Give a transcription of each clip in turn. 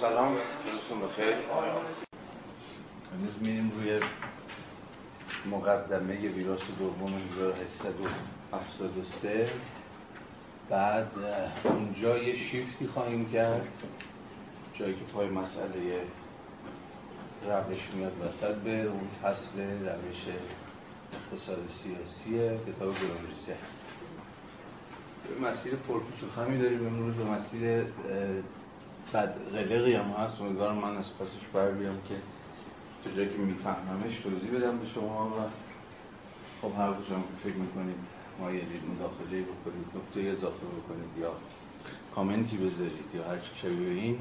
سلام. روزتون بخیر. امروز میریم روی مقدمه ویراس دوم 1873 بعد اونجا یه شیفتی خواهیم کرد. جایی که پای مسئله روش میاد وسط به اون فصل روش اقتصاد سیاسی کتاب گرومریسه مسیر پرپیچ و خمی داریم امروز و مسیر بد قلقی هم هست امیدوارم من از پسش بر بیام که تو جایی که میفهممش توضیح بدم به شما و خب هر کجا فکر می‌کنید ما یه مداخله بکنید نکته اضافه بکنید یا کامنتی بذارید یا هر شبیه این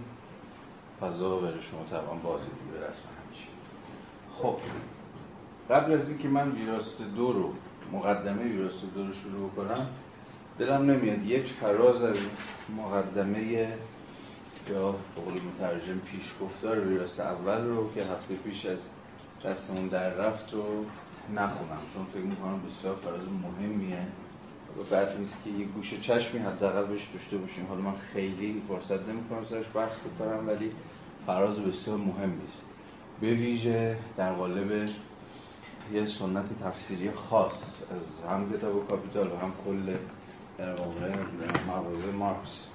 فضا برای شما طبعا بازی دیگه رسم همیشه. خب قبل از اینکه من ویراست دو رو مقدمه ویراست دو رو شروع کنم دلم نمیاد یک فراز از مقدمه یا قول مترجم پیش گفتار ویراست اول رو که هفته پیش از دستمون در رفت رو نخونم. چون فکر می‌کنم بسیار فراز مهمیه. و بعد نیست که یه گوشه چشمی حداقل بهش داشته باشیم. حالا من خیلی فرصت نمی‌کنم سرش بحث بکنم ولی فراز بسیار مهمی است به ویژه در قالب یه سنت تفسیری خاص از هم کتاب کاپیتال و هم کل در واقع مارکس.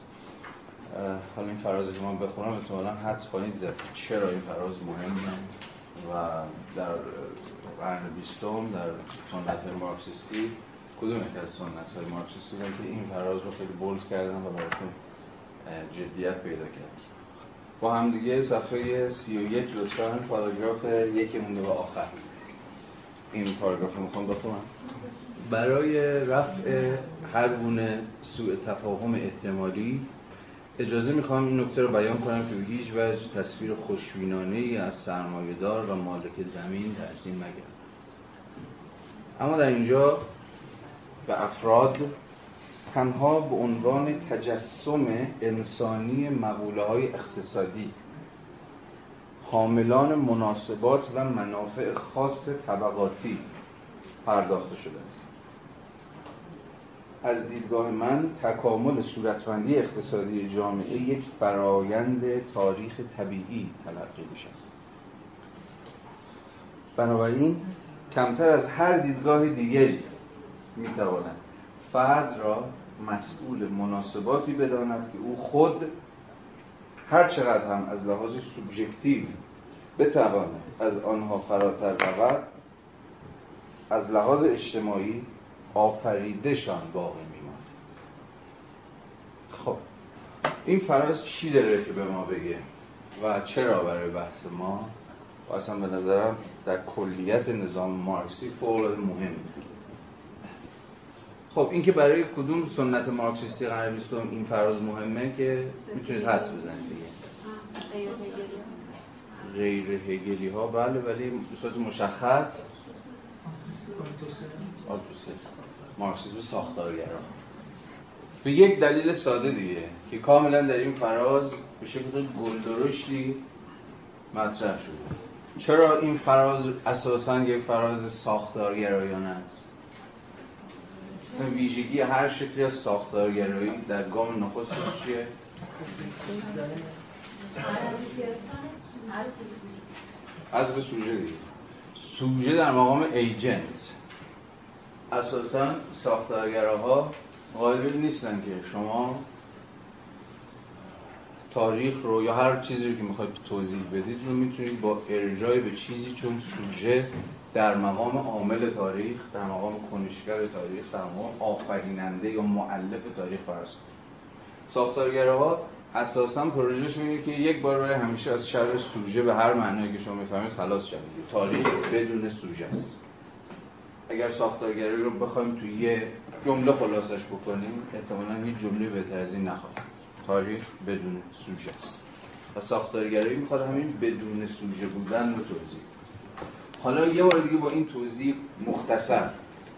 حالا این فرازی که من بخونم احتمالا حدس خواهید زد چرا این فراز مهمه و در قرن بیستم در سنت های مارکسیستی کدوم یک از سنت های مارکسیستی که این فراز رو خیلی بولد کردن و براتون جدیت پیدا کرد؟ با هم دیگه صفحه 31 لطفا پاراگراف یکی مونده به آخر. این پاراگراف رو می‌خوام بخونم. برای رفع هر گونه سوء تفاهم احتمالی اجازه می‌خوام این نکته رو بیان کنم که هیچ وجه تصویر خوشبینانه ای از سرمایهدار و مالک زمین ترسیم نگرد اما در اینجا به افراد تنها به عنوان تجسم انسانی مقوله های اقتصادی حاملان مناسبات و منافع خاص طبقاتی پرداخته شده است. از دیدگاه من تکامل صورتبندی اقتصادی جامعه یک فرایند تاریخ طبیعی تلقی می شود بنابراین کمتر از هر دیدگاه دیگری می تواند فرد را مسئول مناسباتی بداند که او خود هر چقدر هم از لحاظ سوبژکتیو بتواند از آنها فراتر رود از لحاظ اجتماعی آفریدهشان باقی میماند. خب این فراز چی داره که به ما بگه؟ و چرا برای بحث ما؟ و اصلا به نظرم در کلیت نظام مارکسی فوق مهم. خب این که برای کدوم سنت مارکسیستی قرار بیستم این فراز مهمه که می‌تونید حدس بزنید دیگه. غیر هگلی ها بله ولی به صورت مشخص. مارکسیسم ساختارگرا به یک دلیل ساده دیگه که کاملا در این فراز به شکل گلدرشتی مطرح شده. چرا این فراز اساسا یک فراز ساختارگرایانه است؟ مثلا ویژگی هر شکلی از ساختارگرایی در گام نخست چیه؟ حذف سوژه دیگه. سوژه در مقام ایجنت. اساسا ساختارگراها قائل نیستن که شما تاریخ رو یا هر چیزی رو که می‌خواید توضیح بدید رو می‌تونید با ارجای به چیزی چون سوژه در مقام عامل تاریخ در مقام کنشگر تاریخ در مقام آفریننده یا معلف تاریخ فرض ساختارگراها اساسا پروژهش اینه که یک بار همیشه از شر سوژه به هر معنایی که شما می‌فهمید خلاص شوید. تاریخ بدون سوژه است. اگر ساختارگرایی رو بخوایم توی یه جمله خلاصش بکنیم احتمالا هیچ جمله بهتر از این نخواهیم. تاریخ بدون سوژه است. و ساختارگرایی می‌خواد همین بدون سوژه بودن رو توضیح حالا یه بار دیگه با این توضیح مختصر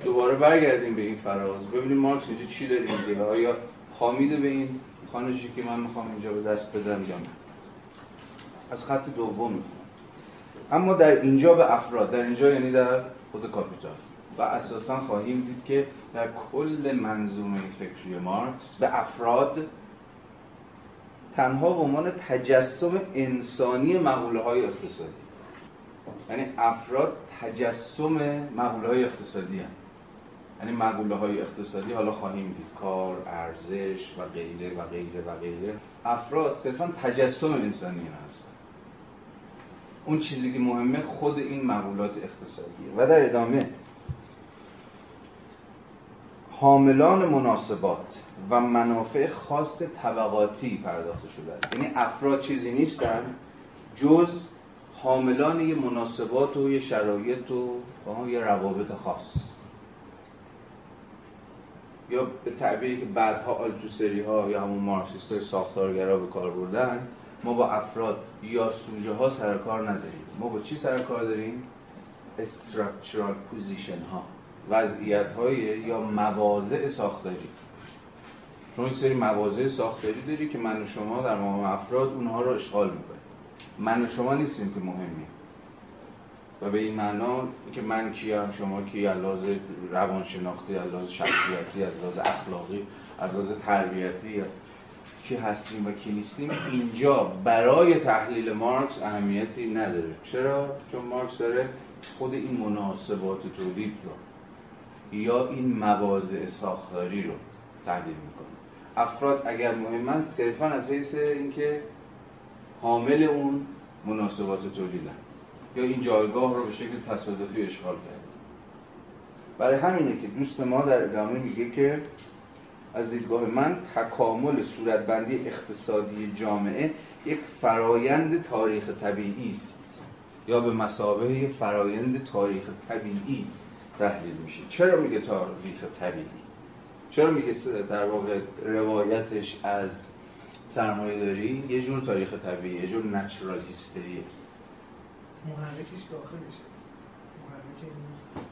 دوباره برگردیم به این فراز. ببینیم مارکس اینجا چی داره میگه و آیا حامیده به این خانشی که من می‌خوام اینجا به دست بدم یا نه. از خط دوم اما در اینجا به افراد در اینجا یعنی در خود کاپیتال و اساسا خواهیم دید که در کل منظومه فکری مارکس به افراد تنها به عنوان تجسم انسانی مقوله های اقتصادی یعنی افراد تجسم مقوله های اقتصادی هم. یعنی مقوله های اقتصادی حالا خواهیم دید کار، ارزش و غیره و غیره و غیره. افراد صرفا تجسم انسانی هستن اون چیزی که مهمه خود این مقولات اقتصادیه و در ادامه حاملان مناسبات و منافع خاص طبقاتی پرداخته شده. یعنی افراد چیزی نیستن جز حاملان یه مناسبات و یه شرایط و یه روابط خاص. یا به تعبیری که بعدها آلتوسری ها یا همون مارکسیست های ساختارگرا به کار بردن ما با افراد یا سوژه ها سر کار نداریم. ما با چی سر کار داریم؟ structural position ها وضعیت های یا مواضع ساختاری. چون این سری مواضع ساختاری داری که من و شما در مقام افراد اونها رو اشغال می‌کنیم. من و شما نیستیم که مهمی و به این معنا که من کیم شما کی از لحاظ روانشناختی از لحاظ شخصیتی از لحاظ اخلاقی از لحاظ تربیتی کی هستیم و کی نیستیم اینجا برای تحلیل مارکس اهمیتی نداره. چرا؟ چون مارکس داره خود این مناسبات تولید رو یا این مواضع ساختاری رو تحلیل می‌کنه. افراد اگر مهمن صرفا از حیث اینکه حامل اون مناسبات تولیدن. یا این جایگاه رو به شکل تصادفی اشغال کرد برای همینه که دوست ما در ادامه میگه که از دیدگاه من تکامل صورتبندی اقتصادی جامعه یک فرایند تاریخ طبیعی است. یا به مسابقه فرایند تاریخ طبیعی. تحلیل میشه چرا میگه تاریخ طبیعی؟ چرا میگه در واقع روایتش از سرمایه داری؟ یه جور تاریخ طبیعی یه جور نچرال هیستریه محرکش داخلشه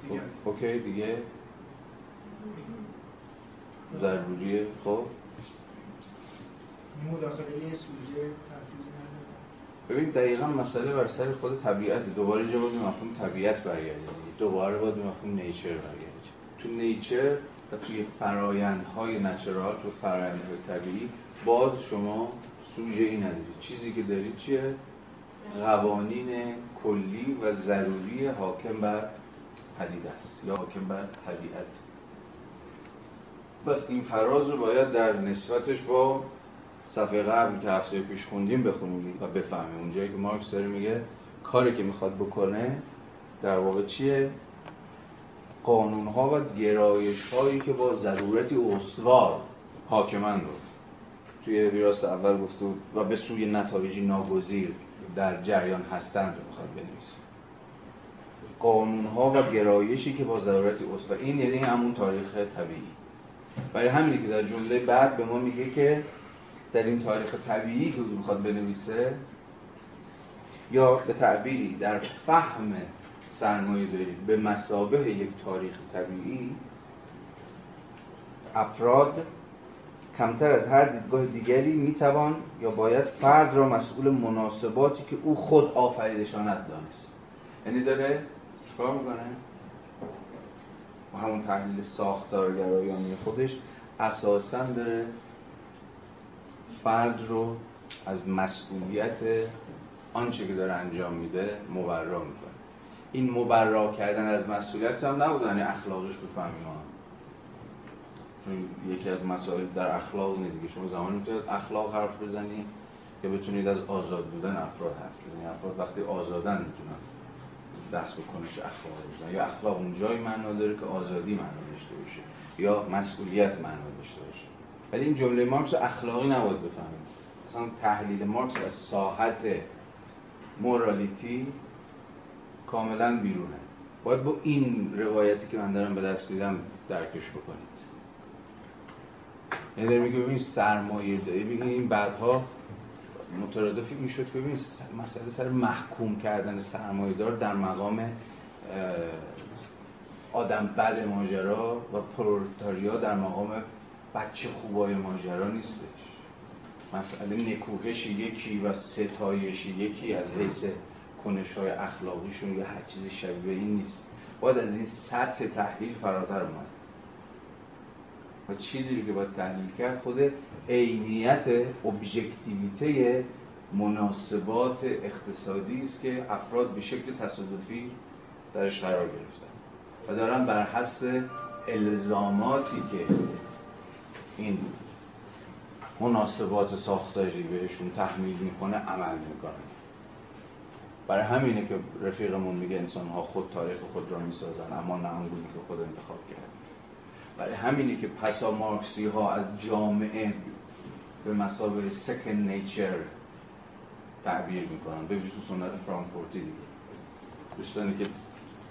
محرک خب، اوکی دیگه. ضروریه. خب. مداخله سوژه تاثیر ببین دقیقا مسئله بر سر خود طبیعت دوباره اینجا باید مفهوم طبیعت برگردیم دوباره باید مفهوم نیچر برگردیم تو نیچر و توی فرایندهای نچرال تو فرایندهای طبیعی باز شما سوژه ای ندارید چیزی که دارید چیه؟ قوانین کلی و ضروری حاکم بر پدیده است یا حاکم بر طبیعت. بس این فراز رو باید در نسبتش با صفحه قبل که هفته پیش خوندیم بخونیم و بفهمیم. اونجایی که مارکس داره میگه کاری که می‌خواد بکنه در واقع چیه؟ قانون ها و گرایش هایی که با ضرورتی استوار حاکمن رو توی ویراس اول گفته و به سوی نتایجی ناگزیر در جریان هستند رو می‌خواد بنویسه. قانون ها و گرایشی که با ضرورتی استوار این یعنی همون تاریخ طبیعی. برای همینی که در جمله بعد به ما میگه که در این تاریخ طبیعی که او می‌خواد بنویسه یا به تعبیری در فهم سرمایه داری به مسابه یک تاریخ طبیعی افراد کمتر از هر دیدگاه دیگری می‌توان یا باید فرد را مسئول مناسباتی که او خود آفریدشاند دانست یعنی داره چکار می‌کنه؟ و همون تحلیل ساختارگرایانه خودش اساسا داره فرد رو از مسئولیت آنچه که داره انجام میده مبرا می‌کنه. این مبرا کردن از مسئولیت هم نبود یعنی اخلاقش بفهمیم ها چون یکی از مسائل در اخلاق اینه دیگه شما زمانی می‌تونید اخلاق حرف بزنید که بتونید از آزاد بودن افراد حرف بزنید افراد وقتی آزادن می‌تونن دست به کنش اخلاق بزنن. یا اخلاق اونجایی معنا داره که آزادی معنا داشته باشه. یا مسئولیت معنا داشته باشه. ولی این جمله مارکس اخلاقی نباید بفهمید مثلا تحلیل مارکس از ساحت مورالیتی کاملا بیرونه. باید با این روایتی که من دارم به دست میدم درکش بکنید. یعنی داره میگه ببین سرمایه داری. میگه این بعدها مترادف این شد که ببین مسئله سر محکوم کردن سرمایه دار در مقام آدم بد ماجرا و پرولتاریا در مقام بچه خوبای ماجرا نیستش. مسئله نکوهش یکی و ستایش یکی از حیث کنش های اخلاقیشون یا هر چیزی شبیه این نیست. باید از این سطح تحلیل فراتر اومد. و چیزی که باید تحلیل کرد خود عینیت ابژکتیویته مناسبات اقتصادی است که افراد به شکل تصادفی درش قرار گرفتن. و دارن بر حسب الزاماتی که این مناسبات ساختاری بهشون تحمیل می‌کنه عمل می‌کنه. برای همینه که رفیقمون میگه انسان ها خود تاریخ خود را می‌سازن اما نه آنگونه که خود انتخاب کرد برای همینه که پسا مارکسی ها از جامعه به مسابقه سکن نیچر تعبیر می‌کنن. به ویژه سنت فرانکفورتی دیگه. دوستانی که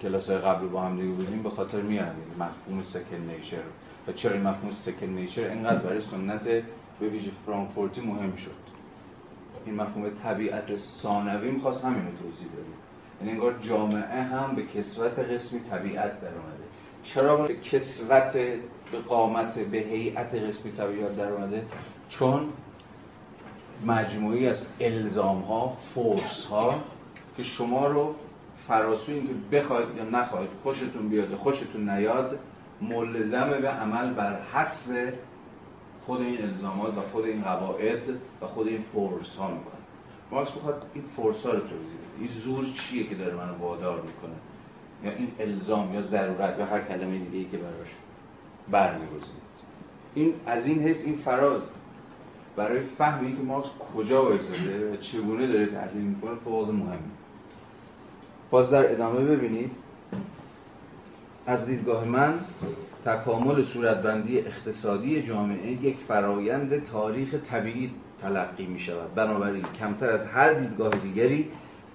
کلاس قبل با هم دیگه بودیم به خاطر میارن مفهوم سکن نیچر و چرا مفهوم سکن نیچر اینقدر برای سنت به ویژه فرانکفورتی مهم شد. این مفهوم طبیعت ثانوی می‌خواست همین رو توضیح بده. یعنی انگار جامعه هم به کسوت قسمی طبیعت در اومده. چرا به کسوت به قامت به هیئت قسمی طبیعت در اومده؟ چون مجموعی از الزام ها فورس ها که شما رو فراسوی اینکه بخواید یا نخواید خوشتون بیاد خوشتون نیاد ملزم به عمل بر حسب خود این الزامات و خود این قواعد و خود این فورس ها می‌کنه. مارکس بخواد این فورس ها رو توضیح بده. این زور چیه که داره منو وادار می‌کنه؟ یا این الزام یا ضرورت یا هر کلمه دیگه ای که براش برمیگزینید این از این حس این فراز برای فهم اینکه مارکس کجا وایساده و چگونه داره تحلیل می‌کنه فوق مهمه باز در ادامه ببینید از دیدگاه من تکامل صورتبندی اقتصادی جامعه یک فرایند تاریخ طبیعی تلقی می شود. بنابراین کمتر از هر دیدگاه دیگری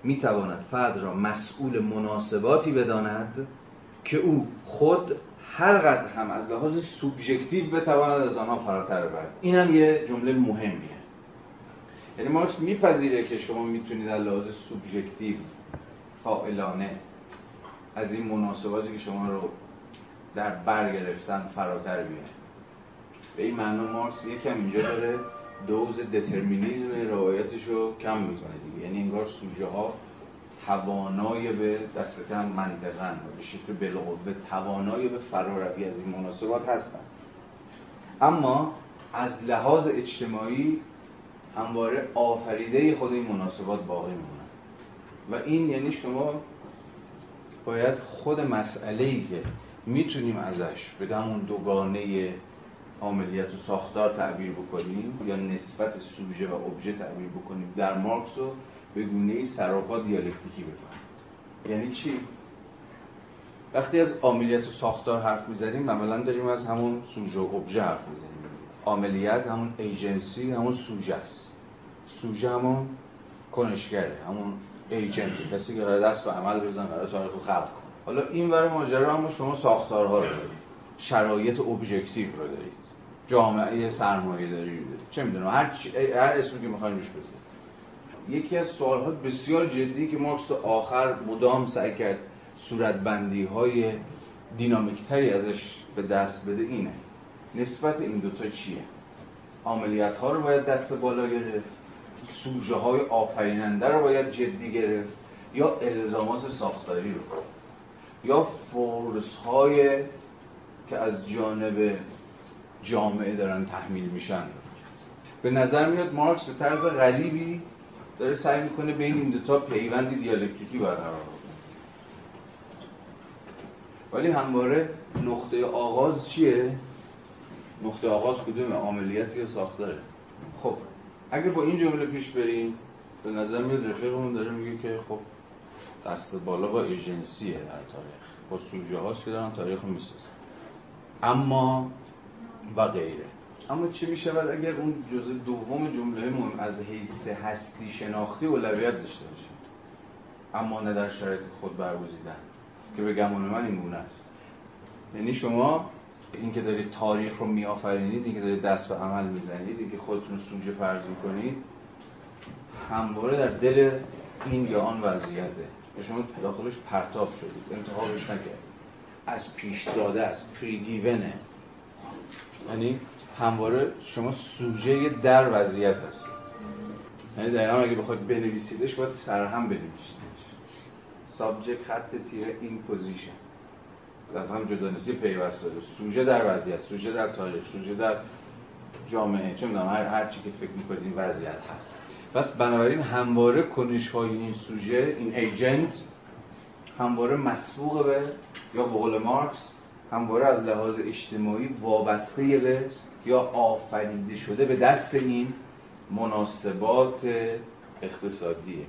می تواند فرد را مسئول مناسباتی بداند که او خود هر قدر هم از لحاظ سوبژکتیو بتواند از آنها فراتر برد. این هم یه جمله مهمیه. یعنی مارکس میپذیره که شما می‌تونید از لحاظ سوبژکتیو فائلانه از این مناسباتی که شما رو در برگرفتن فراتر بیاد به این معنا مارکس یکم اینجا داره دوز دترمینیزم روایتش رو کم می‌کنه دیگه. یعنی انگار سوژه ها توانای به دست کم منطقا به شکل بالقوه توانای به فراروی از این مناسبات هستن. اما از لحاظ اجتماعی همواره آفریده خود این مناسبات باقی میمونن. و این یعنی شما باید خود مسئله ای که می‌تونیم ازش به همون دوگانه عاملیت و ساختار تعبیر بکنیم یا نسبت سوژه و ابژه تعبیر بکنیم در مارکس رو به گونه سراپا دیالکتیکی بفهمیم. یعنی چی؟ وقتی از عاملیت و ساختار حرف می‌زنیم عملا داریم از همون سوژه و ابژه حرف می‌زنیم. عاملیت همون ایجنسی همون سوژه است. سوژه همون کنشگره همون ایجنت کسی که قرار دست به عمل بزن قرار تاریخ خلق کن حالا این برای ماجرا اما شما ساختارها رو دارید. شرایط ابژکتیو رو دارید. جامعه سرمایه داری چه می‌دونم هر, هر اسمی که می‌خواین روش بزنید. یکی از سوالها بسیار جدی که مارکس آخر مدام سعی کرد صورتبندی های دینامیکتری ازش به دست بده اینه. نسبت این دوتا چیه؟ عملیات ها رو باید دست بالا گرفت؟ سوژه های آفریننده رو باید جدی گرفت یا الزامات ساختاری رو یا فورس های که از جانب جامعه دارن تحمیل میشن. به نظر میاد مارکس به طرز غریبی داره سعی می‌کنه بین این دوتا پیوندی دیالکتیکی برقرار کنه. ولی همواره نقطه آغاز چیه؟ نقطه آغاز کدوم عملیت یا ساختاره؟ خب اگه با این جمله پیش بریم به نظر میاد رفیقمون داره میگه که خب دست بالا با ایجنسیه در تاریخ. با سوژه هاست که دارن تاریخ رو می‌سازن. اما و غیره. اما چه می شود اگر اون جزء دوم جمله مهم از حیث هستی شناختی اولویت داشته باشه اما نه در شرایط خود برگزیدن. که به گمان من این گونه است. یعنی شما اینکه دارید تاریخ رو میآفرینید اینکه دارید دست به عمل می‌زنید اینکه خودتون سوژه فرض می‌کنید همواره در دل این یا آن وضعیته. که شما داخلش پرتاب شدید انتخابش نکردید. از پیش داده است پریگیونه یعنی همواره شما سوژه در وضعیت هستید یعنی دقیقا اگه بخواید بنویسیدش باید سرهم بنویسیدش. subject خط تیره in position از هم جدا نیست پیوسته داره سوژه در وضعیت سوژه در تاریخ سوژه در جامعه چه می‌دونم هر هر چی که فکر می‌کنید این وضعیت هست. پس بنابراین همواره کنش های این سوژه این agent همواره مسبوق به یا به قول مارکس همواره از لحاظ اجتماعی وابسته به یا آفریده شده به دست این مناسبات اقتصادیه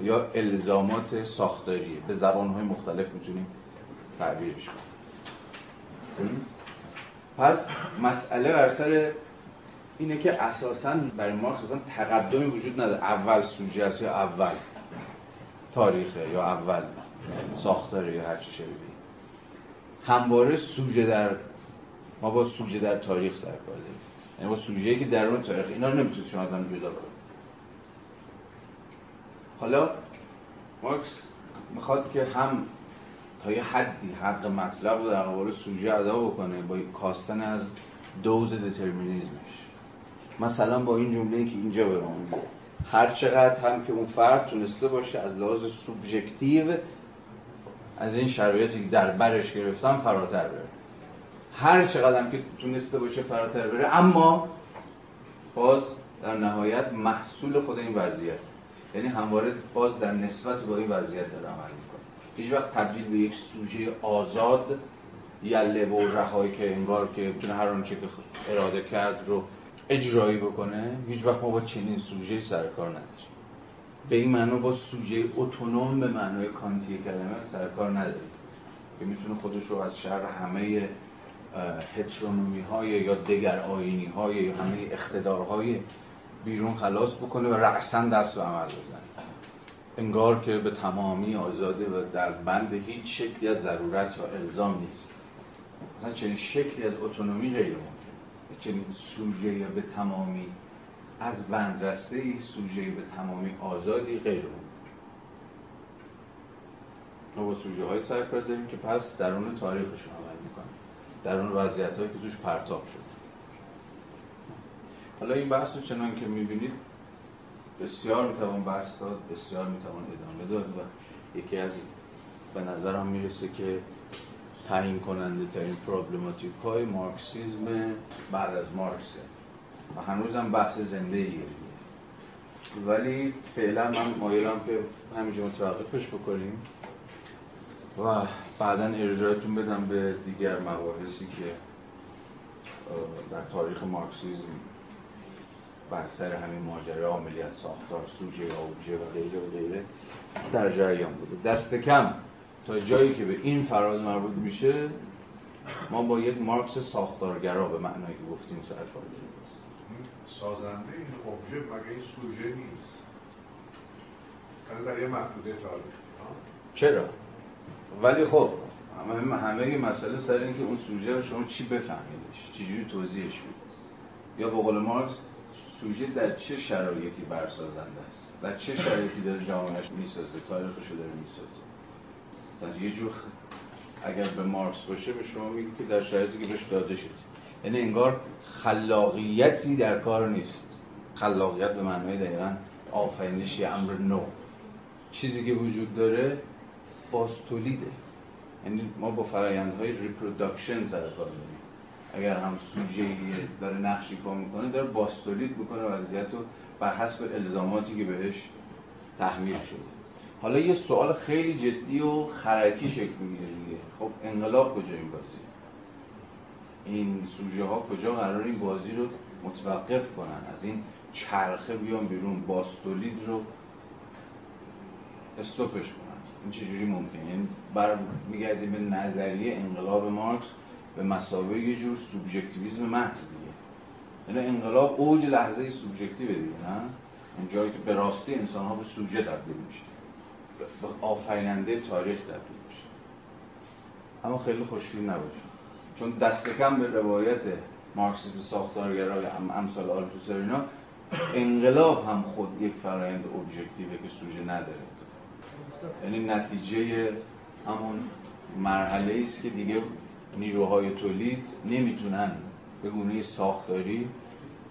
یا الزامات ساختاریه. به زبانهای مختلف می‌تونیم تعبیرش کنیم پس مسئله بر سر اینه که اساسا برای مارکس اصلا تقدمی وجود نداره. اول سوژه است یا اول تاریخه یا اول ساختاره یا هر چی شبیه همواره سوژه در ما با سوژه در تاریخ سر کار داریم. یعنی با سوژه‌ای که درون تاریخ. اینا رو نمی‌تونید شما از هم جدا کنید. حالا مارکس می‌خواد که هم تا یه حدی حق مطلب رو در قبال سوژه ادا بکنه با کاستن از دوز دترمینیزمش مثلا با این جمله که اینجا به هر چقدر هم که اون فرد تونسته باشه از لحاظ سوبژکتیو از این شرایطی که در برش گرفتم فراتر بره. هر چقدر هم که تونسته باشه فراتر بره اما باز در نهایت محصول خود این وضعیت. یعنی همواره باز در نسبت با این وضعیت داره عمل هیچ وقت تبدیل به یک سوژه آزاد یله و رهایی که انگار که بتونه هر آنچه که اراده کرد رو اجرایی بکنه هیچ وقت ما با چنین سوژه سر کار نداریم. به این معنا با سوژه اتونوم به معنای کانتی کلمه سر کار نداریم. که می‌تونه خودش رو از شر همه هترونومی های یا دگر آینی های یا همه اقتدارهای بیرون خلاص بکنه و رأسا دست به عمل بزنه. انگار که به تمامی آزاده و در بند هیچ شکلی از ضرورت یا الزام نیست. مثلا چنین شکلی از اتونومی غیر ممکن. چنین سوژه به تمامی از بندرسته ای سوژه به تمامی آزادی غیر ممکن. ما با سوژه های سرکار داریم که پس درون تاریخشون عمل می‌کنن. درون وضعیت هایی که توش پرتاب شد حالا این بحث رو چنان که می‌بینید بسیار می‌توان بحث داد بسیار می‌توان ادامه داد و یکی از به نظرم می‌رسه که تعیین کننده ترین پروبلماتیک های مارکسیزم بعد از مارکسه و هنوز هم بحث زنده ایه ولی فعلا من مایلم که همینجا متوقفش بکنیم و بعدا ارجاعتون بدم به دیگر مباحثی که در تاریخ مارکسیزم بر سر همین ماجرا عملیات ساختار سوژه یا اوبژه و غیره و غیره در جریان بوده. دست کم تا جایی که به این فراز مربوط میشه ما با یک مارکس ساختارگرا به معنایی که گفتیم سر کار سازنده این اوبژه مگه این سوژه نیست؟ در یه محدوده چرا؟ ولی خب همه همه مسئله سر اینکه اون سوژه رو شما چی بفهمیدش؟ چجوری توضیحش بدید یا به قول مارکس سوژه در چه شرایطی برسازنده است؟ در چه شرایطی داره جامعهش می‌سازه؟ تاریخش داره می‌سازه؟ در یه جور اگر به مارکس باشه به شما میگه که در شرایطی که بهش داده شد یعنی انگار خلاقیتی در کار نیست. خلاقیت به معنای دقیقا آفرینش امر نو. چیزی که وجود داره باز تولیده. یعنی ما با فرایندهای reproduction سر کار داریم. اگر هم سوژه داره نقش ایفا می‌کنه داره باستولید می‌کنه وضعیت رو بر حسب الزاماتی که بهش تحمیل شده. حالا یه سوال خیلی جدی و خرکی شکل می‌گیره دیگه. خب انقلاب کجا این بازی؟ این سوژه ها کجا قرار این بازی رو متوقف کنن؟ از این چرخه بیان بیرون باستولید رو استوپش کنن. این چجوری ممکنه؟ یعنی بر میگردیم به نظریه انقلاب مارکس به مسابقه یه جور سوبژکتیویسم محض دیگه. یعنی انقلاب اوج لحظه سوبژکتیو دیگه نه؟ اون جایی که به راستی انسان ها به سوژه تبدیل میشه. به آفریننده تاریخ تبدیل میشه. اما خیلی خوشبین نباشه. چون دست کم به روایت مارکسیسم ساختارگرای امثال آلتوسر اینا انقلاب هم خود یک فرایند ابژکتیوه که سوژه نداره. یعنی نتیجه همون مرحله است که دیگه نیروهای تولید نمی‌تونن به گونه ساختاری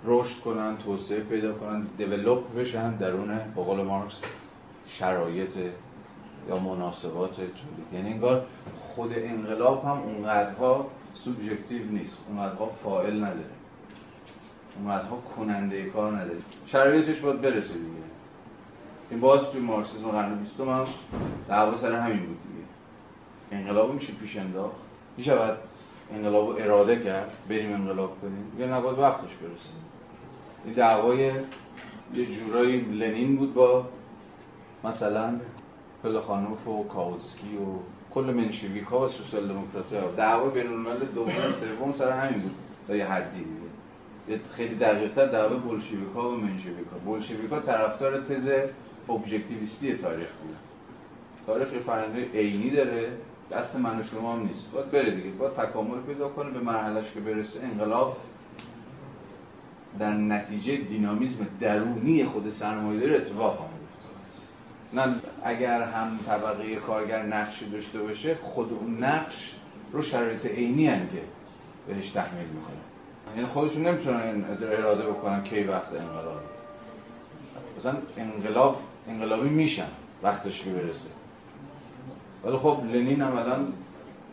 رشد کنن توسعه پیدا کنن دیولوپ بشن درون به قول مارکس شرایط یا مناسبات تولید. یعنی انگار خود انقلاب هم اونقدرها سوبژکتیو نیست اونقدرها فائل نداره. اونقدرها کننده کار نداره. شرایطش باید برسه دیگه. این باز توی مارکسیسم قرن بیستم هم دعوا سر همین بود دیگه. انقلاب میشه پیش انداخت. می‌شود انقلاب اراده کرد بریم انقلاب کنیم. یا نباید وقتش برسه این دعوای یه جورایی لنین بود با مثلا پلخانوف و کاوتسکی و کل منشویک ها و سوسیال دموکراتی ها. دعوا بین الملل دوم سوم سر همین بود. تا یه حدی دیگه. خیلی دقیق تر دعوا بولشویک ها و منشویک ها بولشویک ها طرفدار تز ابجکتیویستی تاریخ بود تاریخ یه فرنده عینی داره. دست من و شما هم نیست. باید بره دیگه. باید تکامل پیدا کنه به مرحلهش که برسه. انقلاب در نتیجه دینامیزم درونی خود سرمایه داره اتفاق خواهد نه اگر هم طبقه کارگر نقشی داشته باشه خود اون نقش رو شرایط عینی هم که بهش تحمیل می‌کنه. یعنی خودشون نمی‌تونن اراده بکنن کی وقت انقلاب. مثلا انقلاب انقلابی میشن وقتش که برسه. ولی خب لنین هم الان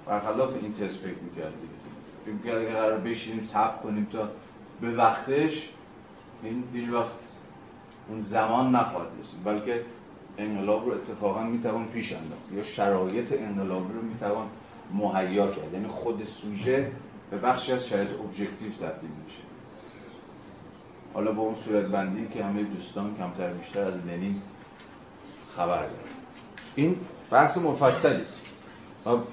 برخلاف این تست فکر می‌کرد فکر می‌کرد اگه قرار بشینیم صبر کنیم تا به وقتش این هیچ وقت اون زمان نخواهد رسید. بلکه انقلاب رو اتفاقا می‌توان پیش انداخت یا شرایط انقلابی رو می‌توان مهیا کرد. یعنی خود سوژه به بخشی از شرایط objective تبدیل میشه. حالا با اون صورت بندی که همه دوستان کمتر بیشتر از لنین خبر دارن. این بحث مفصلی است.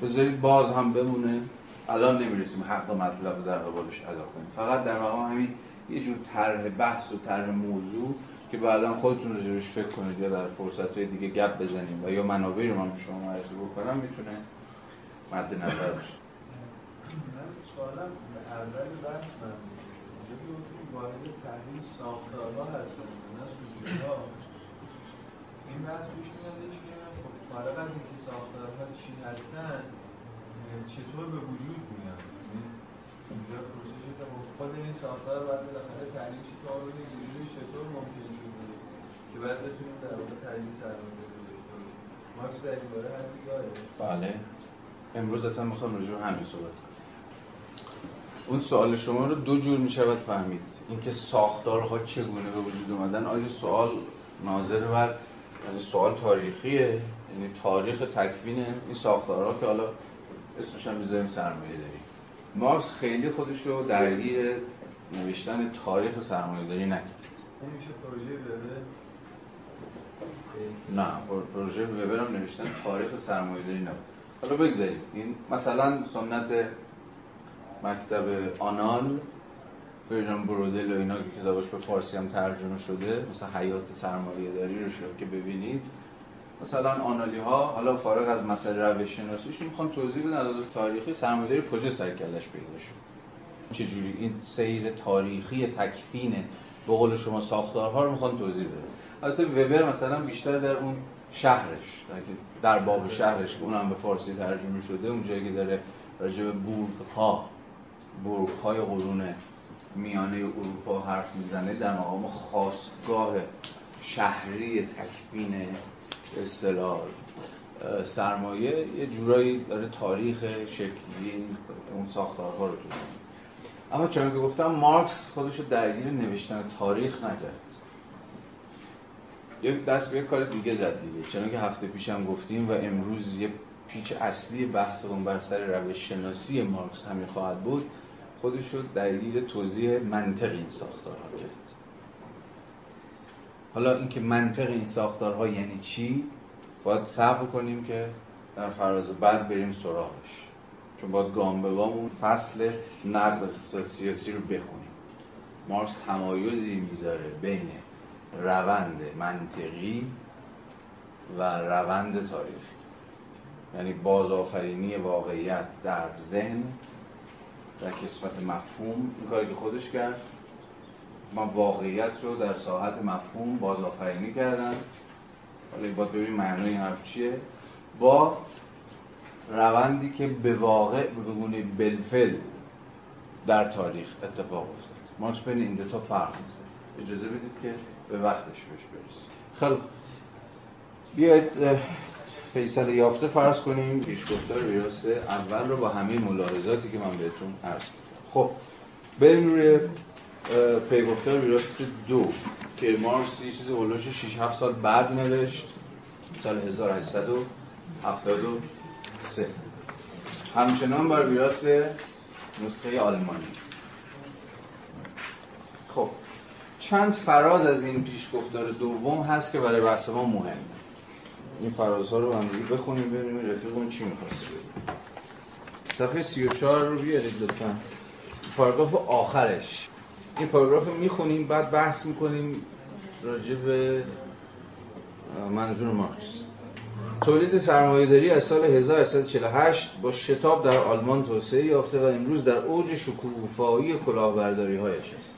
بذارید باز هم بمونه. الان نمی‌رسیم حق مطلب رو در قبالش ادا کنیم. فقط در مقام همین یه جور طرح بحث و طرح موضوع که بعدا خودتون راجبش فکر کنید یا در فرصت دیگه گپ بزنیم و یا منابعی رو من شما معرفی بکنم می‌تونه مد نظر باشه. اول بحث من وارد تحلیل ساختارها هستن نه این بحث پیش خب فارغ از اینکه ساختارها چی هستن چطور به وجود میان یعنی اینجا پروسشی که خود این ساختار باید بالاخره تحلیل چی کار وجودش چطور ممکن شده که بعد بتونیم در واقع داشته باشیم. مارکس در این باره حرفی داره. بله. امروز اصلا می‌خوام راجع به همین صحبت کنم. اون سوال شما رو دو جور می‌شود فهمید. اینکه ساختارها چگونه به وجود اومدن آیا سوال ناظر بر یعنی سوال تاریخیه؟ یعنی تاریخ تکوین این ساختارها که حالا اسمش هم می‌ذاریم سرمایه داری مارکس خیلی خودش رو درگیر نوشتن تاریخ سرمایه داری نکرد نه پروژه وبر هم نوشتن. تاریخ سرمایه داری نبود. حالا بگذاریم. این مثلا سنت مکتب آنال فرجان برودل و اینا که کتابش به فارسی هم ترجمه شده مثلا حیات سرمایه داری رو شد که ببینید. مثلا آنالی ها حالا فارغ از مسئله روش شناسیشون می‌خوان توضیح بدن از تاریخی سرمایه‌داری کجا سر کلش پیدا شد. چجوری؟ این سیر تاریخی تکفین به قول شما ساختارها رو می‌خوان توضیح بدن. البته وبر مثلا بیشتر در اون شهرش در باب شهرش که اونم به فارسی ترجمه شده اون جایی که داره راجع به بورگ ها بورگ های قرون میانه اروپا حرف می‌زنه در مقام خاصگاه شهری تکوین اصطلاح سرمایه یه جورایی داره تاریخ شکلی اون ساختارها رو توضیح اما چون که گفتم مارکس خودش رو درگیر نوشتن تاریخ نکرد. یک دست به کار دیگه زد دیگه. چون که هفته پیشم گفتیم و امروز یه پیچ اصلی بحثمون بر سر روش شناسی مارکس همین خواهد بود. خودش رو درگیر توضیح منطق این ساختارها کرد. حالا اینکه منطق این ساختارها یعنی چی باید صبر کنیم که در فراز بعد بریم سراغش. چون باید گام به گام اون فصل نقد سیاسی رو بخونیم. مارکس تمایزی می‌ذاره بین روند منطقی و روند تاریخی یعنی بازآفرینی واقعیت در ذهن در کسمت مفهوم. این کاری که خودش کرد ما واقعیت رو در ساحت مفهوم بازآفرینی کردن حالا باید ببینیم معنی این حرف چیه. با روندی که به واقع به بلفل در تاریخ اتفاق افتاد. مارکس بین این دو تا فرق می‌ذاره. اجازه بدید که به وقتش بهش برسیم. خیلی بیاید فیصل یافته فرض کنیم پیشگفتار ویراس اول رو با همه ملاحظاتی که من بهتون عرض خب. بریم روی پیگفتار ویراس دو. که مارکس یه چیز هلوش 6 7 سال بعد نوشت سال 1873 همچنان بر ویراس نسخه آلمانی. خب چند فراز از این پیشگفتار دوم هست که برای بحث ما مهمه. این فرازها رو هم بخونیم ببینیم رفیقمون چی می‌خواسته صفحه 34 رو بیارید لطفا. پاراگراف آخرش. این پاراگراف رو می‌خونیم بعد بحث می‌کنیم راجع به منظور مارکس. تولید سرمایه‌داری از سال 1848 با شتاب در آلمان توسعه یافته و امروز در اوج شکوفایی کلاهبرداری هایش است.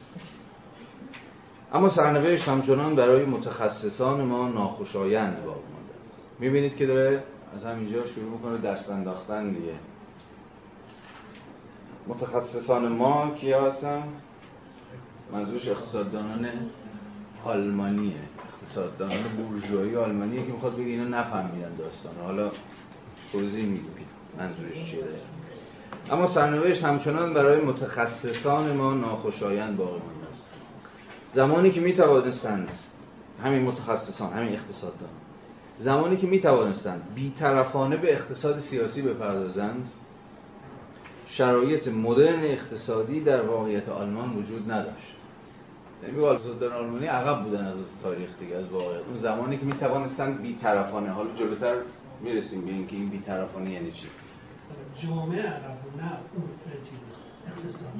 اما سرنوشت همچنان برای متخصصان ما ناخوشایند باقی مانده است. می‌بینید که داره از همینجا شروع می‌کنه دست انداختن دیگه. متخصصان ما کیا هستن؟ منظورش اقتصاددانان آلمانیه. اقتصاددانان بورژوایی آلمانیه که می‌خواد بگه اینا نفهمیدن داستان. حالا توضیح میگیم منظورش چیه. اما سرنوشت همچنان برای متخصصان ما ناخوشایند باقی مانده است. زمانی که می‌توانستند همین متخصصان همین اقتصاددان زمانی که می‌توانستند بیطرفانه به اقتصاد سیاسی بپردازند شرایط مدرن اقتصادی در واقعیت آلمان وجود نداشت. یعنی در آلمانی عقب بودن از تاریخ دیگه از واقع اون زمانی که می‌توانستن بیطرفانه حالا جلوتر می‌رسیم به اینکه این بیطرفانه یعنی چی؟ جامعه عقب نه اون چیز اقتصاد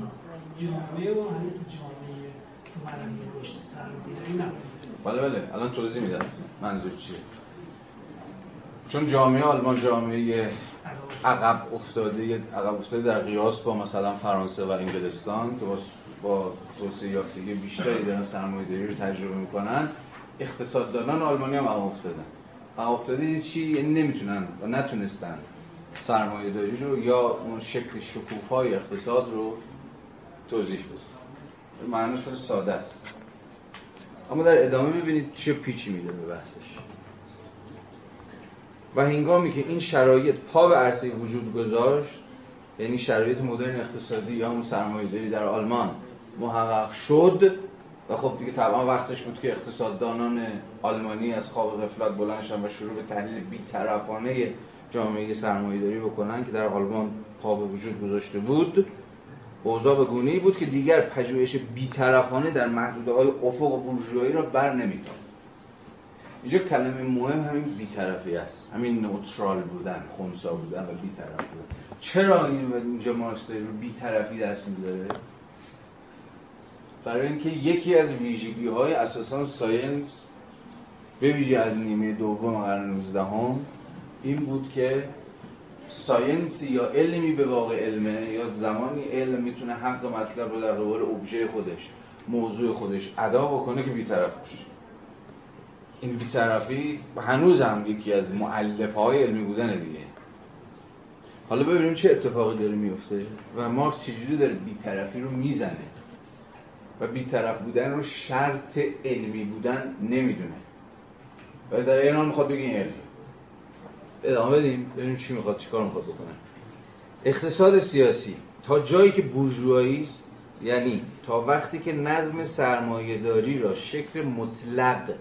جامعه و جامعه مرحله رشد سرمایه‌داری نه بله بله. الان توضیح میدم منظور چیه. چون جامعه آلمان جامعه عقب افتاده عقب افتاده در قیاس با مثلا فرانسه و انگلستان که با توسعه یافتگی بیشتری دارن سرمایه‌داری رو تجربه می‌کنن اقتصاددانان آلمانی هم عقب افتادن. عقب افتاده یعنی چی؟ یعنی نمی‌تونن و نتونستن سرمایه‌داری رو یا اون شکل شکوفای اقتصاد رو توضیح بدن. معنیش ساده است. اما در ادامه ببینید چه پیچی میده به بحثش. و هنگامی که این شرایط پا به عرصه وجود گذاشت یعنی شرایط مدرن اقتصادی یا همون سرمایه‌داری در آلمان محقق شد و خب دیگه طبعا وقتش بود که اقتصاددانان آلمانی از خواب غفلت بلند و شروع به تحلیل بی‌طرفانه جامعه سرمایه‌داری بکنن که در آلمان پا به وجود گذاشته بود. اوضاع به گونه ای بود که دیگر پژوهش بی‌طرفانه در محدوده های افق بورژوایی را بر نمی‌تافت اینجا کلمه مهم همین بیطرفی است. همین نوترال بودن خونسا بودن و بیطرف بودن چرا این اینجا مارکس رو بیطرفی دست می‌ذاره؟ برای اینکه یکی از ویژگی های اساسا ساینس به ویژه از نیمه دوم قرن 19 این بود که ساینسی یا علمی به واقع علمه یا زمانی علم می‌تونه حق مطلب رو در قبال ابژه خودش موضوع خودش ادا بکنه که بیطرف باشه. این بیطرفی هنوز هم یکی از معلف های علمی بودن دیگه. حالا ببینیم چه اتفاقی داره میفته و مارکس چجوری داره بیطرفی رو می‌زنه. و بیطرف بودن رو شرط علمی بودن نمی‌دونه. و در این حال می‌خواد بگه علم ادامه بدیم ببینیم چی می‌خواد چیکار می‌خواد بکنه. اقتصاد سیاسی تا جایی که بورژوایی است یعنی تا وقتی که نظم سرمایهداری را شکل مطلق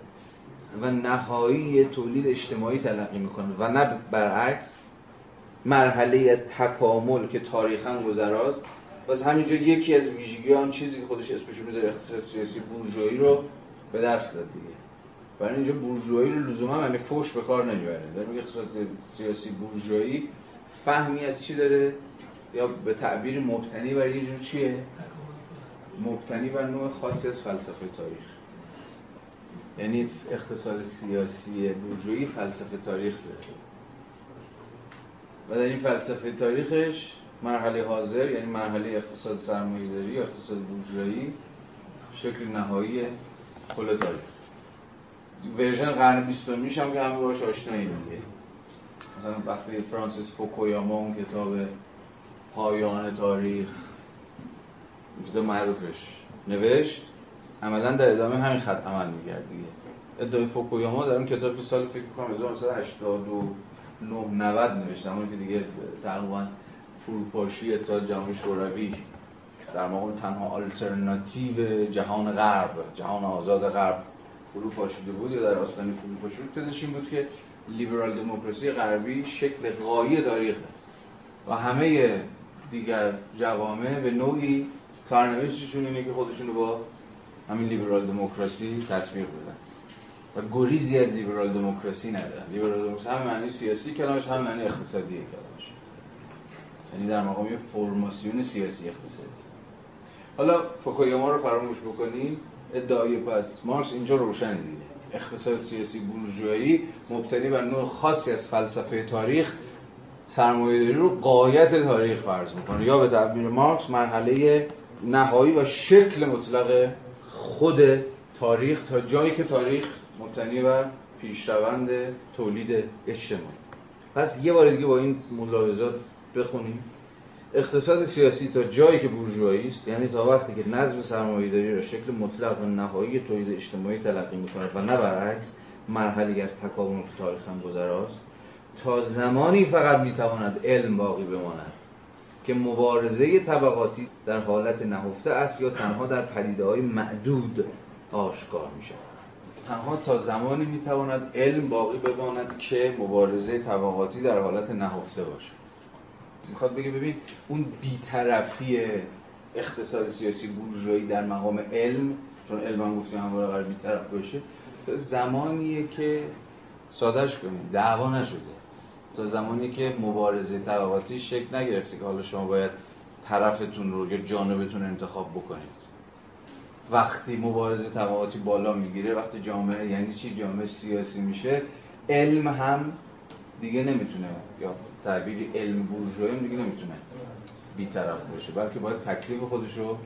و نهایی تولید اجتماعی تلقی می‌کنه و نه برعکس مرحله از تکامل که تاریخا گذراست باز همینجا یکی از ویژگی آن چیزی که خودش اسمش می‌ذاره اقتصاد سیاسی بورژوایی رو به دست داد دیگه. برای اینجا بورژوایی رو لزوما یعنی فوش به کار نمی‌بره. در میگه اقتصاد سیاسی بورژوایی فهمی از چی داره؟ یا به تعبیر مبتنی بر یه جور چیه؟ مبتنی بر نوع خاصی از فلسفه تاریخ. یعنی اقتصاد سیاسی بورژوایی فلسفه تاریخ داره. و در این فلسفه تاریخش مرحله حاضر یعنی مرحله اقتصاد سرمایه‌داری یا اقتصاد بورژوایی شکل نهایی کل تاریخ ورژن قرن 20 میش هم که همه باش آشنایی دیگه مثلا وقتی فرانسیس فوکویاما اون کتاب پایان تاریخ کتاب معروفش نوشت عملا در ادامه همین خط عمل میگرد دیگه. ادعای فوکویاما در اون کتاب سال فکر کنم 1980 90 نوشتم اون که دیگه تقریبا فروپاشی تا جامعه شوروی. در واقع تنها آلترناتیو جهان غرب جهان آزاد غرب فرو پاشیده بود یا در آستانه فرو پاشیده تزش این بود که لیبرال دموکراسی غربی شکل غایی تاریخه و همه دیگر جوامع به نوعی سرنوشتشون اینه که خودشون رو با همین لیبرال دموکراسی تطبیق بدن. و گریزی از لیبرال دموکراسی ندارن. لیبرال دموکراسی هم معنی سیاسی کلامش هم معنی اقتصادی کلامش یعنی در مقام فرماسیون سیاسی اقتصادی. حالا فوکویاما رو فراموش بکنید ادعای پس مارکس اینجا روشن دیده اقتصاد سیاسی بورژوایی مبتنی بر نوع خاصی از فلسفه تاریخ سرمایه‌داری رو قایت تاریخ فرض می‌کنه. یا به تعبیر مارکس مرحله نهایی و شکل مطلق خود تاریخ تا جایی که تاریخ مبتنی بر پیشروند تولید اجتماعی. پس یه بار دیگه با این ملاحظات بخونیم. اقتصاد سیاسی تا جایی که بورژوایی است یعنی تا وقتی که نظم سرمایه‌داری را شکل مطلق و نهایی تولید اجتماعی تلقی می‌کند و نه برعکس مرحله از تکامل که تاریخ هم گذراست تا زمانی فقط می‌تواند علم باقی بماند که مبارزه طبقاتی در حالت نهفته است یا تنها در پدیده های معدود آشکار میشه تنها تا زمانی می‌تواند علم باقی بماند که مبارزه طبقاتی در حالت نهفته باشه می‌خواد بگه ببین اون بیطرفی اقتصاد سیاسی بورژوایی در مقام علم چون علم هم گفتیم همواره قرار بیطرف باشه تا زمانیه که سادش کنیم دعوا نشده. تا زمانی که مبارزه طبقاتی شکل نگرفته که حالا شما باید طرفتون رو یا جانبتون انتخاب بکنید. وقتی مبارزه طبقاتی بالا می‌گیره وقتی جامعه یعنی چی؟ جامعه سیاسی میشه علم هم دیگه نمی‌تونه یا تعبیری علم بورژوایی دیگه نمی‌تونه بیطرف باشه بلکه باید تکلیف خودش رو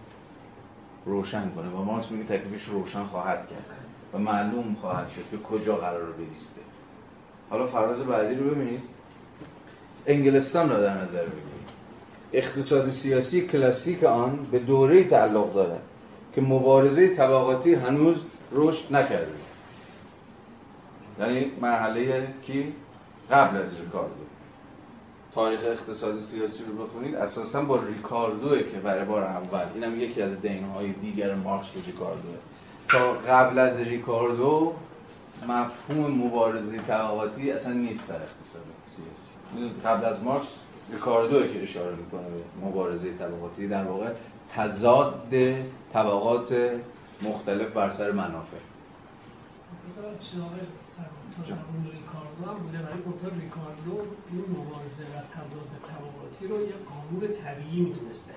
روشن کنه. و مارکس میگه تکلیفش روشن خواهد کرد و معلوم خواهد شد که کجا قرار بیسته حالا فراز بعدی رو ببینید. انگلستان رو در نظر بگیرید. اقتصاد سیاسی کلاسیک آن به دوره تعلق داره که مبارزه طبقاتی هنوز رشد نکرده. یعنی مرحله کی؟ قبل از ریکاردو تاریخ اقتصاد سیاسی رو بخونید اساسا با ریکاردوه که برای بار اول اینم یکی از دینهای دیگر مارکس به ریکاردوه. تا قبل از ریکاردو مفهوم مبارزه طبقاتی اصلا نیست در اقتصاد سیاسی. قبل از مارکس ریکاردوه که اشاره می‌کنه به مبارزه طبقاتی در واقع تضاد طبقات مختلف بر سر منافع. اون ریکاردو هم بوده برای گفتن ریکاردو این مبارزه و تضاد طبقاتی رو یک قانون طبیعی می‌دونسته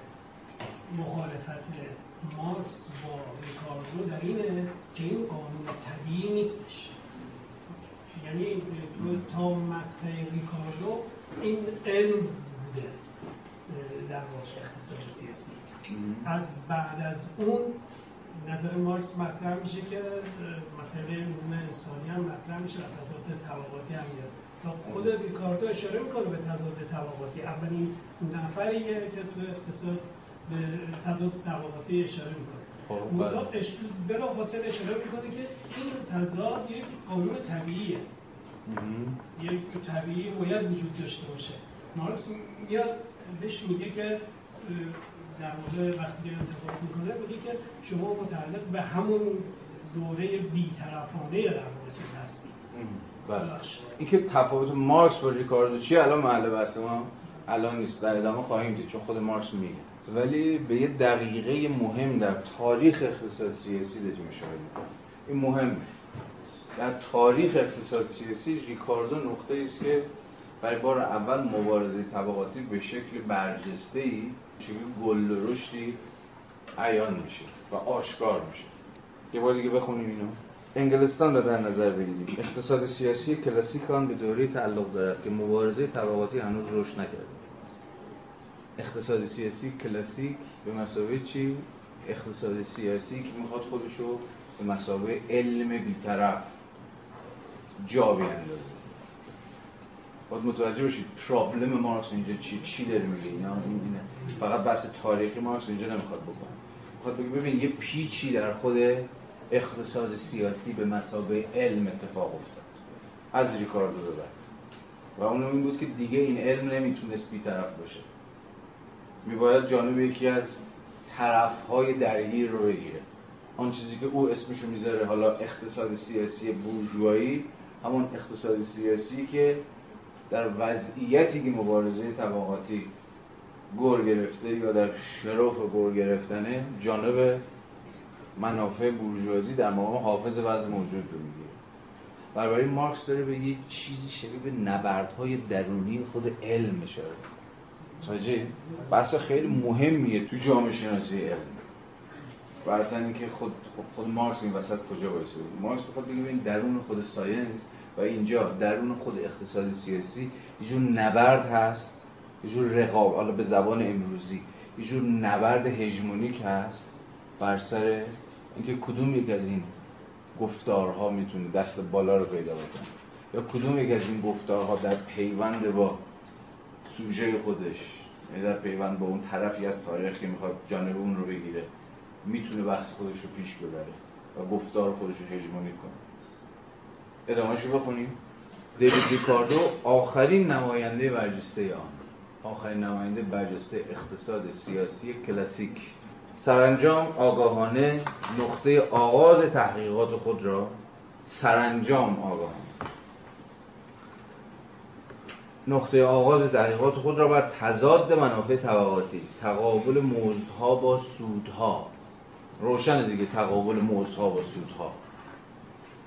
مخالفت مارکس با ریکاردو در اینه که این قانون طبیعی نیستش. یعنی تا مقطع ریکاردو این علم بوده در واقع اقتصاد سیاسی. از بعد از اون نظر مارکس مطرح میشه که مسئله علوم انسانی هم مطرح میشه و تضاد طبقاتی هم میاد. تا خود ریکاردو اشاره می‌کنه به تضاد طبقاتی. اولین نفریه که تو اقتصاد به تضاد طبقاتی اشاره می‌کنه. خب بلا حاصل اشاره می‌کنه که این تضاد یک قانون طبیعیه. یک طبیعی باید وجود داشته باشه. مارکس میاد بهش میگه که در واقع وقتی انتخاب می‌کنه میگه که شما متعلق به همون دوره بیطرفانه در واقع چیز هستی بله. این که تفاوت مارکس با ریکاردو چیه؟ الان محل بحث ما الان نیست. در ادامه خواهیم دید چون خود مارکس میگه. ولی به یه دقیقه مهم در تاریخ اقتصاد سیاسی داریم اشاره این مهمه در تاریخ اقتصاد سیاسی ریکاردو نقطه است که برای بار اول مبارزه طبقاتی به شکل برجسته ای شکل گل رشدی عیان میشه و آشکار میشه. یه بار دیگه بخونیم اینو. انگلستان را در نظر بگیریم. اقتصاد سیاسی کلاسیک آن به دوره تعلق دارد که مبارزه طبقاتی هنوز رشد نکرده اقتصاد سیاسی کلاسیک به مسابقه چی؟ اقتصاد سیاسی که می‌خواد خودشو به مسابقه علم بیطرف جا بیندازه باید متوجه باشید پرابلم مارکس اینجا چی چی داره میگه. اینا این اینه. فقط بحث تاریخی مارکس اینجا نمی‌خواد بکنه. می‌خواد بگه ببین یه پیچی در خود اقتصاد سیاسی به مسابقه علم اتفاق افتاد. از ریکاردو به بعد. و اون این بود که دیگه این علم نمی‌تونست بیطرف باشه. میباید جانب یکی از طرفهای درگیر رو بگیره. آن چیزی که او اسمشو می‌ذاره حالا اقتصاد سیاسی بورژوایی همون اقتصاد سیاسی که در وضعیتی که مبارزه طبقاتی گر گرفته یا در شرف گر گرفتنه جانب منافع بورژوازی در مقام حافظ وضع موجود رو می‌گیره. برای مارکس داره به یک چیزی شبیه به نبردهای درونی خود علم اشاره ساجه بحث خیلی مهمیه تو جامعه شناسی علم. و اصلا اینکه خود خود مارکس این وسط کجا وایسه؟ مارکس بخواد بگه این درون خود science و اینجا درون خود اقتصاد سیاسی یه جور نبرد هست یه جور رقاب حالا به زبان امروزی یه جور نبرد هژمونیک هست بر سر اینکه کدوم یک از این گفتارها می‌تونه دست بالا رو پیدا بکنه. یا کدوم یک از این گفتارها در پیوند با سوژه خودش یعنی در پیوند با اون طرفی از تاریخ که می‌خواد جانب اون رو بگیره می‌تونه بحث خودش رو پیش ببره و گفتار خودش رو هژمونی کنه. ادامهش رو بخونیم. دیوید ریکاردو آخرین نماینده برجسته آن. آخرین نماینده برجسته اقتصاد سیاسی کلاسیک. سرانجام آگاهانه نقطه آغاز تحقیقات خود را سرانجام آگاهانه. نقطه آغاز تحقیقات خود را بر تضاد منافع طبقاتی تقابل مزدها با سودها. روشن دیگه تقابل مزدها با سودها.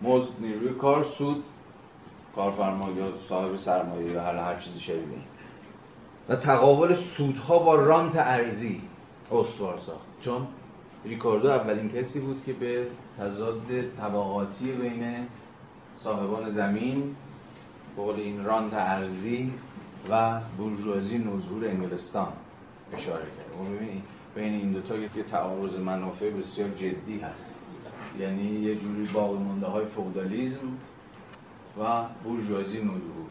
مزد نیروی کار سود کارفرما یا صاحب سرمایه یا هر هر چیزی شبیه و تقابل سودها با رانت ارزی استوار ساخت. چون ریکاردو اولین کسی بود که به تضاد طبقاتی بین صاحبان زمین بقول این رانت ارزی و بورژوازی نوظهور انگلستان اشاره کرد. بین این دوتا یه تعارض منافع بسیار جدی هست. یعنی یه جوری باقی مونده های فودالیزم و بورژوازی نوظهور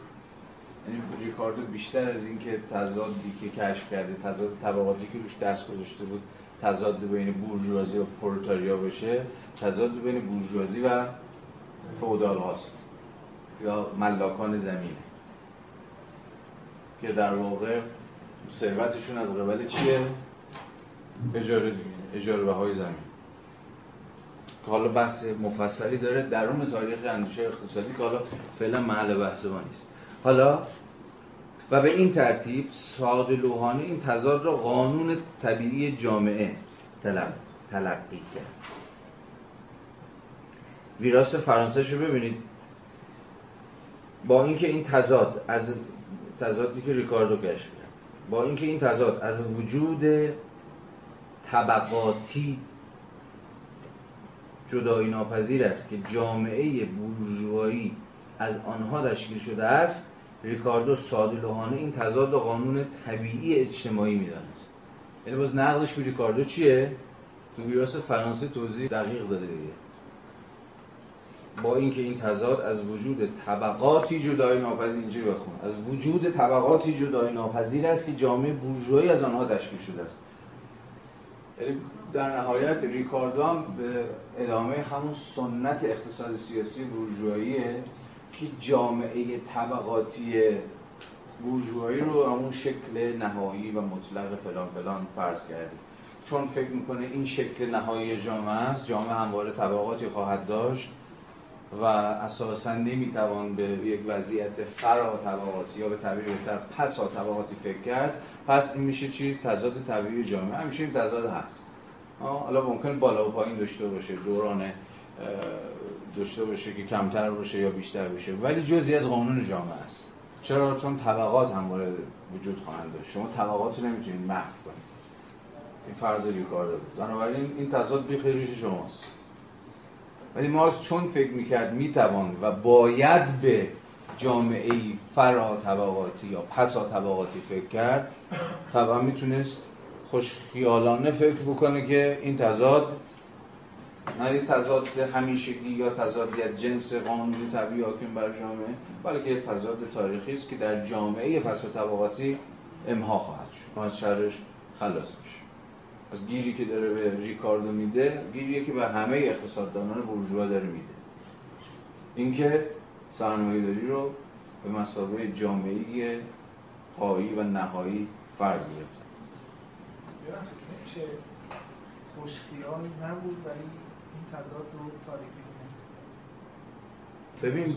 یعنی ریکاردو بیشتر از اینکه تضادی که کشف کرده تضاد طبقاتی که روش دست گذاشته بود تضاد بین بورژوازی و پرولتاریا بشه تضاد بین بورژوازی و فودال هاست یا ملاکان زمینه که در واقع ثروتشون از قبل چیه؟ اجاره دیگه اجاره های زمین. که حالا بحث مفصلی داره درون تاریخ اندیشه اقتصادی که حالا فعلا محل بحث ما نیست. حالا و به این ترتیب ساده لوحانه این تضاد را قانون طبیعی جامعه تلقی کرد. ویراس فرانسه رو ببینید. با اینکه این تضاد از تضادی که ریکاردو کشف کرد با اینکه این تضاد از وجود طبقاتی جدایی ناپذیر است که جامعه بورژوایی از آنها تشکیل شده است ریکاردو سادلوهانه این تضاد قانون طبیعی اجتماعی می‌دانست. یعنی باز نقدش به ریکاردو چیه؟ تو ویراس فرانسه توضیح دقیق داده دیگه. با اینکه این تضاد از وجود طبقاتی جدای ناپذیر اینجوری بخون. از وجود طبقاتی جدای ناپذیر است که جامعه بورژوایی از آنها تشکیل شده است. یعنی در نهایت ریکاردو هم به ادامه همون سنت اقتصاد سیاسی بورژواییه که جامعه طبقاتی بورژوایی رو همون شکل نهایی و مطلق فلان فلان فرض کرده. چون فکر می‌کنه این شکل نهایی جامعه است جامعه همواره طبقاتی خواهد داشت و اساسا نمی‌توان به یک وضعیت فرا طبقاتی یا به تعبیر بهتر پسا طبقاتی فکر کرد. پس این میشه چی؟ تضاد طبیعی جامعه. همیشه این تضاد هست. حالا ممکن بالا و پایین داشته باشه دوران داشته باشه که کمتر باشه یا بیشتر باشه. ولی جزی از قانون جامعه است. چرا؟ چون طبقات هم وجود خواهند داشت. شما طبقات رو نمی‌تونید محو کنید. این فرض ریکاردو بود بنابراین این تضاد بیخیریش شماست. ولی مارکس چون فکر می‌کرد می‌توان و باید به جامعه فرا طبقاتی یا پسا طبقاتی فکر کرد طبعا می‌تونست خوش خیالانه فکر بکنه که این تضاد نه تضاد همیشگی یا تضادیت جنس قانونی طبیعی حاکم بر جامعه بلکه تضاد تاریخی است که در جامعه پس طبقاتی امها خواهد شد. از شرش خلاص میشه از گیری که داره به ریکاردو میده گیری که به همه اقتصاددانان بورژوا داره میده. اینکه سرمایه‌داری رو به مسابقه جامعه پایی و نهایی فرض گرفت میشه خوشخیال نبود ولی این تضاد رو تاریخی ببین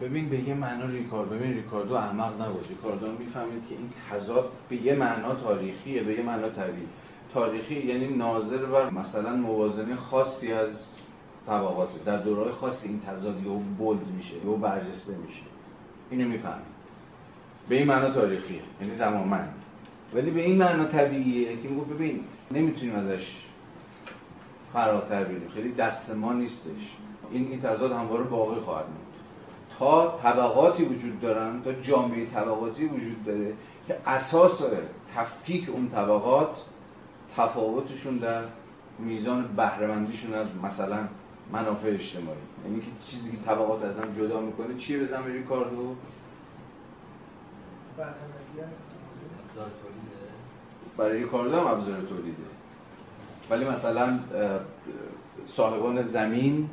ببین به یه معنا ریکاردو ببین ریکاردو احمق نبود. ریکاردو می‌فهمید که این تضاد به یه معنا تاریخیه به یه معنا طبیعی. تاریخی یعنی ناظر بر مثلا موازنه خاصی از طبقات در دورهای خاصی این تضاد یهو بولد میشه یهو برجسته میشه. اینو می‌فهمید. به این معنا تاریخیه. یعنی زمانمند ولی به این معنا طبیعیه که میگه ببین نمی‌تونیم ازش فراتر بریم. خیلی دست ما نیستش. این این تضاد همواره باقی خواهد بود. تا طبقاتی وجود دارن تا جامعه طبقاتی وجود داره که اساس تفکیک اون طبقات تفاوتشون در میزان بهرهمندیشون از مثلا منافع اجتماعی. یعنی که چیزی که طبقات از هم جدا می‌کنه چیه؟ به زمین ریکاردو برای ریکاردو هم ابزار تولیده. ولی مثلا صاحبان زمین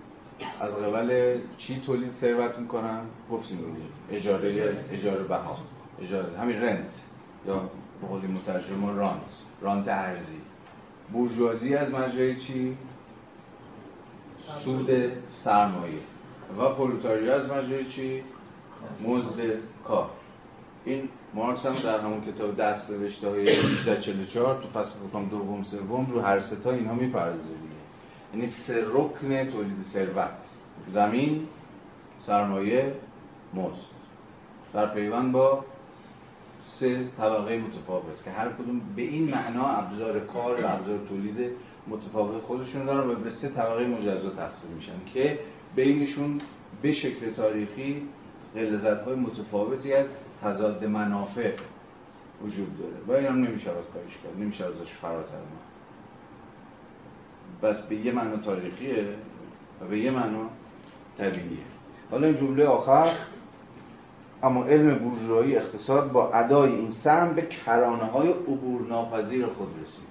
از قبل چی تولید ثروت می‌کنن؟ گفتیم اجاره اجاره بها اجاره همین رنت یا به قول مترجم رانت رانت ارزی. بورژوازی از مجرای چی؟ سود سرمایه. و پرولتاریا از مجرای چی؟ مزد کار. این مارکس هم در همون کتاب دست نوشته های 1844 تو فصل بکنم دوم سوم رو هر ستا اینها می‌پردازه یعنی سه رکن تولید ثروت. زمین سرمایه مزد. در پیوند با سه طبقه متفاوت که هر کدوم به این معنا ابزار کار و ابزار تولید متفاوت خودشون دارن و به سه طبقه مجزا تقسیم میشن که بینشون به شکل تاریخی غلظت های متفاوتی از تضاد منافع وجود داره. و این هم نمیشه از کارش کرد نمیشه ازش فراتر ما بس به یه معنا تاریخیه و به یه معنا طبیعیه. حالا این جمله آخر اما علم بورژوایی اقتصاد با ادای این سهم به کرانه های عبور ناپذیر خود رسید.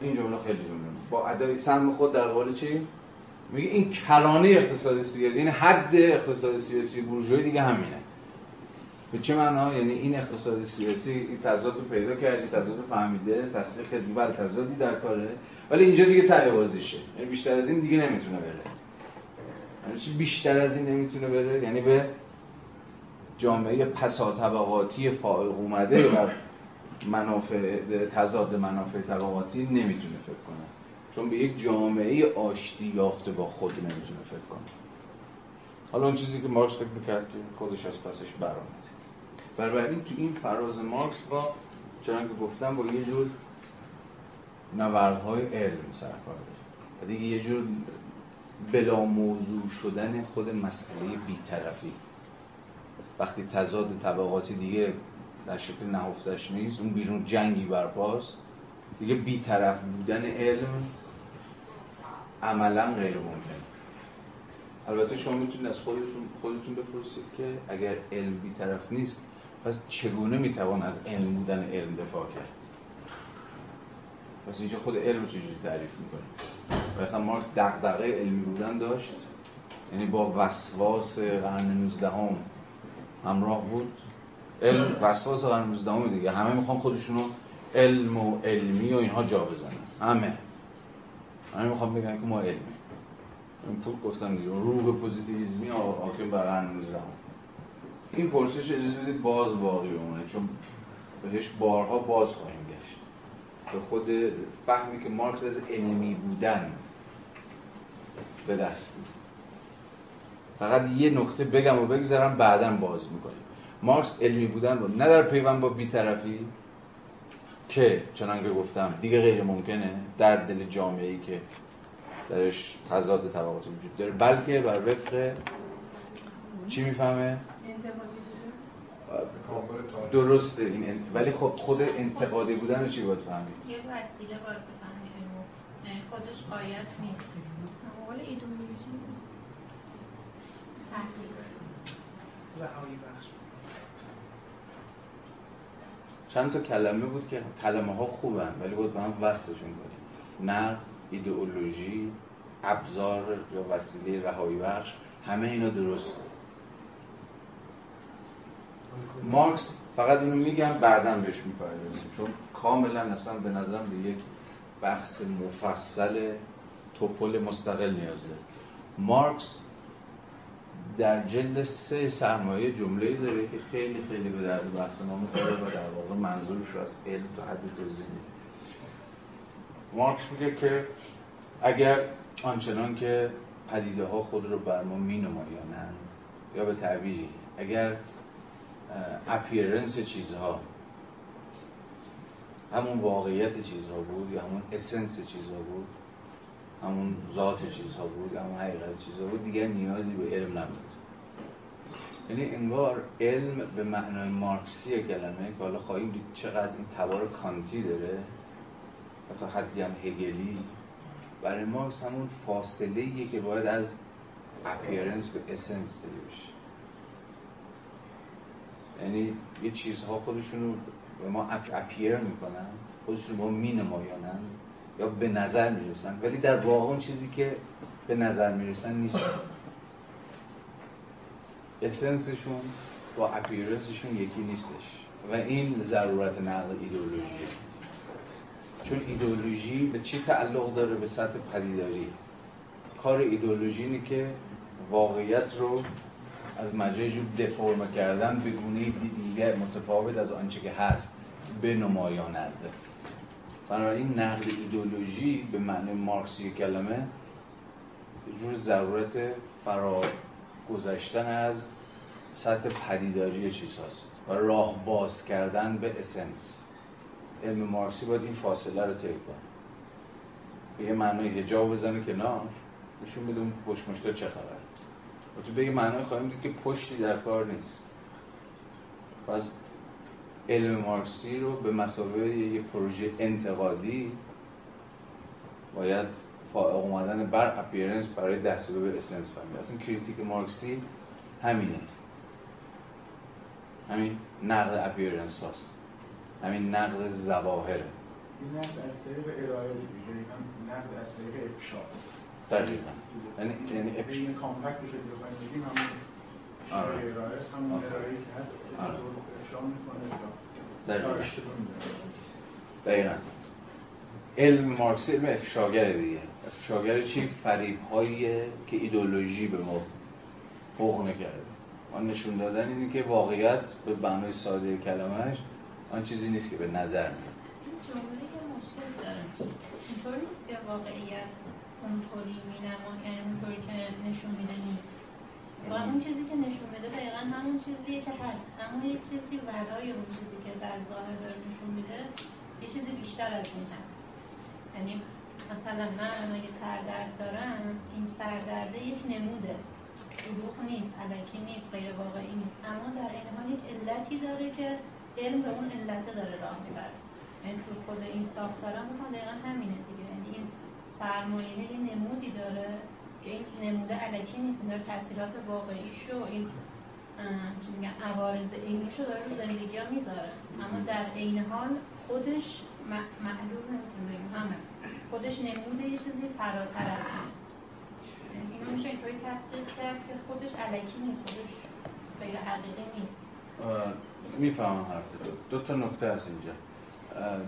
این جمله خیلی جمله با ادای سهم خود در قول چی؟ میگه این کرانه اقتصاد سیاسی یعنی حد اقتصاد سیاسی بورژوایی دیگه همینه. به چه معنا؟ یعنی این اقتصاد سیاسی این تضاد رو پیدا کردی تضاد رو فهمیده تصدیق کردی بله تضادی در کاره. ولی اینجا دیگه ته بازیشه. یعنی بیشتر از این دیگه نمی‌تونه بره. یعنی چی بیشتر از این نمی‌تونه بره؟ یعنی به جامعه پسا طبقاتی فائق اومده و منافع تضاد منافع طبقاتی نمی‌تونه فکر کنه. چون به یک جامعه آشتی یافته با خود نمی‌تونه فکر کنه. حالا اون چیزی که مارکس فکر می‌کرد که خودش از پسش برآمده بنابراین تو این فراز مارکس با چنان که گفتم با یه جور نوردهای علم سرکار داره. و دیگه یه جور بلا موضوع شدن خود مسئله بیطرفی. وقتی تضاد طبقاتی دیگه در شکل نهفتش نیست اون بیرون جنگی برپاست دیگه بیطرف بودن علم عملا غیر ممکن. البته شما می‌تونید از خودتون خودتون بپرسید که اگر علم بیطرف نیست پس چگونه می‌توان از علم بودن علم دفاع کرد؟ پس اینجا خود علم چجوری تعریف می‌کنه مثلا مارکس دغدغه علمی بودن داشت یعنی با وسواس قرن 19 هم همراه بود. علم وسواس قرن 19 هم دیگه. همه می‌خوان خودشونو علم و علمی و اینها جا بزنن. همه. همه می‌خوان بگن که ما علمی این پول گفتم دیگه. روح پوزیتیویسمی حاکم بر قرن 19 این پرسش اجازه بدید باز باقی بمونه چون بهش بارها باز خواهیم گشت. به خود فهمی که مارکس از علمی بودن به دست فقط یه نکته بگم و بگذارم بعدا باز می‌کنیم. مارکس علمی بودن رو نه در پیوند با بیطرفی که چنانکه گفتم دیگه غیر ممکنه در دل جامعه ای که درش تضاد طبقات وجود داره بلکه بر وفق چی می‌فهمه؟ درسته این ولی خب خود انتقادی بودن رو چی باید فهمید؟ یه وسیله باید یعنی خودش آیت نیست. مقال ایدولوژی چند تا کلمه بود که کلمه ها خوبن ولی باید به هم وصلشون کنیم. نه ایدئولوژی ابزار یا وسیله رهایی بخش همه اینا درست. مارکس فقط اینو میگم بعدا بهش می‌پردازیم. چون کاملا اصلا به نظرم به یک بحث مفصل توپل مستقل نیاز داره مارکس در جلد سه سرمایه جمله داره که خیلی خیلی به درد بحث ما می‌خوره و در واقع منظورش رو از علم تا حد توضیح میده. مارکس میگه که اگر آنچنان که پدیده ها خود رو بر ما می نمایانند یا به تعبیری اگر appearance چیزها. همون واقعیت چیزها بود یا همون essence چیزها بود همون ذات چیزها بود همون حقیقت چیزها بود دیگر نیازی به علم نبود. یعنی انگار علم به معنای مارکسی کلمه که حالا خواهیم دید چقدر این تبار کانتی داره و تا حدی هم هگلی برای مارکس همون فاصله که باید از appearance به essence داری بشه. یعنی یه چیزها خودشون رو به ما appear می‌کنن خودشون ما می نمایانن یا به نظر می‌رسن. ولی در واقع اون چیزی که به نظر می‌رسن نیست. essence شون با appearance شون یکی نیستش. و این ضرورت نقل ایدئولوژیه چون ایدئولوژی به چی تعلق داره به سطح پدیداری؟ کار ایدئولوژی اینه که واقعیت رو از مجرای دفرم کردن به گونه دیگر متفاوت از آنچه که هست به نمایاند بنابراین نقل ایدئولوژی به معنی مارکسی کلمه جور ضرورت فرا گذشتن از سطح پدیداری چیز هست و راه باز کردن به اسنس علم مارکسی باید این فاصله رو طی کنه. به یه معنای هجاب بزنه کنار. نشون بده اون پشت مشکل چه خبر و تو به معنای خواهیم دید که پشتی در کار نیست. پس علم مارکسی رو به مسابقه یه پروژه انتقادی باید فائق اومدن بر appearance برای دست به essence فهمید. اصلا critique مارکسی همینه. همین نقد appearance هاست. همین نقد ظواهره. این نقد از طریق ارائه دیگه نقد از طریق دقیقا یعنی یعنی compact ش رو بخوایم بگیم همون آره. ارائه همون آره. ارائه که هست که آره. افشا می‌کنه یا دقیقا. علم مارکسی علم افشاگره دیگه افشاگر چی؟ فریب که ایدولوژی به ما حقنه کرده آن نشون دادن اینه که واقعیت به معنای ساده کلمهش آن چیزی نیست که به نظر میاد این جمله یه مشکل داره اینطور نیست که واقعیت اونطوری مینما یعنی اونطوری که نشون میده نیست. و اون چیزی که نشون میده دقیقا همون چیزیه که هست. اما یک چیزی ورای اون چیزی که در ظاهر داره نشون میده یه چیزی بیشتر از این هست. یعنی مثلا من اگه سردرد دارم این سردرده یک نموده. دروغ نیست علکی نیست غیر واقعی نیست. اما در این حال یک علتی داره که علم به اون علته داره راه می‌بره. یعنی تو خود این ساختارم می‌خوام دقیقا همینه دیگه. سرمایه یه نمودی داره؟ که این نموده علکی نیست این داره تاثیرات واقعیشو این اه، چی میگن عوارض عینیشو داره رو زندگی ها می‌ذاره. اما در عین حال خودش معلوم همه. خودش نموده یه چیزی فراتر از یعنی اینو میشه اینطوری تحقیق کرد که خودش الکی نیست خودش غیر حقیقی نیست. می‌فهمم حرف دو. دو تا نکته هست اینجا.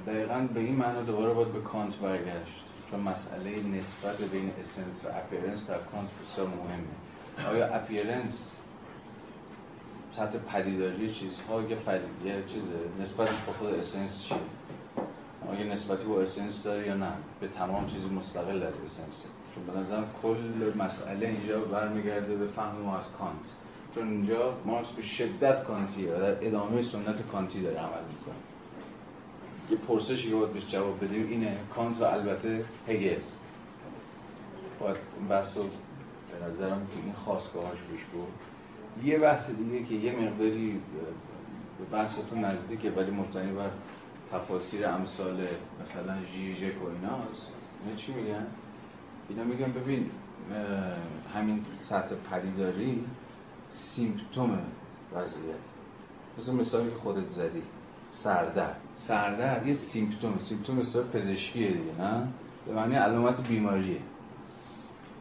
دقیقا به این معنا دوباره باید به کانت برگشت. چون مسئله نسبت بین essence و appearance در کانت بسیار مهمه. آیا appearance سطح پدیداری چیزها یه. یه چیزه؟ نسبتش با خود essence چیه؟ آیا نسبتی با essence داره یا نه؟ به تمام چیزی مستقل از essence چون به نظرم کل مسئله اینجا برمیگرده به فهم ما از کانت. چون اینجا مارکس به شدت کانتیه و در ادامه سنت کانتی داره عمل می‌کنه. یه پرسشی باید بهش جواب بدیم اینه. کانت و البته هگل باید بحث رو به نظرم که این خاستگاهاش پیش بود یه بحث دیگه که یه مقداری به بحثتون نزدیکه ولی مبتنی بر تفاسیر امثال مثلا ژیژک و ایناست. اینا چی میگن؟ اینا میگن ببین همین سطح پدیداری symptom وضعیت. مثل مثالی که خودت زدی. سردرد. سردرد یه symptom symptom مثال پزشکیه دیگه نه؟ به معنی علامت بیماریه.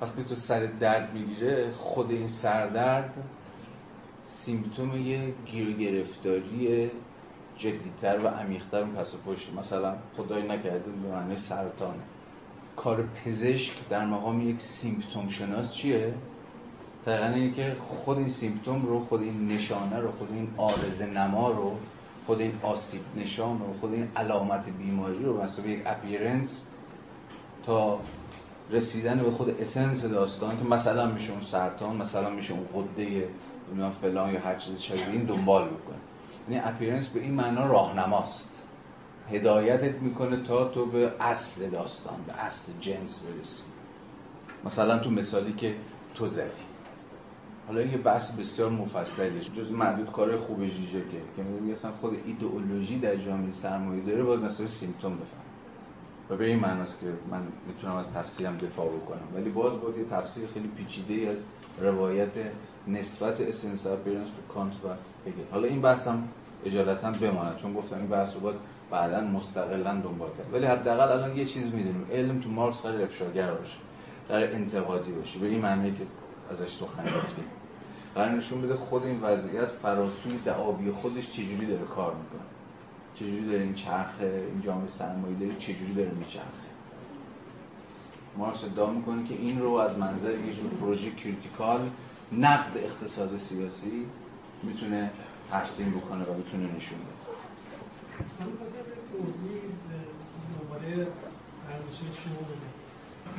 وقتی تو سر درد می‌گیره خود این سردرد symptom یه گیر گرفتاری جدیتر و عمیقتر پس و پشت. مثلا خدای نکرده به معنی سرطانه. کار پزشک در مقام یک symptom شناس چیه؟ دقیقا اینه که خود این symptom رو خود این نشانه رو خود این عارضه نما رو خود این آسیب نشان رو خود این علامت بیماری رو مثلا یک appearance تا رسیدن به خود essence داستان که مثلا میشه اون سرطان مثلا میشه اون غده فلان یا هر چیز شبیه این دنبال بکنه. یعنی appearance به این معنا راهنماست. هدایتت می‌کنه تا تو به اصل داستان به اصل جنس برسی. مثلا تو مثالی که تو زدی. حالا یه بحث بسیار مفصلیه جز معدود کار خوب ژیژکه که میگه اصلا خود ایدئولوژی در جامعه سرمایه داری رو باید مثلا symptom بفهم و به این معناست که من می‌تونم از تفسیرم دفاع بکنم. ولی باز باید یه تفسیر خیلی پیچیده ای از روایت نسبت essence appearance به کانت و هگل حالا این بحثم اجالتا بماند چون گفتم این بحث رو باید بعدا مستقلا دنبال کرد. ولی حداقل الان یه چیز می‌دونیم. علم تو مارکس قرار افشاگر باشه قرار انتقادی باشه. به این معنی که ازش سخن گفتیم. قرار نشون بده خود این وضعیت فراسوی دعاوی خودش چجوری داره کار می‌کنه. چجوری داره این چرخه این جامعه سرمایه داره چجوری داره میچرخه. مارکس ادعا می‌کنه که این رو از منظر یه جور پروژه critical نقد اقتصاد سیاسی می‌تونه ترسیم بکنه و می‌تونه نشون بده.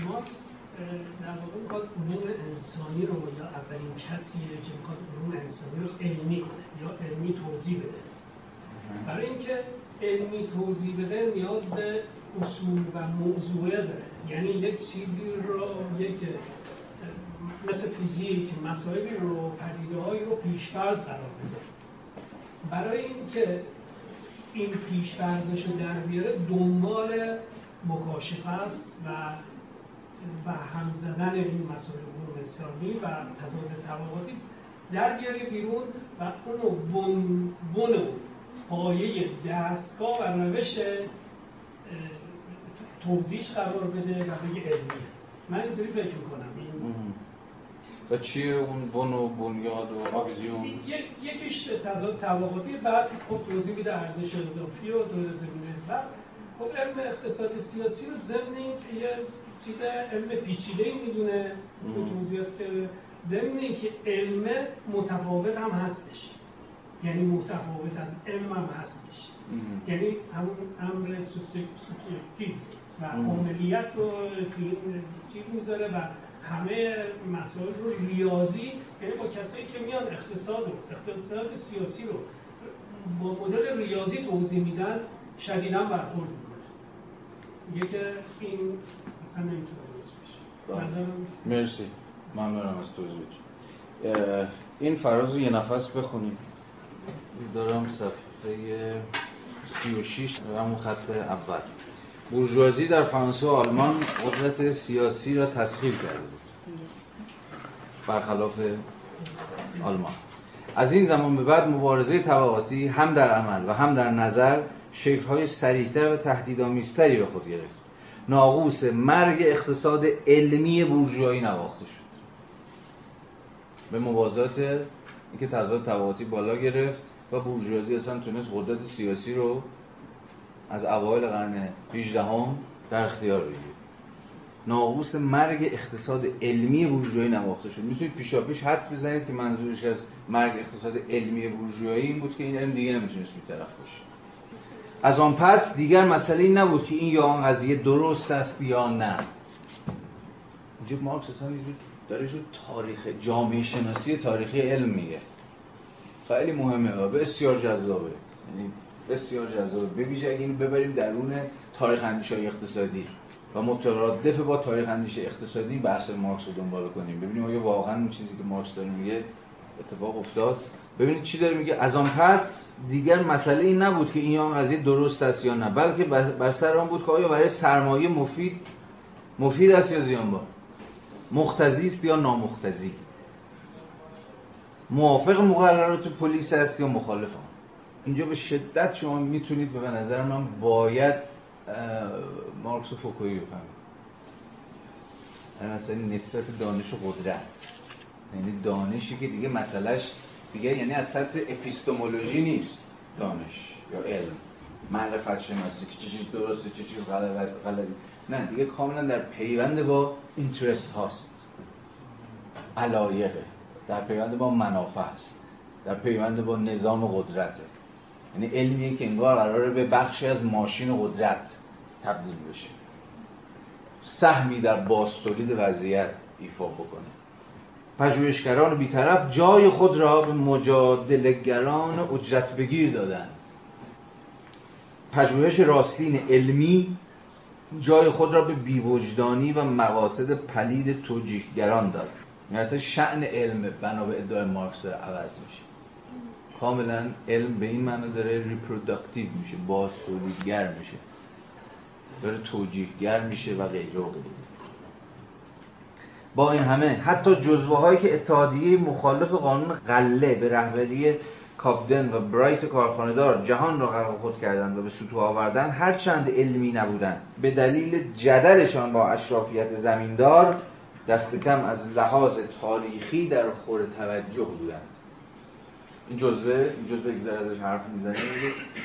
مارکس در واقع می‌خواد علوم انسانی رو یا اولین کسیه که می‌خواد علوم انسانی رو علمی کنه یا علمی توضیح بده. برای اینکه علمی توضیح بده نیاز به اصول و موضوعه داره. یعنی یک چیزی رو یک مثل فیزیک مسائلی رو پدیده رو پیشفرض قرار بده. برای اینکه این پیشفرزش رو در بیاره دنبال مکاشفه است و و هم زدن این مسائل علوم انسانی و تضاد طبقاتی در بیاره بیرون و اونو بن, بن پایه دستگاه و روش توضیح قرار بده و بگه علمیه. من اینطوری فکر می‌کنم. این و چیه اون بن و بنیاد و آکزیون یکیش تضاد طبقاتی بعد خب توضیح میده ارزش اضافی و دور زمینه. بعد خب علم اقتصاد سیاسی رو ضمن که یه چیز علم پیچیده ای می‌دونه تو توضیحات که ضمن که علم متفاوت هم هستش. یعنی متفاوت از علم هم هستش. یعنی همون امر سوبژکتیو و عملیت رو چیز می‌ذاره و همه مسائل رو ریاضی یعنی با کسایی که میان اقتصاد و اقتصاد سیاسی رو با مدل ریاضی توضیح میدن شدیدا برخورد می‌کنه میگه که این اصلا نمی‌تونه بله. مرسی. ممنونم از توضیح. این فراز رو یه نفس بخونیم. دارم صفحه 36 همون خط اول. بورژوازی در فرانسه و آلمان قدرت سیاسی را تسخیر کرده بود. برخلاف آلمان. از این زمان به بعد مبارزه طبقاتی هم در عمل و هم در نظر شکل‌های سریحتر و تهدیدآمیزتری به خود گرفت. ناقوس مرگ اقتصاد علمی بورژوایی نواخته شد. به موازات اینکه تضاد طبقاتی بالا گرفت و بورژوازی اصلا تونست قدرت سیاسی رو از اوایل قرن 18 هم در اختیار بگیرید ناقوس مرگ اقتصاد علمی بورژوایی نواخته شد. می‌تونید پیشا پیش حدس بزنید که منظورش از مرگ اقتصاد علمی بورژوایی این بود که این علم دیگه نمی‌تونست بی‌طرف باشه. از آن پس دیگر مسئله این نبود که این یا آن قضیه درست است یا نه. اینجا مارکس اصلا داره جو تاریخ جامعه شناسی تاریخی علم میگه. خیلی مهمه و بسیار جذابه. یعنی بسیار جذابه. ببیشه اگه اینو ببریم درون تاریخ اندیشه اقتصادی و مترادف با تاریخ اندیشه اقتصادی بحث مارکس رو دنبال کنیم. ببینیم آیا واقعا اون چیزی که مارکس داره میگه اتفاق افتاد؟ ببینید چی داره میگه؟ از آن پس دیگر مسئله این نبود که این قضیه درست است یا نه بلکه بر سر آن بود که آیا برای سرمایه مفید مفید است یا زیانبار مختزی است یا نامختزی؟ موافق مقررات پلیس است یا مخالف آن؟ اینجا به شدت شما می‌تونید به نظر من باید مارکس و فوکویی بفهمید. یعنی مثلا نسبت دانش و قدرت. یعنی دانشی که دیگه مسئلهش دیگه یعنی از سطح اپیستمولوژی نیست دانش یا علم. معرفت شناسی که چه چیز درسته چه چیز غلط غلطی. نه دیگه کاملا در پیوند با اینترست هاست. علایقه. در پیوند با منافع است در پیوند با نظام قدرته یعنی علمیه که انگار قراره به بخشی از ماشین قدرت تبدیل بشه. سهمی در بازتولید وضعیت ایفا بکنه. پژوهشگران بیطرف جای خود را به مجادلگران اجرت بگیر دادند. پژوهش راستین علمی جای خود را به بیوجدانی و مقاصد پلید توجیهگران داد. یعنی اصلا شأن علم بنا به ادعای مارکس داره عوض میشه. کاملا علم به این معنی داره reproductive میشه باز تولیدگر میشه. داره توجیهگر میشه و غیره و غیره. با این همه. حتی جزوه هایی که اتحادیه مخالف قانون قله به رهبری کابدن و برایت کارخانهدار جهان را غرق خود کردند و به سطوح آوردن هرچند علمی نبودند. به دلیل جدلشان با اشرافیت زمیندار دست کم از لحاظ تاریخی در خور توجه بودند. این جزوه این جزوه که ازش حرف می‌زنه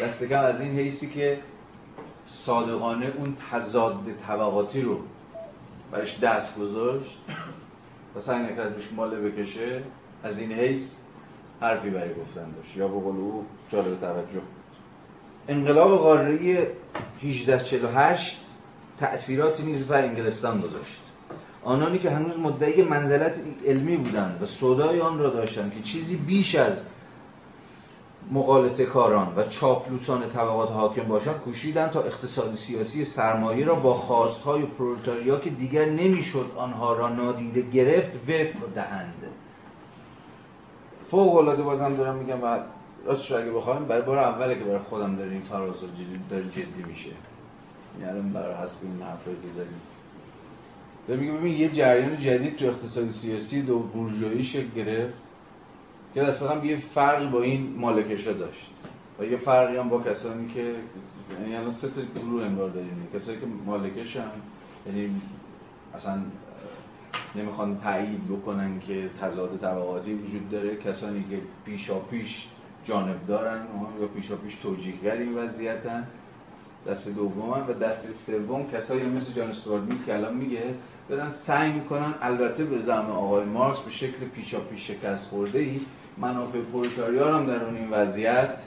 دست کم از این حیثی که صادقانه اون تضاد طبقاتی رو برش دست گذاشت. و سعی نکرد بهش ماله بکشه از این حیث حرفی برای گفتن داشت. یا به قول او جالب توجه انقلاب قاره 1848 تأثیراتی نیز بر انگلستان گذاشت. آنانی که هنوز مدعی منزلت علمی بودند و صدای آن را داشتند که چیزی بیش از مقالطه کاران و چاپلوسان طبقات حاکم باشند کوشیدند تا اقتصاد سیاسی سرمایه را با خواستهای پرولتاریا که دیگر نمی‌شد آنها را نادیده گرفت وفق دهند. فوق العاده بازم دارم میگم و راستش اگه بخوایم برای بار اوله که برای خودم داره این فراز داره جدی میشه. یعنی برای حسب این حرفایی که زدیم. میگه ببین یه جریان جدید تو اقتصاد سیاسی دو بورژوایی شکل گرفت. که دست یه فرقی با این مالکشا داشت. و یه فرقی هم با کسانی که یعنی الان سه تا گروه انگار داریم. کسایی که مالکش هم یعنی اصلا نمی‌خوان تایید بکنن که تضاد طبقاتی وجود داره. کسانی که پیشا پیش جانب دارن یا پیشا پیش توجیهگر این وضعیتن. دست دوم و دست سوم کسایی مثل جان استوارد که الان میگه دارن سعی می‌کنن البته به زعم آقای مارکس به شکل پیشا پیش شکست خورده ای منافع پرولتاریا هم در اون این وضعیت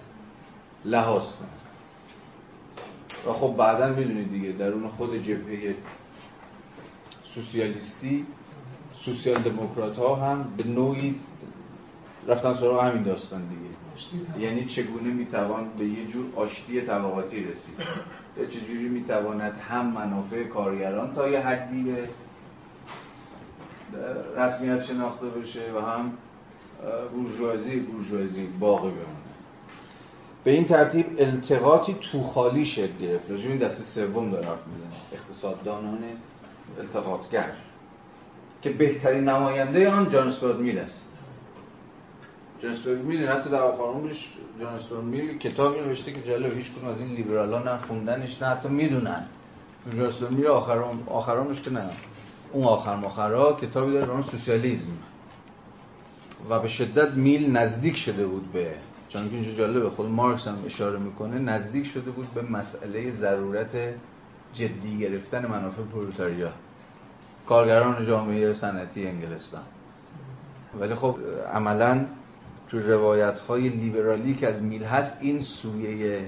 لحاظ کنن و خب بعدا می‌دونید دیگه در اون خود جبهه سوسیالیستی سوسیال دموکرات ها هم به نوعی رفتن سراغ همین داستان دیگه. یعنی چگونه می‌توان به یه جور آشتی طبقاتی رسید؟ یا چجوری می‌تواند هم منافع کارگران تا یه حدی رسمیت شناخته بشه و هم بورژوازی بورژوازی باقی بمونه. به این ترتیب التقاطی توخالی شکل گرفت راجع این دست سوم داره حرف می‌زنه اقتصاددانان التقاطگر. که بهترین نماینده آن جان استوارت میل است. جان استوارت میل حتی در آخرونش جان استوارت میل کتابی نوشته که جالب هیچ کنون از این لیبرالا نه خوندنش نه حتی می‌دونن. جان استوارت میل آخرون آخرونش که نه. اون آخر مخرا کتابی داره به سوسیالیسم. و به شدت میل نزدیک شده بود به چون که اینجا جالبه خود مارکس هم اشاره می‌کنه نزدیک شده بود به مسئله ضرورت جدی گرفتن منافع پرولتاریا. کارگران جامعه صنعتی انگلستان. ولی خب عملا تو روایت های لیبرالی که از میل هست این سویه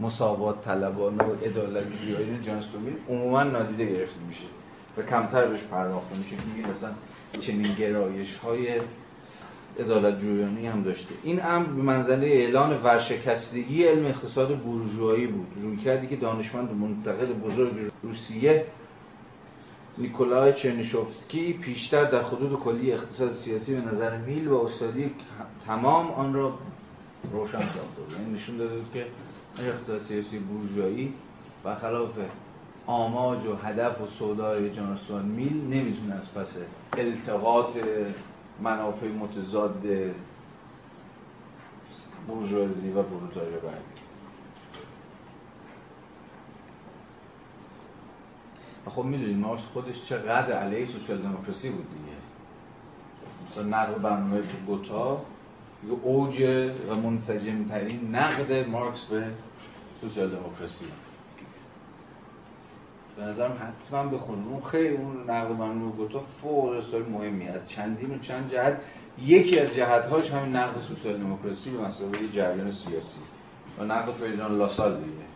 مساوات طلبانه و ادالت جویایی جانس میل عموما نادیده گرفته میشه و کمتر بهش پرداخته میشه. که مثلا چنین گرایش های ادالت جویانی هم داشته. این امر به منزله اعلان ورشکستگی علم اقتصاد بورژوایی بود. روی کردی که دانشمند منتقد بزرگ روسیه نیکولای چرنیشوفسکی پیشتر در خطوط کلی اقتصاد سیاسی به نظر میل و استادی تمام آن را روشن بود یعنی نشون داده که اقتصاد سیاسی بورژوایی برخلاف آماج و هدف و سودای جانستان میل نمی‌تونه از پس التقاط منافع متضاد بورژوازی و پرولتاریا برگرد. خب می‌دونید مارکس خودش چقدر علیه سوسیال دموکراسی بود دیگه. مثلا نقل برنامه تو گوتا اوج و منسجم ترین نقد مارکس به سوسیال دموکراسی. به نظرم حتما بخونید اون خیلی اون نقد من گفت فوق العاده مهمی از چندین و چند جهت. یکی از جهت‌هاش همین نقد سوسیال دموکراسی به مسابقه جریان سیاسی. و نقد فریدان لاسال دیگه.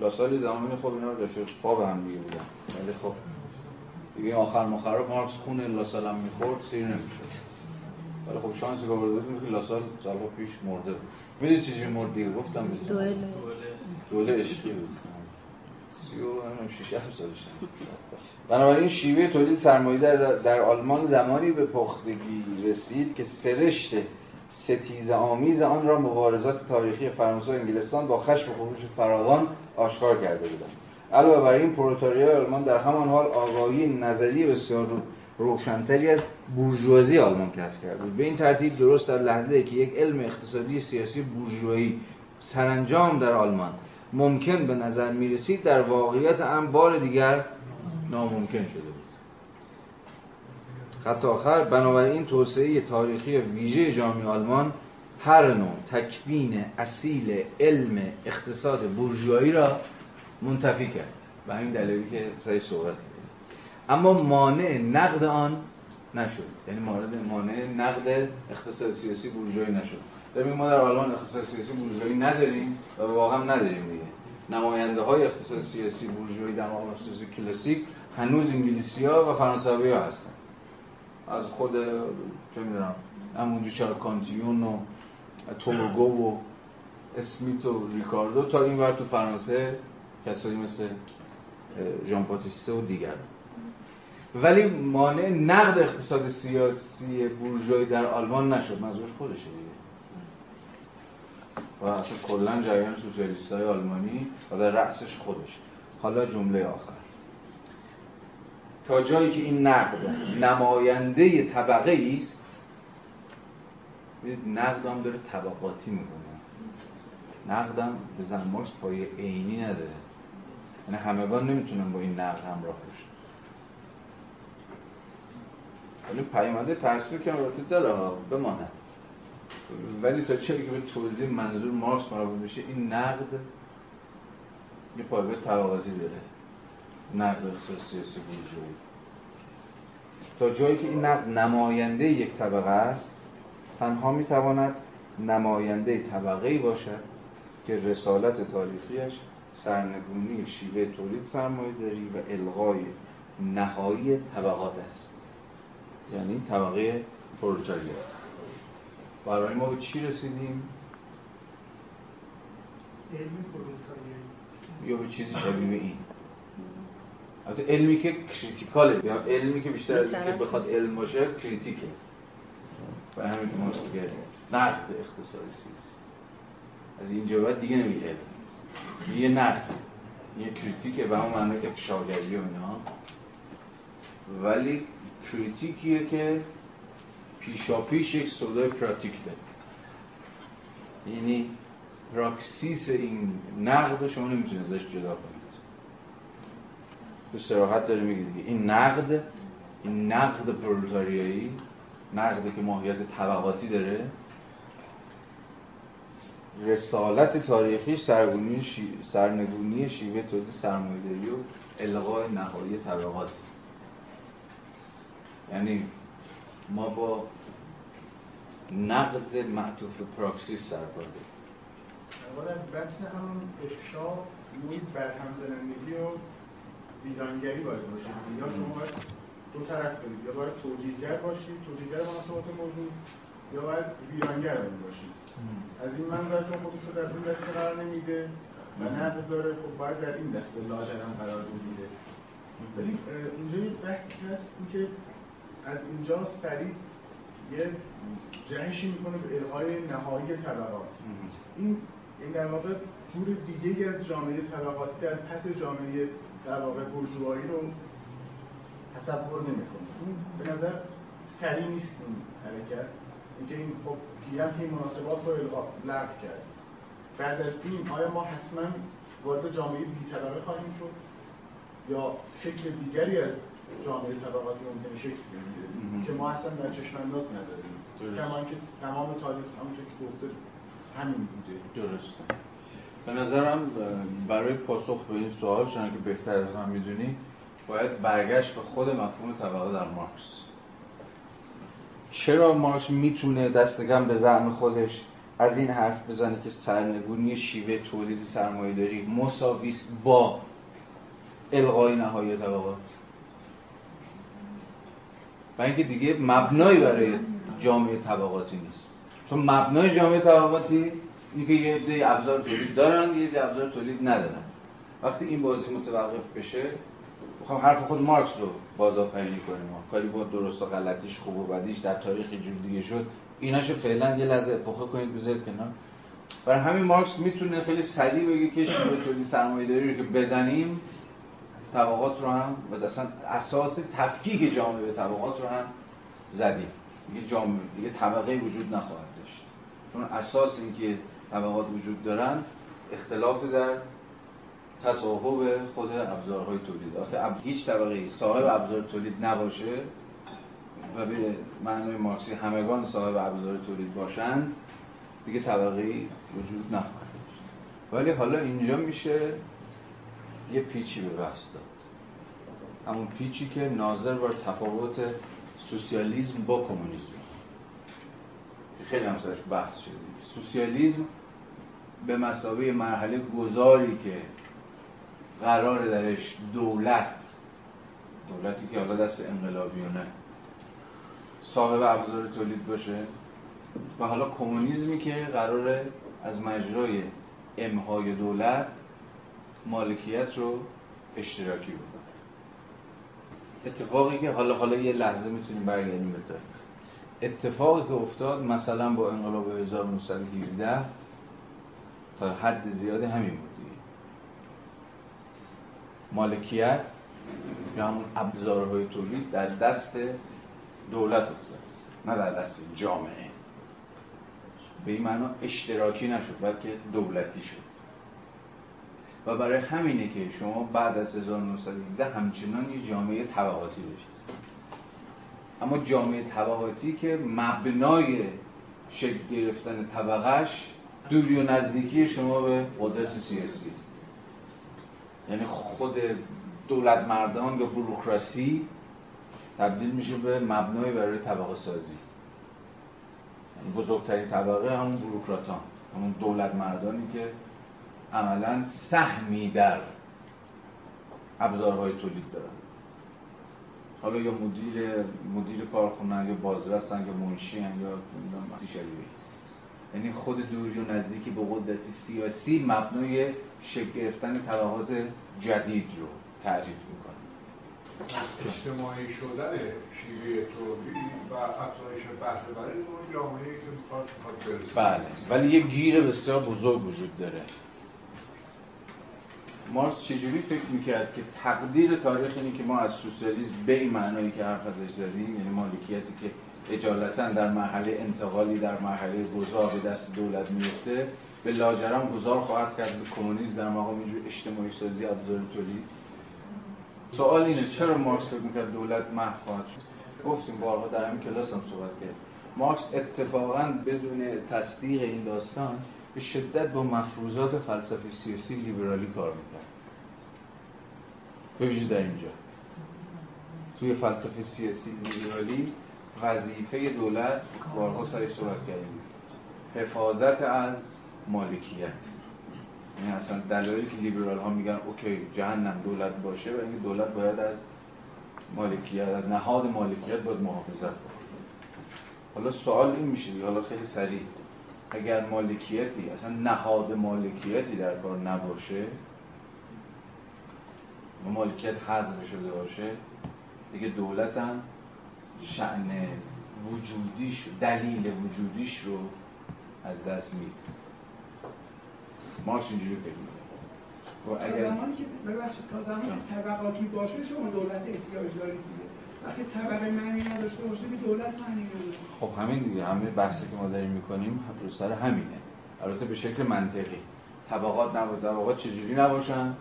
لاسال زمانی خب اینا رفیق خواب هم دیگه بودن. ولی خب دیگه آخر مخرب مارکس خون لاسال هم می‌خورد سیر نمی‌شد. ولی خب شانسی که آورده که لاسال سالها پیش مرده بود. می‌دونی چیزی مرد دیگه؟ گفتم. دوله دوله عشقی بود. بنابراین شیوه تولید سرمایه در, در آلمان زمانی به پختگی رسید که سرشت ستیز آمیز آن را مبارزات تاریخی فرانسه و انگلستان با خشم و خروش فراوان آشکار کرده بودند. علاوه بر این پروتاریا آلمان در همان حال آگاهی نظری بسیار روشنتری از بورژوازی آلمان کسب کرده بود. به این ترتیب درست در لحظه که یک علم اقتصادی سیاسی بورژوایی سرانجام در آلمان ممکن به نظر می رسید در واقعیت هم بار دیگر ناممکن شده بود. خط آخر بنابراین توسعه تاریخی ویژه جامعه آلمان هر نوع تکوین اصیل علم اقتصاد بورژوایی را منتفی کرد. و همین دلیلی که سعی صحبت اما مانع نقد آن نشد. یعنی مورد مانع نقد اقتصاد سیاسی بورژوایی نشد. ببین ما در آلمان اقتصاد سیاسی بورژوایی نداریم و واقعا نداریم دیگه. نماینده های اقتصاد سیاسی بورژوایی در سیاسی کلاسیک هنوز انگلیسی ها و فرانسوی ها هستن. از خود چه می‌دونم همونجا چرا کانتیون و توموگو و اسمیت و ریکاردو تا این ور تو فرانسه کسایی مثل ژان پاتیسته و دیگر. ولی مانع نقد اقتصاد سیاسی بورژوایی در آلمان نشد. منظورش خودشه دیگه. و اصلا کلا جریان سوسیالیست های آلمانی و در رأسش خودش حالا جمله آخر. تا جایی که این نقد نماینده طبقه است نقد هم داره طبقاتی می‌کنه نقدم به زن مارکس پای عینی نداره. یعنی همگان نمی‌تونن با این نقد همراه بشن ولی پیامده ترسوی که البته داره بمانه ولی تا چه که به توضیح منظور مارکس مربوط بشه این نقد یه پایگاه طبقاتی داره. نقد سیاسی بورژوایی تا جایی که این نقد نماینده یک طبقه است تنها می‌تواند نماینده طبقه ای باشد که رسالت تاریخیش سرنگونی شیوه تولید سرمایه داری و الغای نهایی طبقات است. یعنی طبقه پرولتاریا برای ما به چی رسیدیم؟ علم یا به چیزی شبیه به این. البته علمی که کریتیکاله. یا علمی که بیشتر از اینکه بخواد علم باشه کریتیکه. و همین که ما نقد اقتصادی سیاسی. از این جواب دیگه نمیگه علم یه نقد. یه کریتیکه به همون معنی افشاگری و اینا. ولی کریتیکیه که پیشا پیش یک سودای پراتیک داره. یعنی پراکسیس این نقد شما نمی‌تونید ازش جدا کنید. تو سراحت داره میگه دیگه. این نقد این نقد پرولتاریایی نقدی که ماهیت طبقاتی داره رسالت تاریخی سرگونی شی... سرنگونی شیوه تولید سرمایه‌داری و الغای نهایی طبقات یعنی ما با نقد معطوف پراکسیس سر کار اولا بحث همون افشا نوعی برهم زنندگی و ویرانگری باید باشه. یا شما باید دو طرف دارید یا باید توجیهگر باشید توجیهگر مناسبات موضوع یا باید ویرانگر باشید. از این منظر چون خودش رو در این دسته قرار نمیده و نقد داره خب باید در این دسته لاجرم قرار بگیره. ولی اینجا یه بحثی هست اینکه از اینجا سریع یه جهشی می‌کنه به الغای نهایی طبقات. این این در واقع جور دیگه از جامعه طبقاتی در پس جامعه در واقع برجوهایی رو تصور نمی‌کنه. این به نظر سریع نیست این حرکت. اینکه این خب گیرم که این مناسبات رو لغو کرد. بعد از این آیا ما حتما وارد جامعه بی طبقه خواهیم شد؟ یا شکل دیگری از جامعه طبقاتی ممکنه شکل بگیره. که ما اصلا در چشم انداز نداریم. کما که تمام تاریخ همونطور که گفته همین بوده. درسته به نظرم برای پاسخ به این سوال چون که بهتر از من می‌دونی باید برگشت به خود مفهوم طبقه در مارکس. چرا مارکس می‌تونه دستگم به زعم خودش از این حرف بزنه که سرنگونی شیوه تولید سرمایه داری مساویست با الغای نهایی طبقات؟ و اینکه دیگه مبنایی برای جامعه طبقاتی نیست. چون مبنای جامعه طبقاتی اینه که یه عده ابزار تولید دارن یه عده ابزار تولید ندارن. وقتی این بازی متوقف بشه می‌خوام حرف خود مارکس رو بازآفرینی کنیم کاری با درست و غلطیش خوب و بدیش در تاریخ جور دیگه شد. ایناشو فعلا یه لحظه اپوخه کنید بذارید کنار. برای همین مارکس می‌تونه خیلی سریع بگه که شیوه تولید سرمایه‌داری رو که بزنیم طبقات رو هم و اصلا اساس تفکیک جامعه به طبقات رو هم زدیم. دیگه جامعه دیگه طبقه وجود نخواهد داشت. چون اساس اینکه طبقات وجود دارن اختلاف در تصاحب خود ابزارهای تولید. آخه هیچ طبقه صاحب ابزار تولید نباشه و به معنای مارکسی همگان صاحب ابزار تولید باشند دیگه طبقه وجود نخواهد ولی حالا اینجا میشه یه پیچی به بحث داد. همون پیچی که ناظر بر تفاوت سوسیالیسم با کمونیسم. خیلی هم سرش بحث شده. سوسیالیسم به مسابقه مرحله گذاری که قرار درش دولت دولتی که حالا دست انقلابیونه صاحب ابزار تولید باشه و حالا کمونیسمی که قراره از مجرای امهای دولت مالکیت رو اشتراکی بکنه. اتفاقی که حالا حالا یه لحظه می‌تونیم برگردیم به اتفاقی که افتاد مثلا با انقلاب 1917 تا حد زیادی همین بود مالکیت یا همون ابزارهای تولید در دست دولت افتاد نه در دست جامعه. به این معنا اشتراکی نشد بلکه دولتی شد. و برای همینه که شما بعد از 1917 همچنان یه جامعه طبقاتی داشتید اما جامعه طبقاتی که مبنای شکل گرفتن طبقش دوری و نزدیکی شما به قدرت سیاسی. یعنی خود دولت مردان یا بروکراسی تبدیل میشه به مبنای برای طبقه سازی یعنی بزرگترین طبقه همون بروکراتان همون دولت مردانی که عملا سهمی در ابزارهای تولید دارن. حالا یا مدیر مدیر کارخونه یا بازرسن یا منشی یا شبیه. یعنی خود دوری و نزدیکی به قدرت سیاسی مبنای شکل گرفتن طبقات جدید رو تعریف می‌کنه. اجتماعی شدن شیوه تولید و افزایش بهره برای اون جامعه که می‌خواد برسه. بله. ولی یه گیر بسیار بزرگ وجود داره. مارکس چجوری فکر می‌کرد که تقدیر تاریخ اینه که ما از سوسیالیسم به این معنایی که حرف ازش زدیم یعنی مالکیتی که اجالتا در مرحله انتقالی در مرحله گذار به دست دولت میفته به لاجرم گذار خواهد کرد به کمونیسم در مقام اینجور اجتماعی سازی ابزار تولید سوال اینه چرا مارکس فکر می‌کرد دولت محو خواهد شد؟ گفتیم بارها در همین کلاس هم صحبت کرد مارکس اتفاقا بدون تصدیق این داستان به شدت با مفروضات فلسفه سیاسی لیبرالی کار می‌کرد. به در اینجا. توی فلسفه سیاسی لیبرالی وظیفه دولت بارها سرش صحبت کردیم حفاظت از مالکیت. یعنی اصلا دلایلی که لیبرال ها میگن اوکی جهنم دولت باشه و اینکه دولت باید از مالکیت از نهاد مالکیت باید محافظت کنه حالا سوال این میشه حالا خیلی سریع. اگر مالکیتی اصلا نهاد مالکیتی در کار نباشه و مالکیت حذف شده باشه دیگه دولت هم شعن وجودیش دلیل وجودیش رو از دست میده. مارکس اینجوری فکر می‌کنه. و اگر زمانی که ببخشید تا زمانی که طبقاتی باشه شما دولت احتیاج دارید. وقتی طبقه معنی نداشته باشه که دولت معنی نداره. خب همین دیگه همه بحثی که ما داریم می‌کنیم رو سر همینه. البته به شکل منطقی. طبقات نبود طبقات چجوری نباشن؟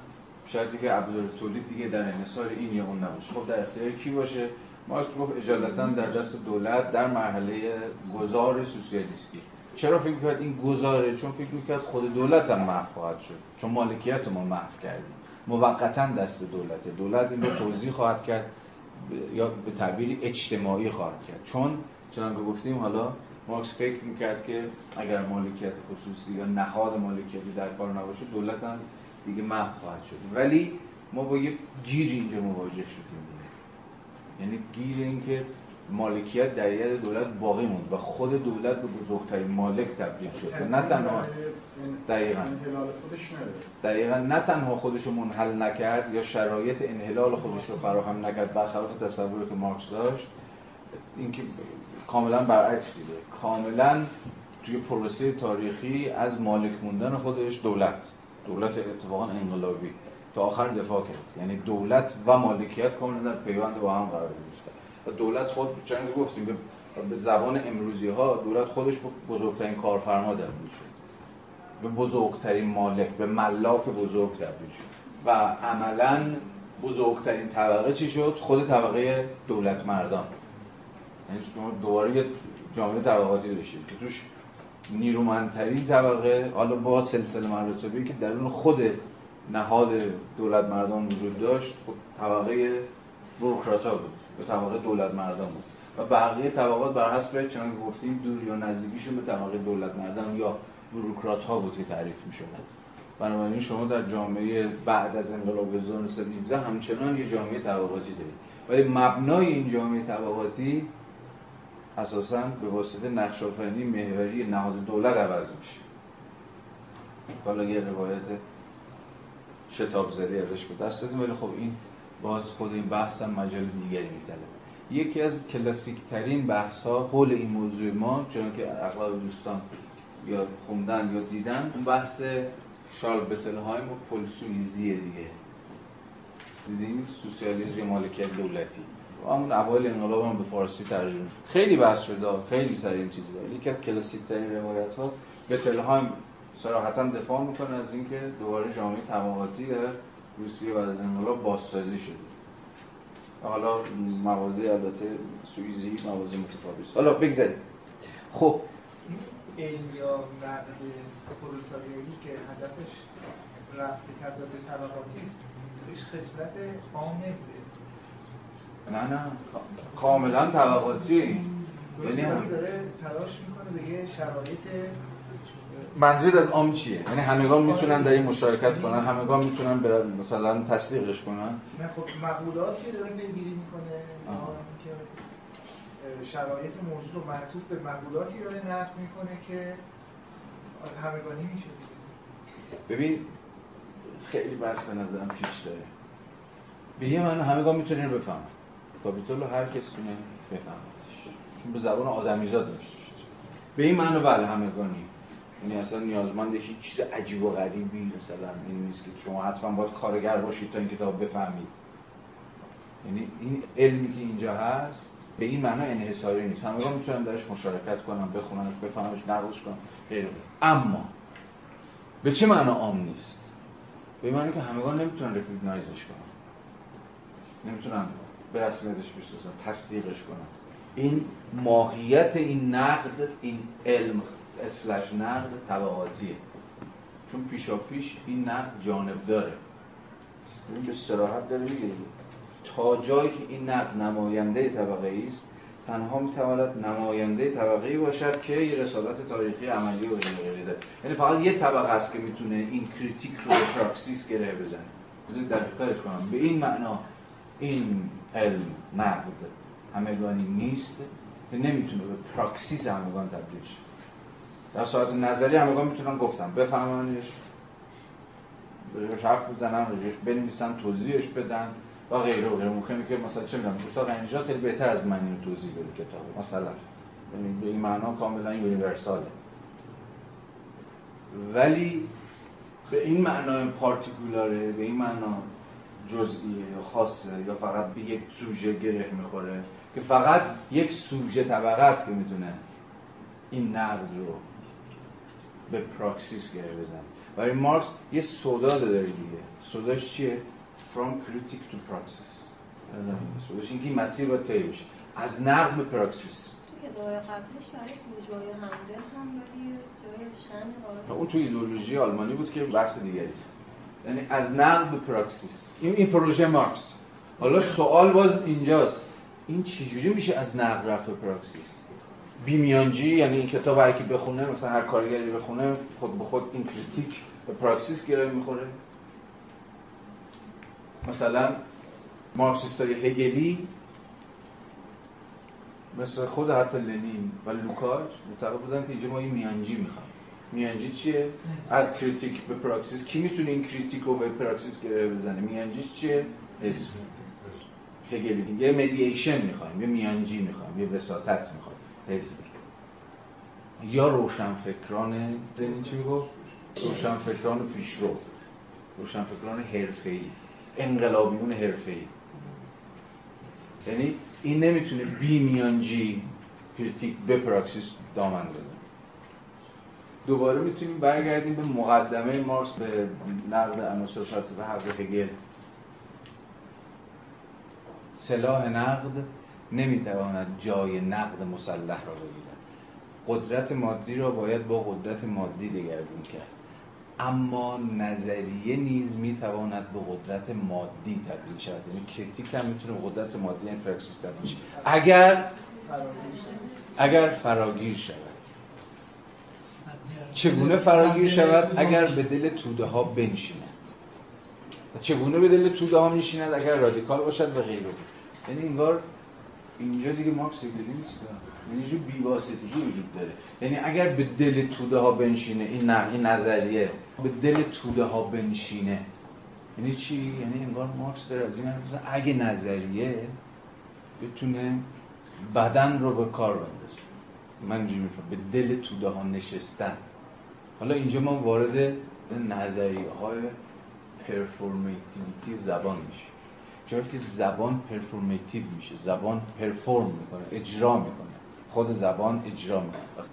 شاید دیگه ابزار تولید دیگه در انحصار این یا اون نباشه. خب در اختیار کی باشه؟ مارکس گفت اجالتا در دست دولت در مرحله گذار سوسیالیستی. چرا فکر کرد این گذاره؟ چون فکر می‌کرد خود دولت هم محو خواهد شد. چون مالکیت ما محو کردیم. موقتا دست دولته. دولت این رو توضیح خواهد کرد. یا به تعبیری اجتماعی خواهد کرد. چون چنانکه گفتیم حالا مارکس فکر می‌کرد که اگر مالکیت خصوصی یا نهاد مالکیتی در کار نباشه دولت هم دیگه محو خواهد شد. ولی ما با یک گیر اینجا مواجه شدیم. یعنی گیر این که مالکیت در ید دولت باقی موند و خود دولت به بزرگترین مالک تبدیل شد نه تنها دقیقا. دقیقا نه تنها خودش رو منحل نکرد یا شرایط انحلال خودش رو فراهم نکرد برخلاف تصوری که مارکس داشت اینکه کاملا برعکس دیده کاملا توی پروسه تاریخی از مالک موندن خودش دولت دولت اتفاقا انقلابی تا آخر دفاع کرد. یعنی دولت و مالکیت کاملا در پیوند با هم قرار دولت خود چند گفتیم به زبان امروزی ها دولت خودش بزرگترین کارفرما تبدیل شد. به بزرگترین مالک به ملاک بزرگ تبدیل شد. و عملا بزرگترین طبقه چی شد؟ خود طبقه دولت مردان یعنی دوباره یه جامعه طبقاتی داشتیم که توش نیرومندترین طبقه حالا با سلسله مراتبی که درون خود نهاد دولت مردان وجود داشت خب طبقه بروکراتا بود. به طبقه دولت مردان بود. و بقیه طبقات بر حسب چنان گفتیم دور یا نزدیکیشون به طبقه دولت مردان یا بروکرات ها بود که تعریف می شدن بنابراین شما در جامعه بعد از انقلاب 1917 همچنان یه جامعه طبقاتی دارید. ولی مبنای این جامعه طبقاتی اساسا به واسطه نقش آفرینی محوری نهاد دولت عوض میشه. حالا یه روایت شتاب زدی ازش به دست دادیم ولی خب این باز خود این بحث هم مجال دیگری میتله یکی از کلاسیک ترین بحث ها حول این موضوع ما چون که اغلب دوستان یا خوندن یا دیدن اون بحث شارل بتلهایم و پل سویزیه دیگه. دیدیم سوسیالیسم یا مالکیت دولتی. همون اوایل انقلاب هم به فارسی ترجمه خیلی بحث شده خیلی سر این چیزا. یکی از کلاسیک ترین روایت ها بتلهایم صراحتا دفاع می‌کنه از اینکه دوباره جامعه طبقاتی روسیه بعد از انقلاب بازسازی شده. حالا موازی البته سوئیزی موازی متفاوت حالا بگذاریم. خب. علم یا نقد پرولتاریایی که هدفش رفع تضاد طبقاتی است هیچ خصلت نمیده نه نه. کاملا طبقاتی. یعنی داره تلاش می‌کنه به یه شرایط منظور از عام چیه؟ یعنی همگان می‌تونن در این مشارکت کنن همگان می‌تونن مثلا تصدیقش کنن؟ نه خب مقولاتی داره پیگیری می‌کنه که شرایط موجود و معطوف به مقولاتی داره نقد می‌کنه که همگانی میشه ببین خیلی بحث به نظرم پیش داره. به یه من همگان می‌تونه رو بفهم کاپیتول هر کسی می‌تونه بفهمتش چون به زبان آدمیزاد نوشته به این معنی بله همگانی. یعنی اصلا نیازمند هیچ چیز عجیب و غریبی مثلا این نیست که شما حتما باید کارگر باشید تا این کتاب بفهمید. یعنی این علمی که اینجا هست به این معنا انحصاری نیست. همگان می‌تونن درش مشارکت کنن بخونن بفهمش نقدش کنن غیره. اما به چه معنا عام نیست؟ به این معنی که همگان نمی‌تونن ریکگنایزش کنن. نمی‌تونن به رسمیتش بشناسن تصدیقش کنن. این ماهیت این نقد این علم اسلش نقد طبقاتیه چون پیشا پیش این نقد جانب داره. این به سراحت داره میگه. تا جایی که این نقد نماینده طبقه است تنها می‌تواند نماینده طبقه باشد که یه رسالت تاریخی عملی و غیره داره یعنی فقط یه طبقه است که می‌تونه این critique رو به پراکسیس گره بزنه. بذارید دقیقترش کنم. به این معنا این علم نقد همگانی نیست که نمی‌تونه به پراکسیس همگان تبدیل شه. در صورت نظری همگان می‌تونن گفتم. بفهمنش حرف بزنن راجبش بنویسن توضیحش بدن و غیره و غیره. ممکنه که مثلا چه می‌دونم استاد اینجا خیلی بهتر از من اینو توضیح بده کتاب. مثلا یعنی به این معنا کاملا یونیورساله. ولی به این معنا پارتیکولاره به این معنا جزئیه یا خاصه یا فقط به یک سوژه گره می‌خوره که فقط یک سوژه طبقه است که می‌تونه این نقد رو به پراکسیس گره بزنه برای مارکس یه سودا داره دیگه. سوداش چیه؟ From critique to praxis بشه اینکه این مسیر باید طی بشه. از نقد به پراکسیس. که قبلش برای بورژوای همدل هم ولی جای اون تو ایدئولوژی آلمانی بود که بحث دیگری است. یعنی از نقد به پراکسیس. این این پروژه مارکس. حالا سوال باز اینجاست. این چجوری میشه از نقد رفت به پراکسیس؟ بیمیانجی یعنی این کتاب هر کی بخونه مثلا هر کارگری بخونه خود به خود این critique به پراکسیس گره می‌خوره مثلا مارکسیستای هگلی مثل خود حتی لنین و لوکاچ معتقد بودن که اینجا ما این میانجی می‌خوایم میانجی چیه؟ از critique به پراکسیس کی می‌تونه این critique رو به پراکسیس گره بزنه؟ میانجی چیه؟ هگلی دیگه mediation می‌خوایم یه میانجی می‌خوایم یه وساطت می‌خوایم حزب یا روشنفکران لنین چی می‌گفت؟ روشنفکران پیشرو. روشنفکران حرفه‌ای. انقلابیون حرفه‌ای. یعنی این نمی‌تونه بی میانجی critique به پراکسیس دامن بزنه. دوباره می‌تونیم برگردیم به مقدمه مارکس به نقد عناصر فلسفه حق هگل. سلاح نقد. نمی‌تواند جای نقد مسلح را بگیرد قدرت مادی را باید با قدرت مادی دگرگون کرد. اما نظریه نیز می‌تواند به قدرت مادی تبدیل شود. یعنی کریتیک هم می‌تونه قدرت مادی این پراکسیس تبدیل شود اگر اگر فراگیر شود. چگونه فراگیر شود؟ اگر به دل توده ها بنشیند. و چگونه به دل توده ها میشیند اگر رادیکال باشد و غیره. یعنی انگار اینجا دیگه مارکس دیگه نیست. یعنی جو بیواسطگی وجود داره. یعنی اگر به دل توده ها بنشینه این نه نظریه به دل توده ها بنشینه. یعنی چی؟ یعنی انگار مارکس داره از این اگه نظریه بتونه بدن رو به کار بندازه. من اینجوری میفهم. به دل توده ها نشستن. حالا اینجا ما وارد نظریه های performativity زبان میشه جایی که زبان performative میشه زبان perform می‌کنه اجرا می‌کنه. خود زبان اجرا می‌کنه.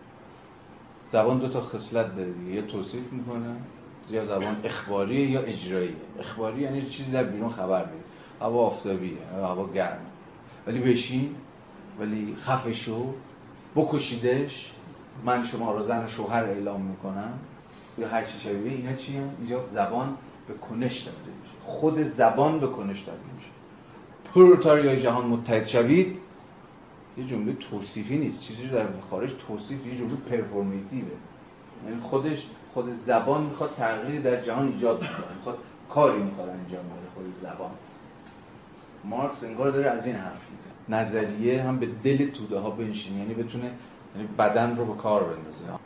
زبان دو تا خصلت داره دیگه یا توصیف می‌کنه یا زبان اخباریه یا اجراییه. اخباری یعنی چیزی در بیرون خبر میده. هوا آفتابیه هوا گرم. ولی بشین ولی خفه شو بکشیدش. من شما رو زن و شوهر اعلام می‌کنم. یا هر چی شبیه اینا چی هم؟ اینجا زبان به کنش تبدیل میشه. خود زبان به کنش تبدیل میشه. پروتاریای جهان متحد شوید یه جمله توصیفی نیست. چیزی در خارج توصیف یه جمله پرفورمیتیوه یعنی خودش خود زبان می‌خواد تغییری در جهان ایجاد کنه می‌خواد کاری می‌خواد انجام بده خود زبان. مارکس انگار داره از این حرف می‌زنه. نظریه هم به دل توده ها بنشینه. یعنی بتونه یعنی بدن رو به کار بندازه.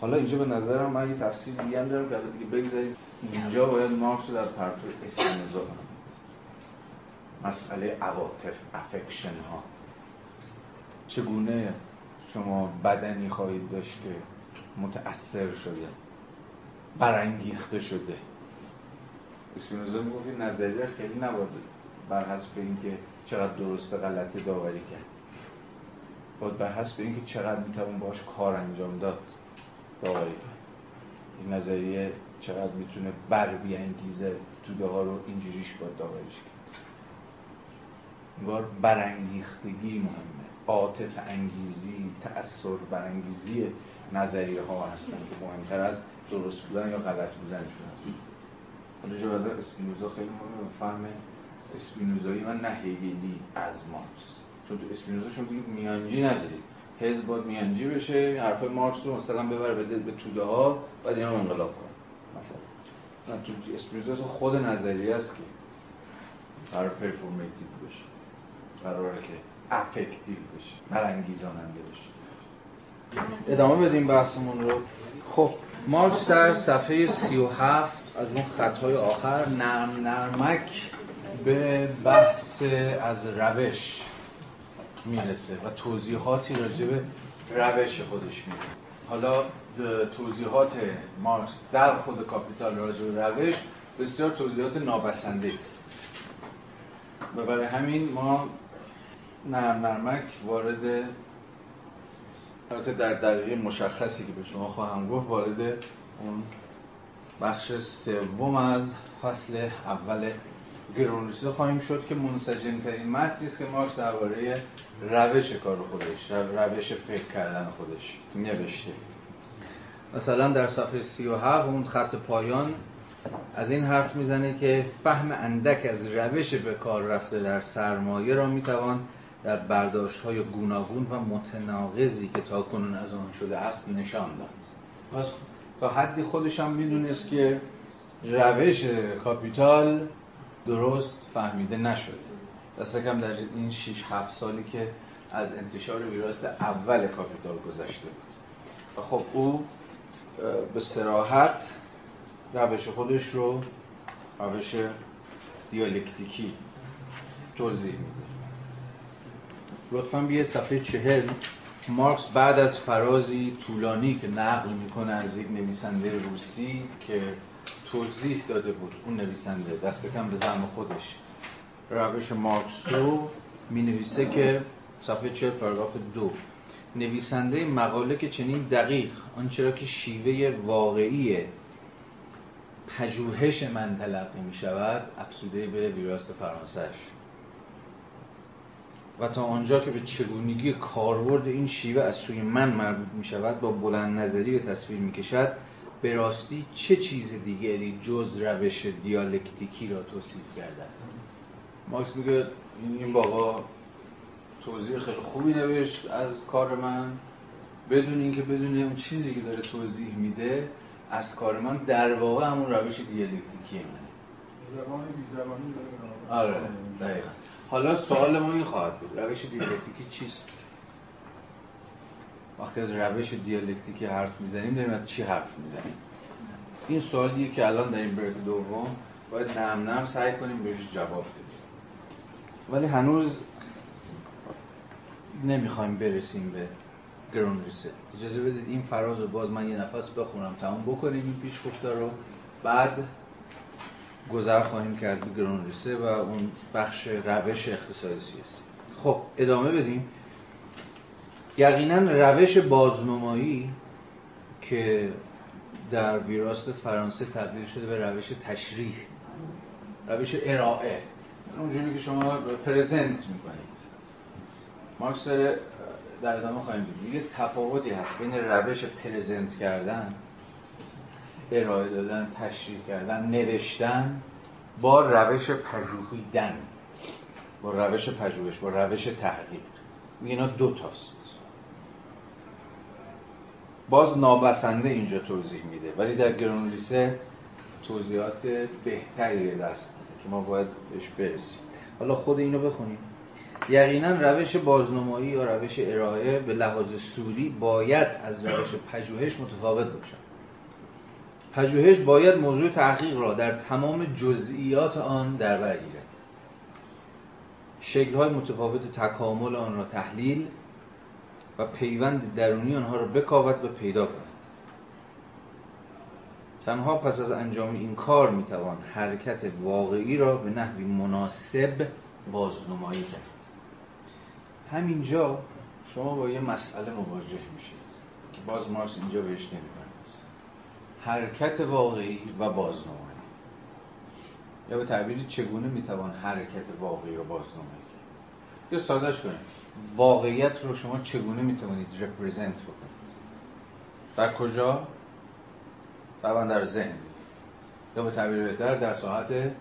حالا اینجا به نظرم من یه تفسیر دیگه هم دارم که دیگه بگذاریم. اینجا باید مارکس رو در پرتو اسپینوزا مسئله عواطف افکشن ها چگونه شما بدنی خواهید داشت که متأثر شده برانگیخته شده؟ اسپینوزا می‌گفت نظریه خیلی نباید بر حسب اینکه چقدر درسته غلطه داوری کرد. باید بر حسب اینکه چقدر می‌توان باش کار انجام داد. داوری کرد این نظریه چقدر می‌تونه بر بیانگیزه توده ها رو اینجوریش باید داوریش کرد. انگار برانگیختگی مهمه. عاطف انگیزی تأثیر برانگیزی نظریه ها هستن که مهمتر از درست بودن یا غلط بودنشون هست حالا جو اسپینوزا خیلی مهمه. فهم اسپینوزایی و نه هگلی از مارکس چون تو اسپینوزا شما میانجی ندارید حزب باید میانجی بشه حرف مارکس رو مثلا ببره به به توده ها بعد اینا انقلاب کنه. مثلا. نه تو اسپینوزا خود نظریه است که قرار performative بشه. قراره که affective بشه برانگیزاننده بشه. ادامه بدیم بحثمون رو. خب مارکس در صفحه 37 از اون خطهای آخر نرم نرمک به بحث از روش. می‌رسه و توضیحاتی راجع به روش خودش میده. حالا توضیحات مارکس در خود کاپیتال راجع به روش بسیار توضیحات نابسنده است. و برای همین ما نرم نرمک وارد البته در دقیقه مشخصی که به شما خواهم گفت وارد اون بخش سوم از فصل اول گرونریسه خواهیم شد که منسجم ترین متنی است که مارکس درباره روش کار خودش روش فکر کردن خودش نوشته. مثلا در صفحه 37 اون خط پایان از این حرف می‌زنه که فهم اندک از روش به کار رفته در سرمایه را می‌توان در برداشت های گوناگون و متناقضی که تا کنون از آن شده است نشان داد. تا حدی خودش هم می‌دونست که روش کاپیتال درست فهمیده نشده. دست کم در این 6 7 سالی که از انتشار ویراست اول کاپیتال گذشته بود. و خب او به سراحت روش خودش رو روش دیالکتیکی توضیح میده. لطفا بیاید صفحه چهل. مارکس بعد از فرازی طولانی که نقل می‌کنه از یک نویسنده روسی که توضیح داده بود اون نویسنده. دست کم به زم خودش. روش مارکس رو می نویسه که صفحه 40 پاراگراف دو. نویسنده مقاله که چنین دقیق آنچه که شیوه واقعی پژوهش من تلقی می شود افسوده به ویراست فرانسش و تا آنجا که به چگونگی کاربرد این شیوه از سوی من مربوط می شود با بلند نظری به تصویر می کشد به راستی چه چیز دیگری جز روش دیالکتیکی را توصیف کرده است؟ ماکس میگه این بابا توضیح خیلی خوبی نوشت از کار من. بدون اینکه بدون اون چیزی که داره توضیح میده از کار من در واقع همون روش دیالکتیکی منه. زبان بی زبانی آره دقیقا. حالا سوال ما این خواهد بود. روش دیالکتیکی چیست؟ وقتی از روش دیالکتیکی حرف می‌زنیم داریم از چی حرف می‌زنیم؟ این سوالیه که الان در این بریک دوم باید نم نم سعی کنیم بهش جواب بدیم. ولی هنوز نمی‌خوایم برسیم به گرون ریسه اجازه بدید این فراز رو باز من یه نفس بخونم. تمام بکنیم این پیش رو. بعد گذر خواهیم کرد به گرون ریسه و اون بخش روش اقتصادی سیاسی. خب ادامه بدیم. یقینا روش بازنمایی که در ویراست فرانسه تبدیل شده به روش تشریح روش ارائه. اونجوری که شما پرزنت می‌کنید. مارکس داره در ادامه خواهیم دید. یه تفاوتی هست بین روش پرزنت کردن ارائه دادن تشریح کردن نوشتن با روش پژوهیدن. با روش پژوهش با روش تحقیق. اینا دو تاست. باز نابسنده اینجا توضیح میده. ولی در گرانولیسه توضیحات بهتری دست که ما باید بهش برسیم. حالا خود اینو بخونیم. یقینا روش بازنمایی یا روش ارائه به لحاظ سوری باید از روش پژوهش متفاوت باشد. پژوهش باید موضوع تحقیق را در تمام جزئیات آن در بر گیرد. شکل‌های متفاوت تکامل آن را تحلیل و پیوند درونی آنها را بکاود و پیدا کند. تنها پس از انجام این کار می‌توان حرکت واقعی را به نحوی مناسب بازنمایی کرد. همینجا شما با یه مسئله مواجه میشید که باز مارس اینجا بهش نمی‌پردازه حرکت واقعی و بازنمایی. یا به تعبیری چگونه می‌توان حرکت واقعی رو بازنمایی کرد؟ یا سادش کنید. واقعیت رو شما چگونه می‌توانید رپرزنت بکنید؟ در کجا؟ طبعا در ذهن. یا به تعبیر بهتر در ساعت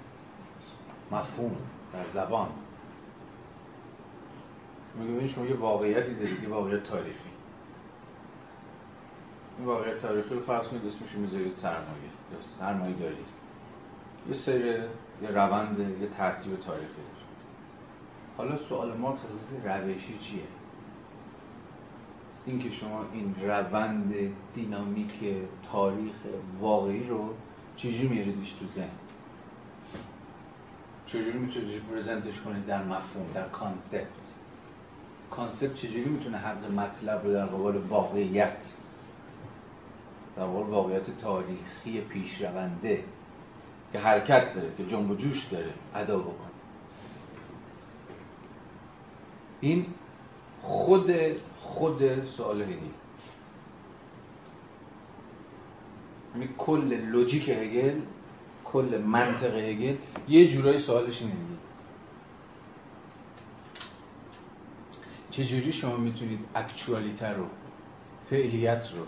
مفهوم در زبان. میگه شما یه واقعیتی دارید یه واقعیت تاریخی. این واقعیت تاریخی رو فرض کنید اسمش می‌ذارید سرمایه. یا سرمایه دارید. یه سیر یه روند یه ترتیب تاریخی. حالا سوال مارکس از روشی چیه؟ اینکه شما این روند دینامیک تاریخ واقعی رو چجوری میاریدش تو ذهن؟ چجوری می‌تونید present ش کنید در مفهوم در concept concept چجوری می‌تونه حق مطلب رو در قبال واقعیت در قبال واقعیت تاریخی پیشرونده که حرکت داره که جنب و جوش داره ادا بکنه؟ این خود خود سوال هگل یعنی کل لوجیک هگل کل منطق هگل یه جورایی سوالش اینه. چجوری شما می‌تونید اکچوالیته رو فعلیت رو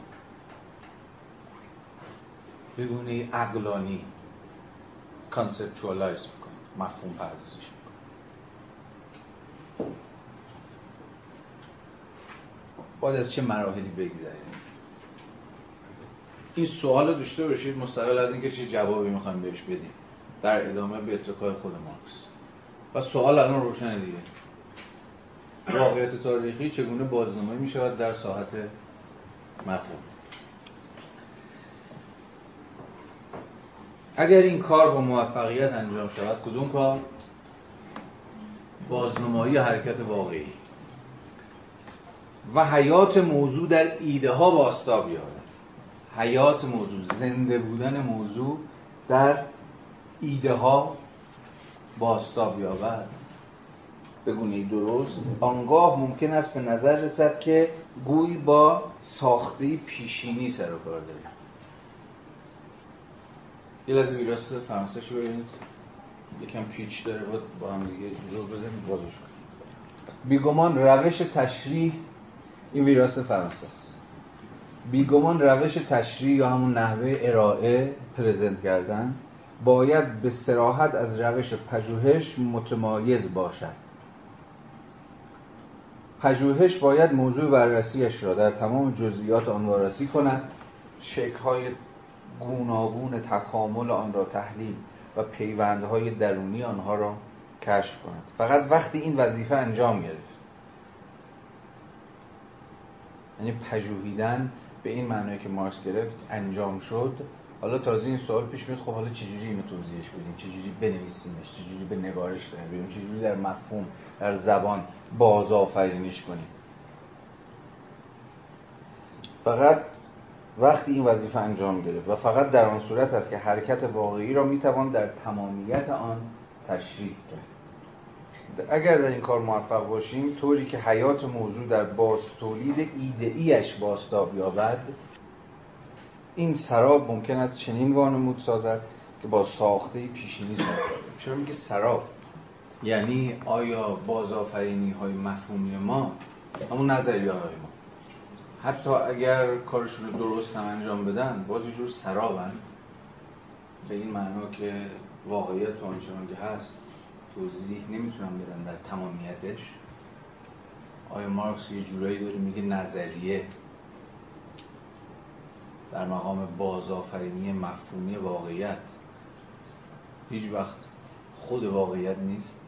به گونه عقلانی conceptualize می‌کنید مفهوم پردازش می‌کنید باید از چه مراحلی بگذرید این سوال رو داشته باشید مستقل از اینکه چه جوابی می‌خوایم بهش بدیم. در ادامه به اتکای خود مارکس. و سوال الان روشنه دیگه. واقعیت تاریخی چگونه بازنمایی می شود در ساحت مفهوم؟ اگر این کار با موفقیت انجام شود کدوم کار؟ بازنمایی حرکت واقعی. و حیات موضوع در ایده ها باستاب یابد حیات موضوع زنده بودن موضوع در ایده ها باستاب یابد به گونه درست. آنگاه ممکن است به نظر رسد که گویی با ساخته پیشینی سر و کار داریم. یه لحظه ویراست فرانسه شو ببینید یکم پیچ داره با, هم دیگه جلو بزنید بازش کنید بیگمان روش تشریح این ویراست فرانسه بیگمان روش تشریح یا همون نحوه ارائه پرزنت کردن باید به سراحت از روش پژوهش متمایز باشد. پژوهش باید موضوع بررسیش را در تمام جزئیات آن وارسی کند شکل‌های گوناگون تکامل آن را تحلیل و پیوندهای درونی آنها را کشف کند. فقط وقتی این وظیفه انجام گرفت. یعنی پژوهیدن به این معنی که مارکس گرفت انجام شد. حالا تازه این سوال پیش میاد خب حالا چجوری اینو توضیحش بدیم؟ چجوری بنویسیمش؟ چجوری به نگارش در چجوری در مفهوم در زبان بازآفرینیش کنیم؟ فقط وقتی این وظیفه انجام گرفت و فقط در آن صورت است که حرکت واقعی را می‌توان در تمامیت آن تشریح کرد. اگر در این کار موفق باشیم طوری که حیات موضوع در باز تولید ایده ایش باستاب یابد این سراب ممکن است چنین وانمود سازد که با ساخته پیشینی سازد چرا میگه سراب؟ یعنی آیا بازآفرینی های مفهومی ما همون نظریه های ما حتی اگر کارشون رو درست هم انجام بدن باز یه جور سرابن. به این معنا که واقعیت آنچنان که هست توضیح نمی‌تونم بدن در تمامیتش. آیا مارکس یه جورایی داره میگه نظریه در مقام بازآفرینی مفهومی واقعیت؟ هیچ وقت خود واقعیت نیست.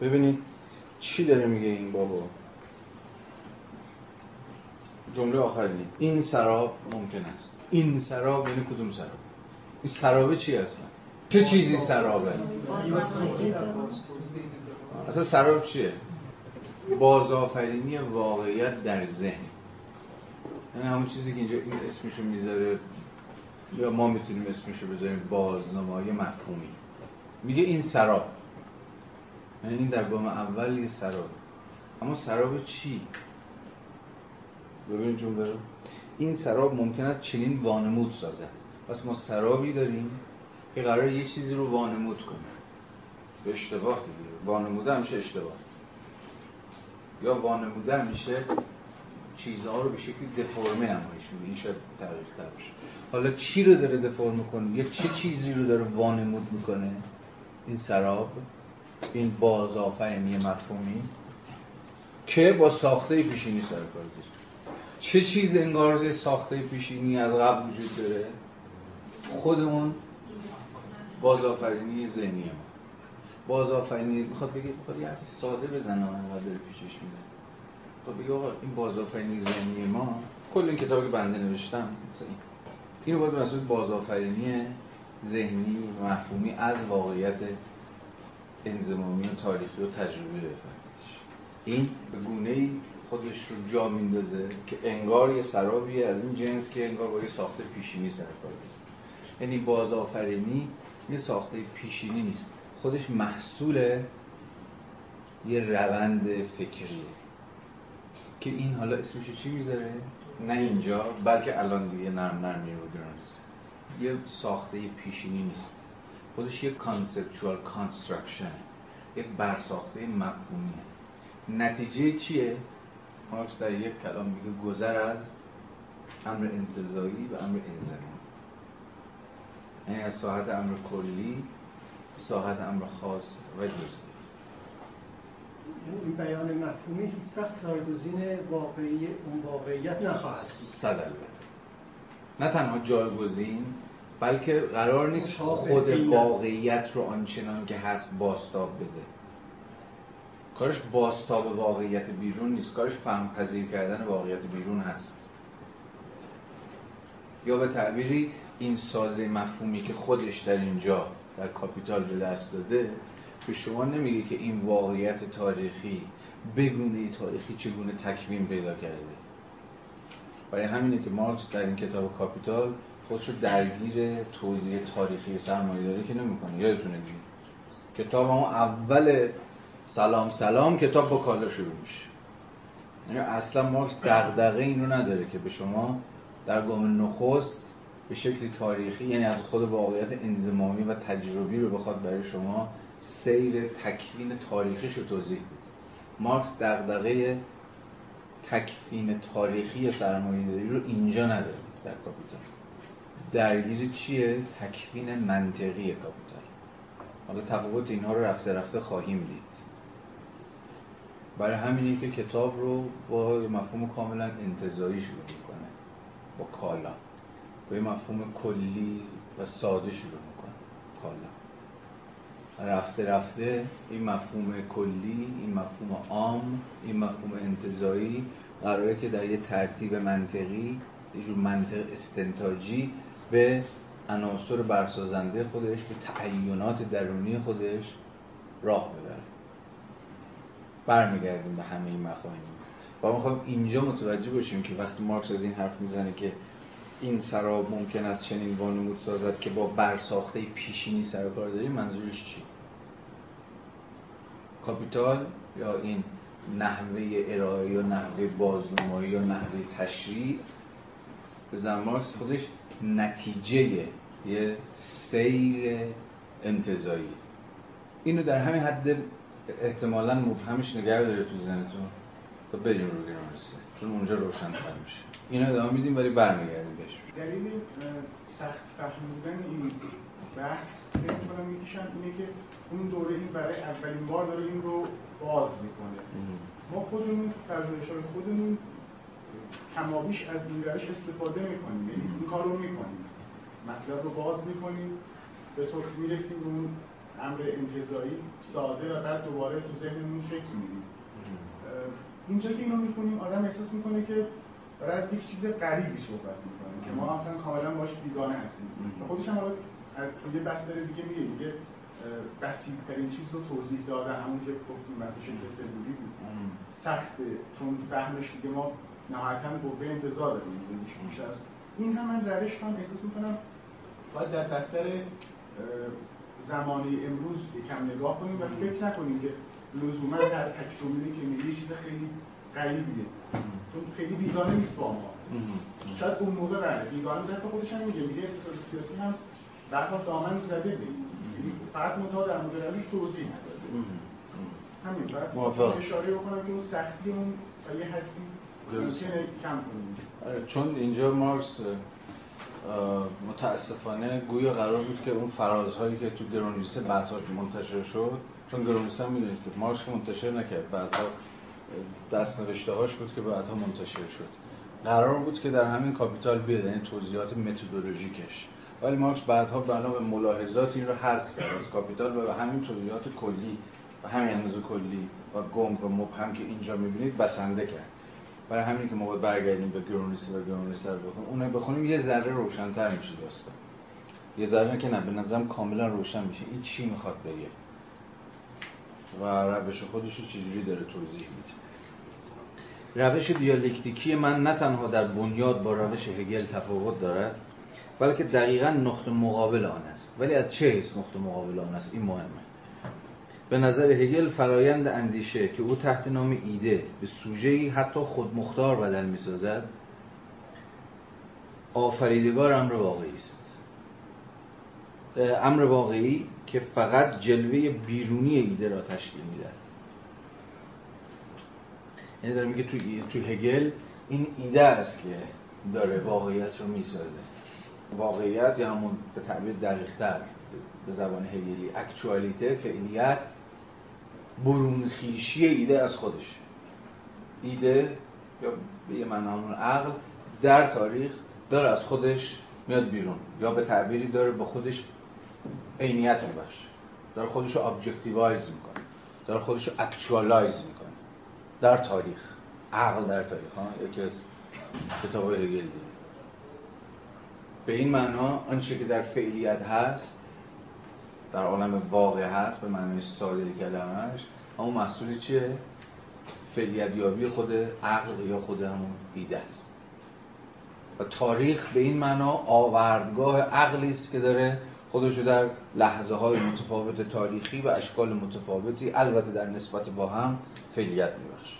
ببینید چی داره میگه این بابا؟ جمله آخرین این سراب ممکن است. این سراب یعنی کدوم سراب؟ این سرابه چی هستن چه چیزی سرابه اصلا سراب چیه؟ بازآفرینی واقعیت در ذهن. یعنی همون چیزی که اینجا این اسمشو می‌ذاره یا ما می‌تونیم اسمشو بذاریم بازنمایی مفهومی. میگه این سراب یعنی این در گام اول یه سراب اما سراب چی؟ ببین جمله این سراب ممکن است چنین وانمود سازد. پس ما سرابی داریم. که قرار یه چیزی رو وانمود کنه. به اشتباه دیگه. وانموده همیشه اشتباه. یا وانموده همیشه چیزها رو به شکلی دفرمه نمایش میده. این شاید تغییر باشه. حالا چی رو داره دفرم می‌کنه؟ یا چه چیزی رو داره وانمود می‌کنه؟ این سراب این بازآفرینی مفهومی. که با ساخته پیشینی سر کار چه چیز انگار ساخته پیشینی از قبل وجود داره؟ خودمون بازآفرینی ذهنی ما. بازآفرینی می‌خواد بگه می‌خواد یه حرفی ساده بزنه و داره پیشش میده خب بگه آقا این بازآفرینی ذهنی ما کل این کتابی که بنده نوشتم اینو باید مسئول بازآفرینی ذهنی و مفهومی از واقعیت انزمامی و تاریخی و تجربی بفهمیدش. این به گونه ای خودش رو جا میندازه که انگار یه سرابیه از این جنس که انگار با یه ساخته پیشینی سر کار یعنی بازآفرینی یه ساخته پیشینی نیست. خودش محصول یه روند فکریه. که این حالا اسمش چی می‌ذاره؟ نه اینجا بلکه الان دیگه نرم نرم رو یه ساخته پیشینی نیست. خودش یک conceptual construction یک برساخته مفهومیه. نتیجه چیه؟ مارکس در یک کلام میگه گذر از امر انتظایی و امر انزمامی یعنی از ساحت امر کلی ساحت امر خاص و جزئی این بیان مفهومی هیچ وقت جایگزین واقعی اون واقعیت نخواهد صد البته. نه تنها جایگزین بلکه قرار نیست خود واقعیت رو آنچنان که هست باستاب بده. کارش باستاب واقعیت بیرون نیست کارش فهم پذیر کردن واقعیت بیرون هست. یا به تعبیری این سازه مفهومی که خودش در اینجا در کاپیتال به دست داده به شما نمیگه که این واقعیت تاریخی بگونه تاریخی چگونه تکوین پیدا کرده. برای همینه که مارکس در این کتاب کاپیتال خودش رو درگیر توضیح تاریخی سرمایه داری که نمی‌کنه. یادتونه دیگه. کتاب همون اول سلام سلام کتاب با کالا شروع میشه. یعنی اصلا مارکس دغدغه این رو نداره که به شما در گام نخست به شکلی تاریخی یعنی از خود واقعیت انضمامی و تجربی رو بخواد برای شما سیر تکوین تاریخیش رو توضیح بده. مارکس دغدغه تکوین تاریخی سرمایه‌داری رو اینجا نداره در کاپیتال درگیر چیه؟ تکوین منطقی کاپیتال حالا تفاوت اینها رو رفته رفته خواهیم دید. برای همینه که کتاب رو با مفهوم کاملا انتظاری شروع می‌کنه با کالا. با مفهوم کلی و ساده شروع می‌کنه. کالا. رفته رفته این مفهوم کلی این مفهوم عام این مفهوم انتظایی قراره که در یه ترتیب منطقی یه جور منطق استنتاجی به عناصر برسازنده خودش به تعینات درونی خودش راه ببره. برمیگردیم به همه این مفاهیم. و ما اینجا متوجه باشیم که وقتی مارکس از این حرف می‌زنه که این سراب ممکن است چنین وانمود سازد که با برساخته پیشینی سر کار داریم منظورش چی؟ کاپیتال یا این نحوه ارائه یا نحوه بازنمایی یا نحوه تشریع؟ به مارکس خودش نتیجه یه سیر انتظایی. اینو در همین حد احتمالا مبهمش نگه داره تو ذهنتون. تا بریم رو گرانسه چون اونجا روشن میشه اینو ادامه میدیم ولی برمیگردیم بهش. دلیل سخت فهمیدن این بحث فکر کنم می‌کشم اینه که اون دوره این برای اولین بار داره این رو باز می‌کنه. ما خودمون های خودمون کمابیش از این روش استفاده می‌کنیم. یعنی این کار رو می‌کنیم. مطلب رو باز می‌کنیم. به طور می‌رسیم اون امر انتظایی ساده و بعد دوباره تو ذهنمون فکر میدیم اینجا که اینو می‌خونیم آدم احساس می‌کنه که داره از یک چیز غریبی صحبت می‌کنه که ما اصلا کاملا باش بیگانه هستیم. خودش هم توی بحث داره دیگه میگه دیگه بسیدترین چیز رو توضیح داده همون که گفتیم مثلا شکل سلولی بود. سخته چون فهمش دیگه ما نهایتا قوه انتظار داریم. بیشتر این هم من روش هم احساس می‌کنم باید در بستر زمانی امروز یکم نگاه کنیم و فکر نکنیم که لزوما در تک که میگه چیز خیلی غریبیه. چون خیلی بیگانه نیست با ما. شاید اون موقع بله بیگانه در خودش هم میگه میگه اقتصاد سیاسی هم بعدها دامن زده به. یعنی فقط منتها در مورد روش توضیح نداده. همین بعد اشاره بکنم که اون سختی اون تا یه حدی ممکنه کم کنیم. آره، چون اینجا مارکس متاسفانه گویا قرار بود که اون فرازهایی که تو Grundrisse بعدها منتشر شد چون Grundrisse هم می‌دونید که مارکس منتشر نکرد بعدها دست نوشته هاش بود که بعدها منتشر شد. قرار بود که در همین کاپیتال بیاد یعنی توضیحات متدولوژیکش. ولی مارکس بعدها بنا به ملاحظات این رو حذف کرد. از کاپیتال و به همین توضیحات کلی و همین اندازه کلی و گنگ و مبهم که اینجا می‌بینید بسنده کرد. برای همین که ما برگردیم به گرونیسی و گرونیسی رو بخونیم. اونو بخونیم یه ذره روشنتر میشه داستان. یه ذره که نه به نظرم کاملا روشن میشه. این چی می‌خواد بگه؟ و روش خودش رو چجوری داره توضیح میده. روش دیالکتیکی من نه تنها در بنیاد با روش هگل تفاوت دارد بلکه دقیقا نقطه مقابل آن است. ولی از چه حیث نقطه مقابل آن است؟ این مهمه. به نظر هگل فرایند اندیشه که او تحت نام ایده به سوژه‌ای حتی خودمختار بدل می‌سازد آفریدگار امر واقعی است. امر واقعی که فقط جلوه بیرونی ایده را تشکیل میده یعنی داره میگه تو, تو هگل این ایده است که داره واقعیت رو می‌سازه. واقعیت یا همون به تعبیر دقیقتر به زبان هگلی actualité فعلیت برون‌خویشی ایده از خودش. ایده یا به یه همون عقل در تاریخ داره از خودش میاد بیرون یا به تعبیری داره به خودش عینیت میبخشه. داره خودش رو objectivize می‌کنه. داره خودش رو actualize می‌کنه. در تاریخ. عقل در تاریخ ها؟ یکی از کتاب هگل به این معنا آنچه که در فعلیت هست در عالم واقع هست به معنی ساده کلمش اما محصول چیه؟ فعلیت یابی خود عقل یا خود همون ایده است. و تاریخ به این معنا آوردگاه عقلی است که داره خودش رو در لحظه های متفاوت تاریخی و اشکال متفاوتی البته در نسبت با هم فعلیت میبخشه.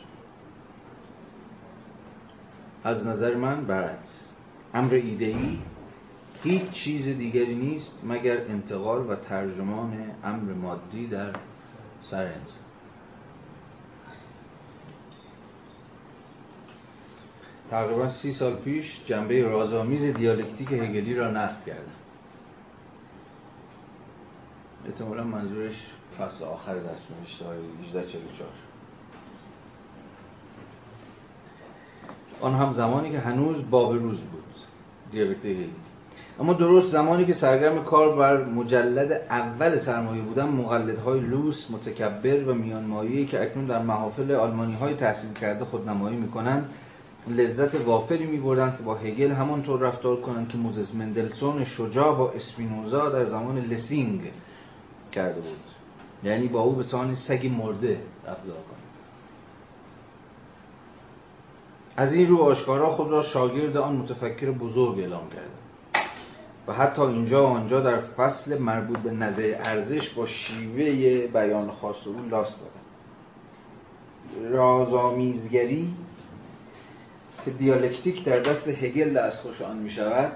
از نظر من برعکس. امر ایدهی هیچ چیز دیگری نیست مگر انتقال و ترجمان امر مادی در سر انسان. تقریبا سی سال پیش جنبه رازآمیز دیالکتیک هگلی را نقد کردم. احتمالا منظورش فصل آخر دست نوشته های 1844 آن هم زمانی که هنوز باب روز بود دیالکتیک هگلی اما درست زمانی که سرگرم کار بر مجلد اول سرمایه بودن مقلدهای لوس متکبر و میانمایه‌ای که اکنون در محافل آلمانی های تحصیل کرده خودنمایی می‌کنند لذت وافری میبردند که با هگل همانطور رفتار کنند که موزس مندلسون شجاع با اسپینوزا در زمان لسینگ کرده بود. یعنی با او به سان سگی مرده رفتار کنند از این رو آشکارا خود را شاگرد آن متفکر بزرگ اعلام کرده. و حتی اینجا و آنجا در فصل مربوط به نظر ارزش با شیوه بیان خاص او لاست دادن رازآمیزگری که دیالکتیک در دست هگل خوش آن می شود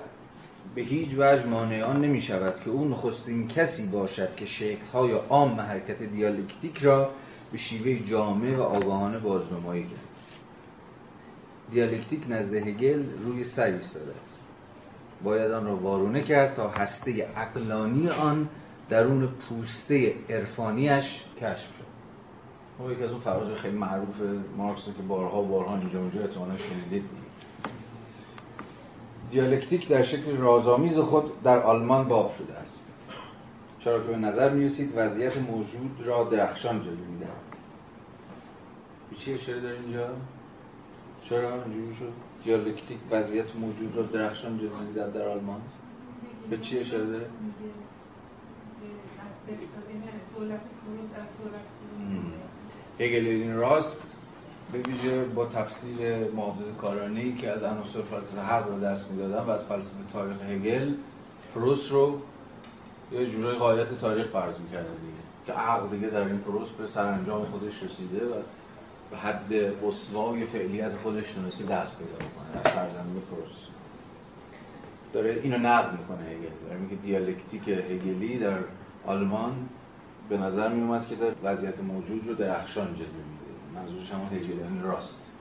به هیچ وجه مانع آن نمی شود که او نخستین کسی باشد که شکل‌های عام حرکت دیالکتیک را به شیوه جامع و آگاهانه بازنمایی کرد. دیالکتیک نزد هگل روی سر ایستاده است. باید آن را وارونه کرد تا هسته عقلانی آن درون پوسته عرفانیش کشف شد ما یکی از اون فراز خیلی معروف مارکس که بارها و بارها اینجا اونجا احتمالا شنیدید. دیالکتیک در شکل رازآمیز خود در آلمان باب شده است چرا که به نظر می رسید وضعیت موجود را درخشان جلوه می‌دهد چی اشاره داره اینجا چرا اینجوری شد دیالکتیک وضعیت موجود را درخشان جلوه می‌دهد در آلمان به چی اشاره داره هگل راست به ویژه با تفسیر محافظ کارانی که از عناصر فلسفه حق رو دست می‌دادن و از فلسفه تاریخ هگل پروس رو یه جورای قایت تاریخ فرض می‌کرده دیگه. که عقل دیگه در این پروس به سرانجام خودش رسیده و به حد اسوای فعلیت خودش تونسته دست پیدا کنه در سرزمین پروس. داره اینو نقد می‌کنه هگل. داره میگه دیالکتیک هگلی در آلمان به نظر می اومد که در وضعیت موجود رو درخشان جلوه منظورش همون هگلیانی راست.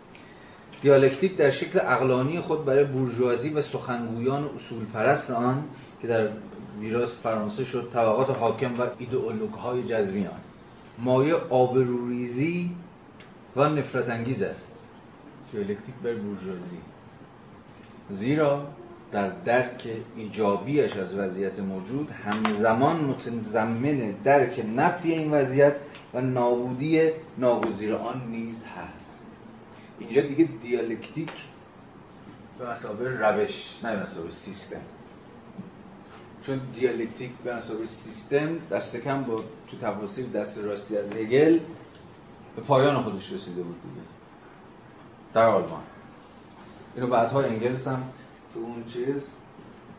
دیالکتیک در شکل اقلانی خود برای بورژوازی و سخنگویان اصول پرست آن که در میراث فرانسه شد طبقات حاکم و ایدئولوگ های جزمی آن مایه آبروریزی و نفرت انگیز است. دیالکتیک بر بورژوازی. زیرا در درک ایجابیش از وضعیت موجود همزمان متضمن درک نفی این وضعیت و نابودی ناگزیر آن نیز هست. اینجا دیگه دیالکتیک به مسابقه روش نه به مسابقه سیستم. چون دیالکتیک به مسابقه سیستم دست کم با تو تفاصیل دست راستی از هگل به پایان خودش رسیده بود دیگه. در آلمان. اینو بعدها انگلس هم تو اون چیز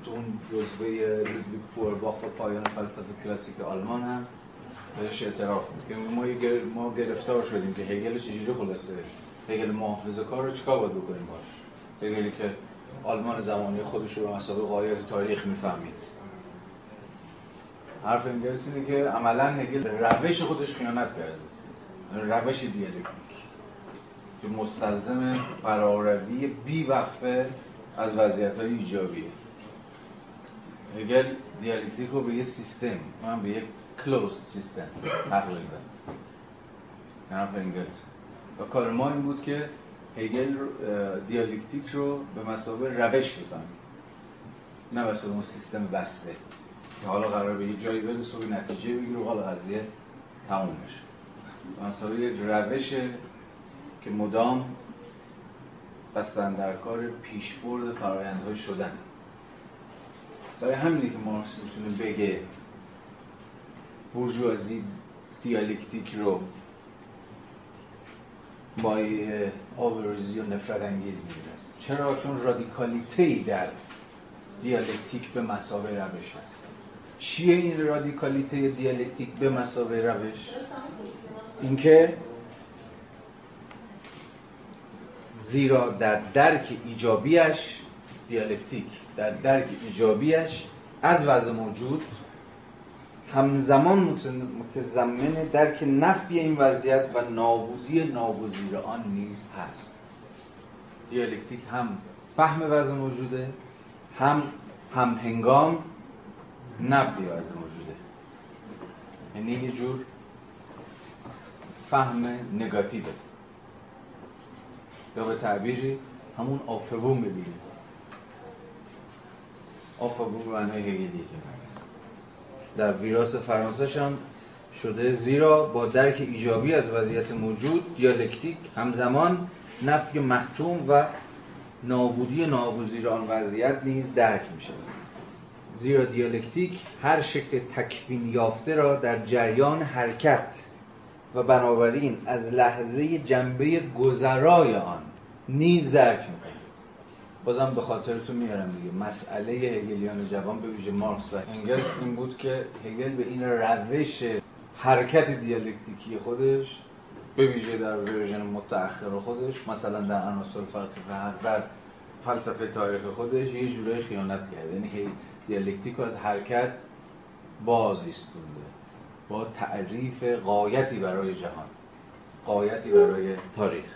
تو اون جزوه لودویگ فورباخ و پایان فلسفه کلاسیک آلمان هم بهش اعتراف که ما ما گرفتار شدیم که هگل چجوری خلاصه هگل محافظه کار رو چیکار باید بکنیم باش؟ هگلی که آلمان زمانی خودش رو به مسابقه قایت تاریخ می‌فهمید. حرف انگلس اینه که عملا هگل روش خودش خیانت کرده روش دیالکتیک. که مستلزم فراروی بی وقفه از وضعیت های ایجابیه. هگل دیالکتیک رو به یه سیستم من به یک closed system تقلیل داد حرف انگلس و کار ما این بود که هگل دیالکتیک رو به مثابه روش بفهمیم نه بس اون سیستم بسته. که حالا قرار به یه جایی برسه و نتیجه بگیره و حالا قضیه تموم بشه. مسابقه یک روش که مدام دستن در کار پیشبرد فرایندهای شدن. برای همینه که مارکس می‌تونه بگه بورژوازی دیالکتیک رو مایه آبروزی و نفرت انگیز می‌دونست چرا؟ چون رادیکالیته در دیالکتیک به مسابه روش هست چیه این رادیکالیته دیالکتیک به مسابه روش؟ اینکه زیرا در درک ایجابیش دیالکتیک در درک ایجابیش از وضع موجود همزمان متضمن درک نفی این وضعیت و نابودی ناگزیر آن نیز هست. دیالکتیک هم فهم وضع موجوده هم هم هنگام نفی وضع موجوده یعنی یه جور فهم نگاتیوه. یا به تعبیری همون آفبون ببینیم آفبون معنای هگلی که در ویراس فرانسه هم شده زیرا با درک ایجابی از وضعیت موجود دیالکتیک همزمان نفی محتوم و نابودی ناگزیر آن وضعیت نیز درک می شود زیرا دیالکتیک هر شکل تکوین یافته را در جریان حرکت و بنابراین از لحظه جنبه گذرای آن نیز درک می بازم به خاطرتون میارم دیگه. مسئله هگلیان جوان به ویژه مارکس و انگلس این بود که هگل به این روش حرکت دیالکتیکی خودش به ویژه در version متأخر خودش مثلا در عناصر فلسفه در فلسفه تاریخ خودش یه جورایی خیانت کرده. یعنی دیالکتیک از حرکت باز ایستونده با تعریف غایتی برای جهان غایتی برای تاریخ.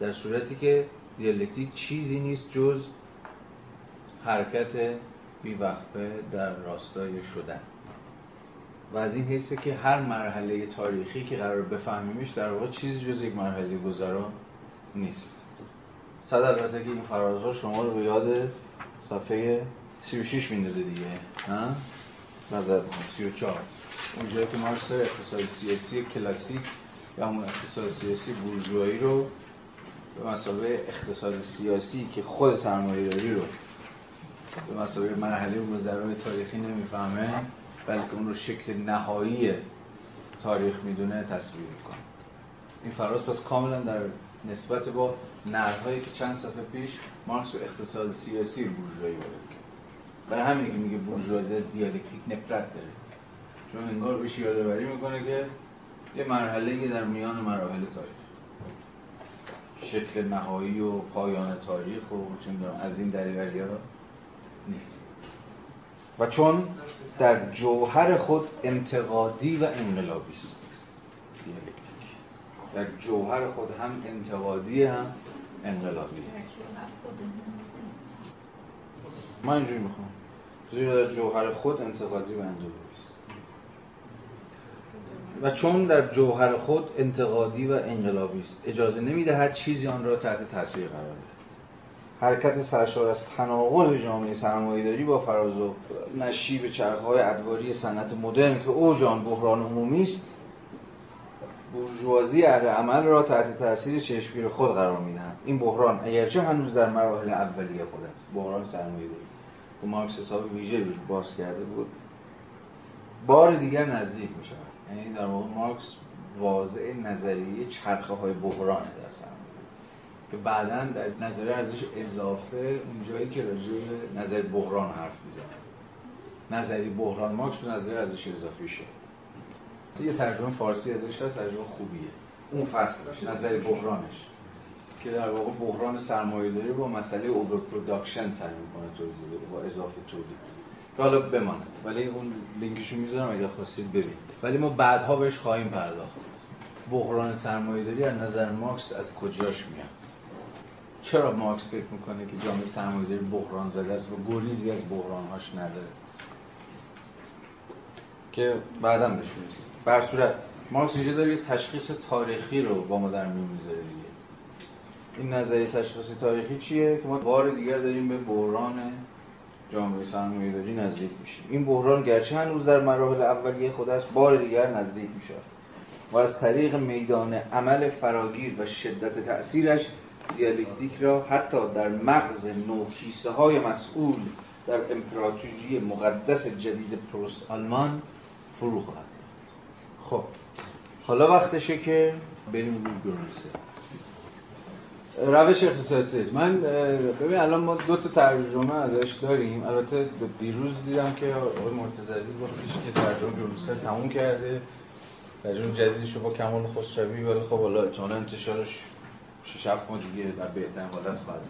در صورتی که دیالکتیک چیزی نیست جز حرکت بیوقفه در راستای شدن. و از این حیثه که هر مرحله تاریخی که قرار بفهمیمش در واقع چیزی جز یک مرحله گذرا نیست. صد البته که این فرازها شما رو به یاد صفحه 36 میندازه دیگه ها؟ نظر 34 اونجایی که مارکس اقتصاد سیاسی کلاسیک یا همون اقتصاد سیاسی بورژوایی رو به مسابقه اقتصاد سیاسی که خود سرمایه داری رو به مسابقه مرحله گذرای تاریخی نمی‌فهمه بلکه اون رو شکل نهایی تاریخ می‌دونه تصویر می‌کنه. این فراز پس کاملا در نسبت با نرهایی که چند صفحه پیش مارکس و اقتصاد سیاسی بورژوایی وارد کرد. برای همینه که میگه بورژوازی دیالکتیک نفرت داره. چون انگار بهش یادآوری می‌کنه که یه مرحله در میان مراحل تاریخ. شکل نهایی و پایان تاریخ و از این دریوری ها نیست. و چون در جوهر خود انتقادی و انقلابی است. در جوهر خود هم انتقادی هم انقلابی من اینجوری می‌خوام. در جوهر خود انتقادی و انقلابی و چون در جوهر خود انتقادی و انقلابی است اجازه نمی‌دهد چیزی آن را تحت تاثیر قرار دهد. حرکت سرشار از تناقض جامعه سرمایه‌داری با فراز و نشیب چرخهای ادواری صنعت مدرن که اوج آن بحران عمومی است بورژوازی اهل عمل را تحت تاثیر چشمگیر خود قرار می‌دهد. این بحران اگرچه هنوز در مراحل اولیه خود است. بحران سرمایه‌داری که مارکس حساب ویژه روش باز کرده بود. بار دیگر نزدیک می شود یعنی در واقع مارکس واضع نظریه چرخه های بحران در که بعدا در نظریه ارزش اضافه اونجایی که راجع نظر بحران حرف می‌زنه. نظری بحران مارکس به نظر ارزش اضافی شد. یه ترجمه فارسی ازش هست ترجمه خوبیه. اون فصلش نظری بحرانش. که در واقع بحران سرمایه داری با مسئله overproduction سعی می‌کنه توضیح با اضافه تولید. حالا بماند. ولی اون لینکشو می‌ذارم اگه خواستید ببینید. ولی ما بعدها بهش خواهیم پرداخت. بحران داری از نظر مارکس از کجاش میاد؟ چرا مارکس فکر می‌کنه که جامعه داری بحران زده است و گریزی از بحرانهاش نداره؟ که بعدم بهش بر صورت مارکس اینجا داره تشخیص تاریخی رو با ما در میون دیگه. این نظریه تشخیص تاریخی چیه؟ که ما بار دیگر داریم به بحران جامعه داری نزدیک میشیم این بحران گرچه هنوز در مراحل اولیه خود است بار دیگر نزدیک میشه. و از طریق میدان عمل فراگیر و شدت تأثیرش دیالکتیک را حتی در مغز نوکیسه های مسئول در امپراتوری مقدس جدید پروست آلمان فرو خب حالا وقتشه که بریم روی گرونسه روش اختصاصی من ببین الان ما دو تا ترجمه ازش داریم. البته دیروز دیدم که آقای مرتضوی گفتش که ترجمه گرونسل تموم کرده. ترجمه جدیدش با کمال خسروی ولی خب حالا احتمالاً انتشارش 6 7 ماه دیگه در بهترین حالت خواهد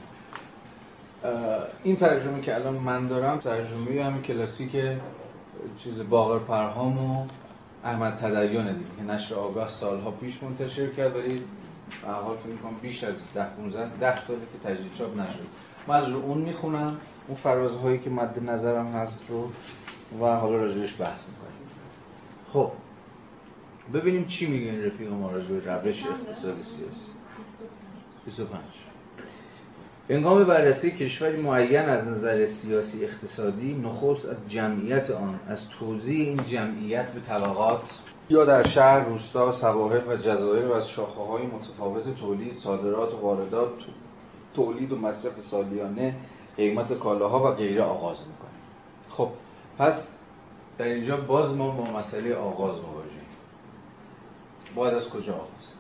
این ترجمه که الان من دارم ترجمه همین کلاسیک چیز باقر پرهام احمد تدیانه دیگه که نشر آگاه سالها پیش منتشر کرد ولی به حال فکر کنم بیش از 10 15 10 ساله که تجدید چاپ نشد من از رو اون می‌خونم اون فرازهایی که مد نظرم هست رو و حالا راجعش بحث می‌کنیم. خب ببینیم چی میگه این رفیق ما راجع به روش اقتصادی سیاسی. 25 هنگام بررسی کشوری معین از نظر سیاسی اقتصادی نخست از جمعیت آن از توضیح این جمعیت به طبقات یا در شهر، روستا، سواحل و جزایر و از شاخه های متفاوت تولید، صادرات و واردات، تولید و مصرف سالیانه، قیمت کالاها و غیره آغاز می‌کنیم. خب پس در اینجا باز ما با مسئله آغاز مواجهیم. باید از کجا آغاز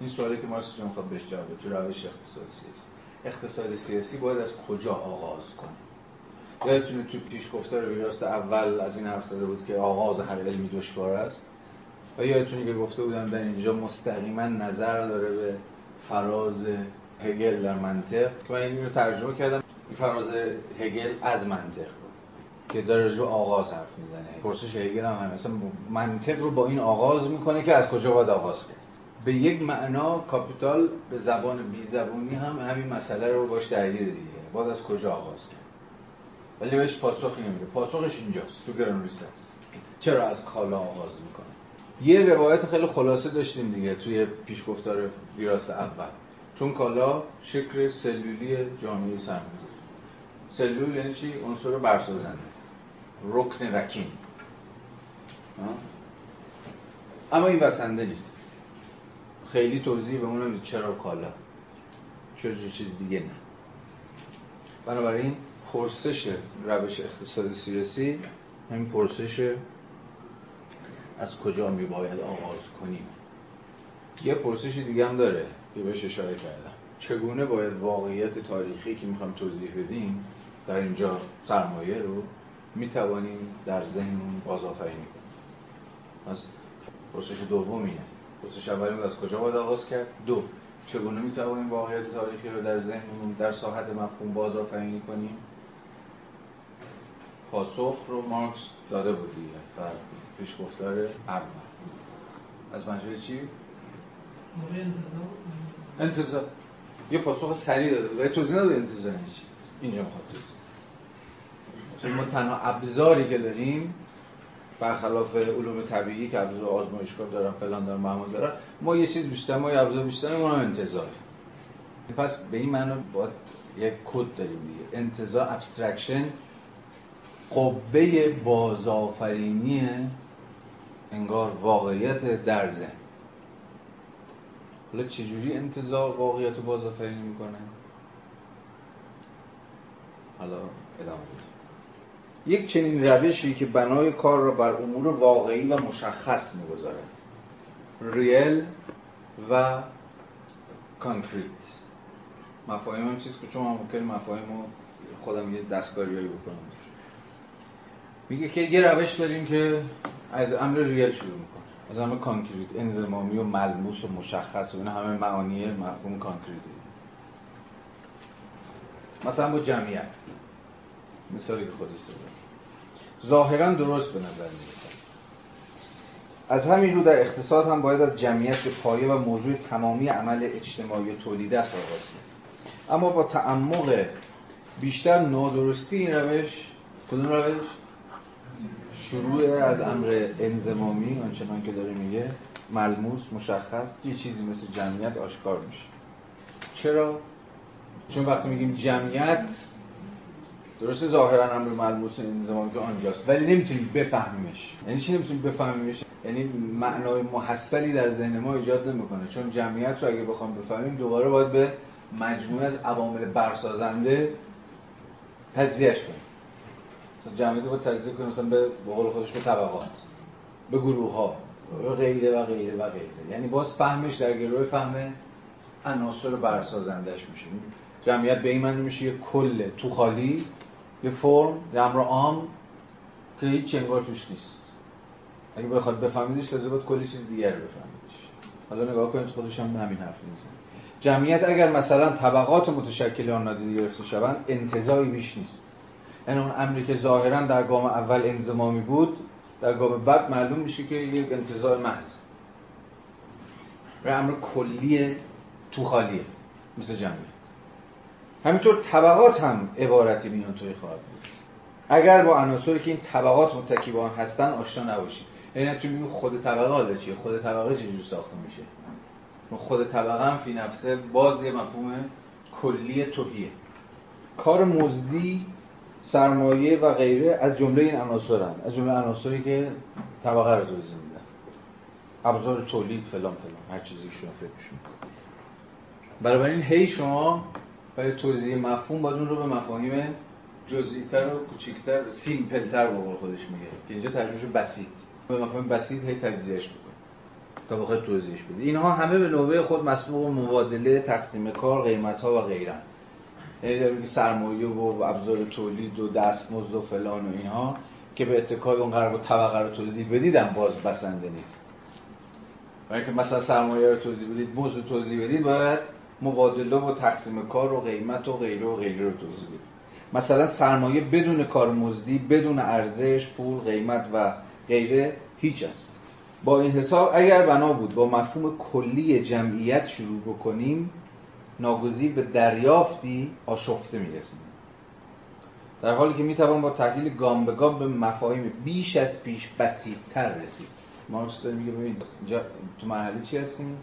این سوالی که مارکس می‌خواد بهش جواب بده روش اقتصادی است اقتصاد سیاسی باید از کجا آغاز کنه یادتونه تو پیش گفتار ویراست اول از این حرف زده بود که آغاز هر علمی دشوار است و یادتونه که گفته بودم در اینجا مستقیما نظر داره به فراز هگل در منطق. که من این رو ترجمه کردم. این فراز هگل از منطق که داره رو آغاز حرف می‌زنه. پرسش هگل هم مثلا منطق رو با این آغاز می‌کنه که از کجا باید آغاز کرد. به یک معنا کاپیتال به زبان بی زبونی هم همین مسئله رو باش درگیر دیگه. باید از کجا آغاز کرد. ولی بهش پاسخی نمیده. پاسخش اینجاست. تو گران چرا از کالا آغاز می‌کنه؟ یه روایت خیلی خلاصه داشتیم دیگه توی پیشگفتار ویراست اول. چون کالا شکل سلولی جامعه سرمایه سلول یعنی چی؟ عنصر برسازنده. رکن رکین. اما این بسنده نیست. خیلی توضیح به اون چرا کالا. چرا چیز دیگه نه. بنابراین پرسش روش اقتصاد سیاسی همین پرسش از کجا می باید آغاز کنیم؟ یه پرسش دیگه هم داره که بهش اشاره کردم. چگونه باید واقعیت تاریخی که می‌خوام توضیح بدیم در اینجا سرمایه رو می توانیم در ذهنمون بازآفرینی کنیم؟ پس پرسش دوم اینه. پرسش اولی از کجا باید آغاز کرد؟ دو چگونه می توانیم واقعیت تاریخی رو در ذهنمون در ساحت مفهوم بازآفرینی کنیم؟ پاسخ رو مارکس داده بود دیگه پیشگفتار اول از منظور چی؟ انتظار؟ یه پاسخ سریع داده. و توضیح نداده انتظار چی. اینجا می‌خواد توضیح. ما تنها ابزاری که داریم برخلاف علوم طبیعی که ابزار آزمایشگاه دارن فلان دارن معمول دارن ما یه چیز بیشتر ما یه ابزار بیشتر ما انتظار پس به این معنا باید یک کد داریم دیگه. انتظار ابسترکشن قبه بازآفرینی انگار واقعیت در ذهن. حالا چجوری انتظار واقعیت رو بازآفرینی می‌کنه؟ حالا ادامه یک چنین روشی که بنای کار را بر امور واقعی و مشخص می‌گذارد. real و concrete. مفاهیم هم چیز که چون ممکن مفاهیم رو خودم یه دستکاریایی بکنم. میگه که یه روش داریم که از امر real شروع می‌کنه. از امر concrete انضمامی و ملموس و مشخص و این همه معانی مفهوم concrete ی. مثلا با جمعیت. مثالی که خودش داره. ظاهرا درست به نظر می‌رسد از همین رو در اقتصاد هم باید از جمعیت به پایه و موضوع تمامی عمل اجتماعی و تولید است آغاز اما با تعمق بیشتر نادرستی این روش کدوم روش؟ شروع از امر انزمامی آنچنان که داره میگه ملموس مشخص یه چیزی مثل جمعیت آشکار میشه. چرا؟ چون وقتی میگیم جمعیت درسته ظاهرا امر ملموس انزمامی که آنجاست ولی نمی‌تونیم بفهمیمش. یعنی چی نمی‌تونیم بفهمیمش؟ یعنی معنای محصلی در ذهن ما ایجاد نمی‌کنه. چون جمعیت رو اگه بخوام بفهمیم دوباره باید به مجموعه از عوامل برسازنده تجزیهش کنیم. مثلا جمعیت رو تجزیه کنیم مثلا به قول خودش به طبقات به گروه ها و غیره و غیره و غیره. یعنی باز فهمش در گروه فهم عناصر برسازندش میشه. جمعیت به این معنی میشه یه کل تو خالی یه فرم امر عام که هیچ چنگار توش نیست. اگه بخواد بفهمیدش لازم بود کلی چیز دیگر بفهمیدش. حالا نگاه کنید خودش هم همین حرف می‌زنه. جمعیت اگر مثلا طبقات متشکل آن نادیده گرفته شوند انتظایی بیش نیست. یعنی اون امری که ظاهرا در گام اول انزمامی بود در گام بعد معلوم میشه که یک انتظار محض. و امر کلی تو خالیه مثل جمعیت. همینطور طبقات هم عبارتی میان توی خواهد بود. اگر با عناصری که این طبقات متکی با هستن آشنا نباشید. یعنی تو خود طبقه حالا چیه خود طبقه چجور ساخته میشه. خود طبقه هم فی نفسه باز یه مفهوم کلی توهیه. کار مزدی سرمایه و غیره از جمله این عناصر از جمله عناصری که طبقه رو توضیح میدن ابزار تولید فلان فلان. هر چیزی شما فکرشون برای این هی شما برای توضیح مفهوم باید اون رو به مفاهیم جزئی‌تر و کوچیک‌تر سیمپل‌تر به خودش میگه. که اینجا ترجمهش بسیط. به مفاهیم بسیط هی تجزیهش می‌کنه. تا بخواد توضیحش بده. اینها همه به نوبه خود مسبوق مبادله تقسیم کار قیمت‌ها و غیره یعنی داره میگه سرمایه و ابزار تولید و دستمزد و فلان و اینها که به اتکای اون قرار طبقه رو توضیح بدیدم باز بسنده نیست. برای که مثلا سرمایه رو توضیح بدید مزد رو توضیح بدید باید مبادله و تقسیم کار و قیمت و غیره و غیره رو توضیح بدید. مثلا سرمایه بدون کار مزدی بدون ارزش پول قیمت و غیره هیچ است. با این حساب اگر بنا بود با مفهوم کلی جمعیت شروع بکنیم ناگزیر به دریافتی آشفته می‌رسیم در حالی که می‌توان با تحلیل گام به گام به مفاهیم بیش از پیش بسیطتر رسید. مارکس داره میگه ببین تو مرحله چی هستیم؟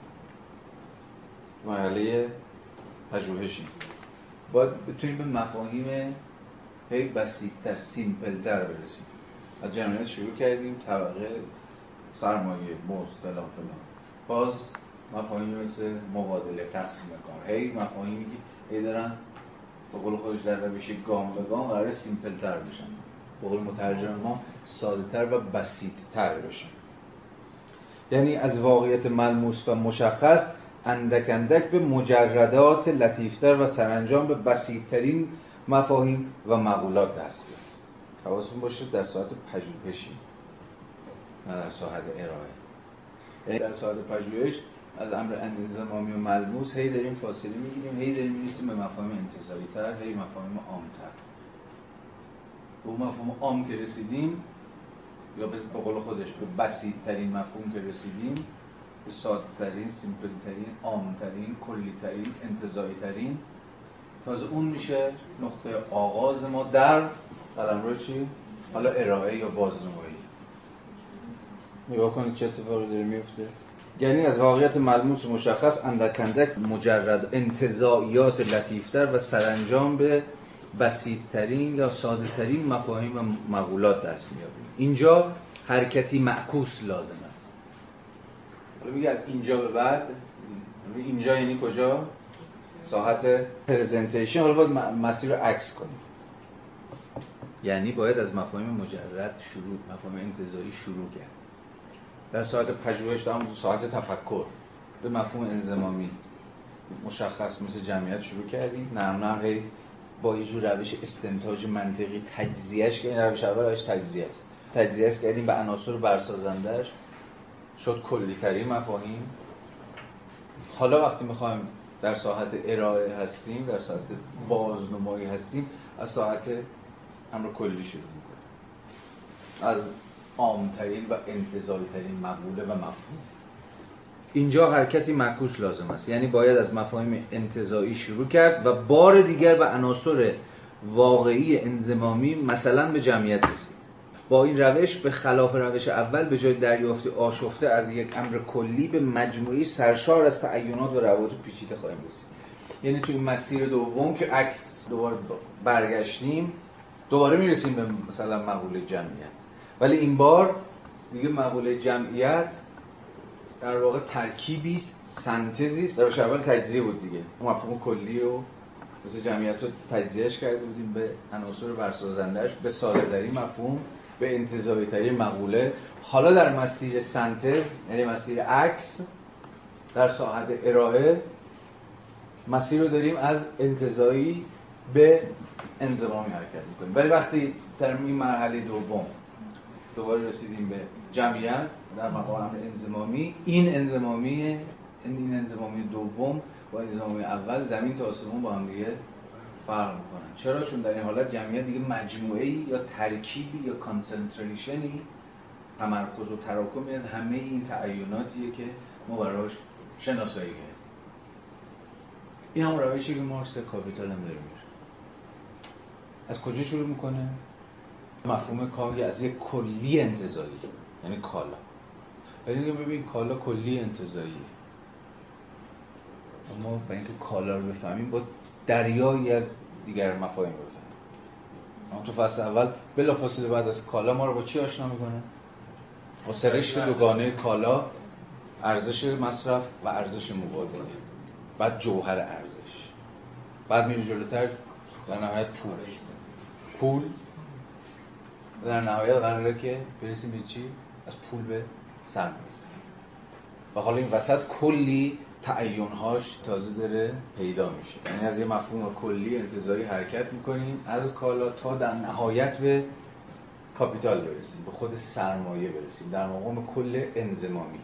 مرحله پژوهشی باید بتونیم به مفاهیم هی بسیطتر سیمپلتر برسیم. از جمعیت شروع کردیم طبقه سرمایه مزد فلان فلان. باز مفاهیم مثل مبادله تقسیم کار هی مفاهیمی که هی دارن به قول خودش در روش گام به گام قرار سیمپل تر بشن. به قول مترجم ما ساده تر و بسیط تر بشن. یعنی از واقعیت ملموس و مشخص اندک اندک به مجردات لطیفتر و سرانجام به بسیطترین مفاهیم و مقولات دست یافت حواستون باشه در ساعت پژوهشی. نه در ساعت ارائه. یعنی در ساعت پژوهش از امر انزمامی و ملموس هی داریم فاصله می‌گیریم هی داریم می‌رسیم به مفاهیم انتظاری تر هی مفاهیم عامتر. به مفهوم عام که رسیدیم یا به قول خودش به بسیط ترین مفهوم که رسیدیم به ساده ترین سیمپل ترین عام ترین کلی ترین انتظاری ترین تازه اون میشه نقطه آغاز ما در قلمرو چی؟ حالا ارائه یا بازنمایی نگاه کنید چه اتفاقی داره میفته یعنی از واقعیت ملموس و مشخص اندک اندک مجرد انتظایات لطیفتر و سرانجام به بسیطترین یا ساده ترین مفاهیم و مقولات دست میابیم اینجا حرکتی معکوس لازم است. حالا میگه از اینجا به بعد؟ اینجا یعنی کجا؟ ساحت پرزنتیشن. حالا باید مسیر رو عکس کنیم. یعنی باید از مفاهیم مجرد شروع مفاهیم انتظاری شروع کرد. در ساعت پژوهش در ساعت تفکر. به مفهوم انزمامی مشخص مثل جمعیت شروع کردیم. نرم نرم با یه جور روش استنتاج منطقی تجزیهش که این روش اولش تجزیه است. تجزیهش کردیم به عناصر برسازندش شد کلی ترین مفاهیم. حالا وقتی می‌خوایم در ساعت ارائه هستیم در ساعت بازنمایی هستیم از ساعت امر کلی شروع می‌کنیم. از عامترین و انتظایی ترین مقوله و مفهوم. اینجا حرکتی معکوس لازم است. یعنی باید از مفاهیم انتظایی شروع کرد و بار دیگر به عناصر واقعی انزمامی مثلا به جمعیت رسید. با این روش به خلاف روش اول به جای دریافت آشفته از یک امر کلی به مجموعی سرشار از تعینات و روابط پیچیده خواهیم رسید. یعنی توی مسیر دوم که عکس دوباره برگشتیم دوباره می‌رسیم به مثلا مقوله جمعیت. ولی این بار دیگه مقوله جمعیت در واقع ترکیبی است سنتزی است. روش اول تجزیه بود دیگه. مفهوم کلی رو مثل جمعیت رو تجزیهش کرده بودیم به عناصر برسازندهش به ساده مفهوم به انتظایی ترین مقوله. حالا در مسیر سنتز یعنی مسیر عکس در ساعت ارائه مسیر رو داریم از انتظایی به انزمامی حرکت می‌کنیم. ولی وقتی در این مرحله دوم دوباره رسیدیم به جمعیت در مقام انزمامی این انزمامی این انزمامی دوم با انزمامی اول زمین تا آسمون با هم دیگه فرق می‌کنن. چرا؟ چون در این حالت جمعیت دیگه مجموعه یا ترکیبی یا کانسنتریشنی تمرکز و تراکمی از همه این تعیناتیه که ما براش شناسایی کردیم. این هم روشی که مارکس کاپیتال هم داره میره از کجا شروع می‌کنه؟ مفهوم کامی از یک کلی انتظایی. یعنی کالا. ولی ببین کالا کلی انتظایی. اما به اینکه کالا رو بفهمیم با دریایی از دیگر مفاهیم رو بفهمیم. تو فصل اول بلا فاصله بعد از کالا ما رو با چی آشنا می‌کنه؟ با سرشت دوگانه کالا ارزش مصرف و ارزش مبادله. بعد جوهر ارزش. بعد میره جلوتر در نهایت پول. پول در نهایت قراره که برسیم به چی؟ از پول به سرمایه و حالا این وسط کلی تعیونهاش تازه داره پیدا میشه. یعنی از یه مفهوم کلی انتظاری حرکت می‌کنیم. از کالا تا در نهایت به کاپیتال برسیم به خود سرمایه برسیم. در مقام کل انزمامی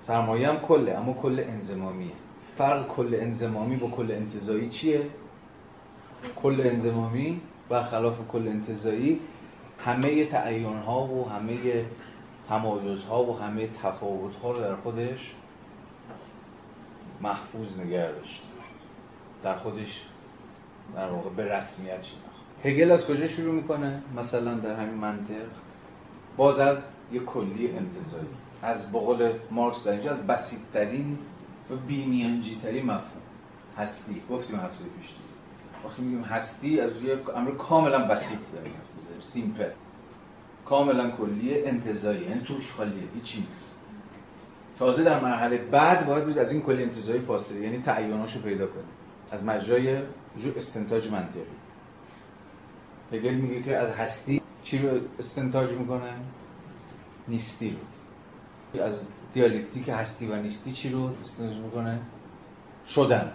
سرمایه هم کله اما کل انزمامیه فرق کل انزمامی با کل انتظایی چیه؟ کل انزمامی خلاف کل انتظایی همه تعیین ها و همه تمایز ها و همه تفاوت ها رو در خودش محفوظ نگه داشت. در خودش در واقع به رسمیت شناخت. هگل از کجا شروع می‌کنه؟ مثلا در همین منطق. باز از یه کلی انتظاری از بقول مارکس در اینجا از بسیطترین و بیمیانجی ترین مفهوم هستی. گفتیم هفته پیش وقتی میگیم هستی از یه امر کاملا بسیط داریم سیمپل. کاملا کلیه انتظایی. یعنی توش خالیه. هیچ نیست. تازه در مرحله بعد باید بود از این کلی انتظایی فاصله. یعنی تعییناشو پیدا کنیم از مجرای استنتاج منطقی. هگل میگه که از هستی چی رو استنتاج می‌کنه؟ نیستی رو. از دیالکتیک هستی و نیستی چی رو استنتاج می‌کنه؟ شدن.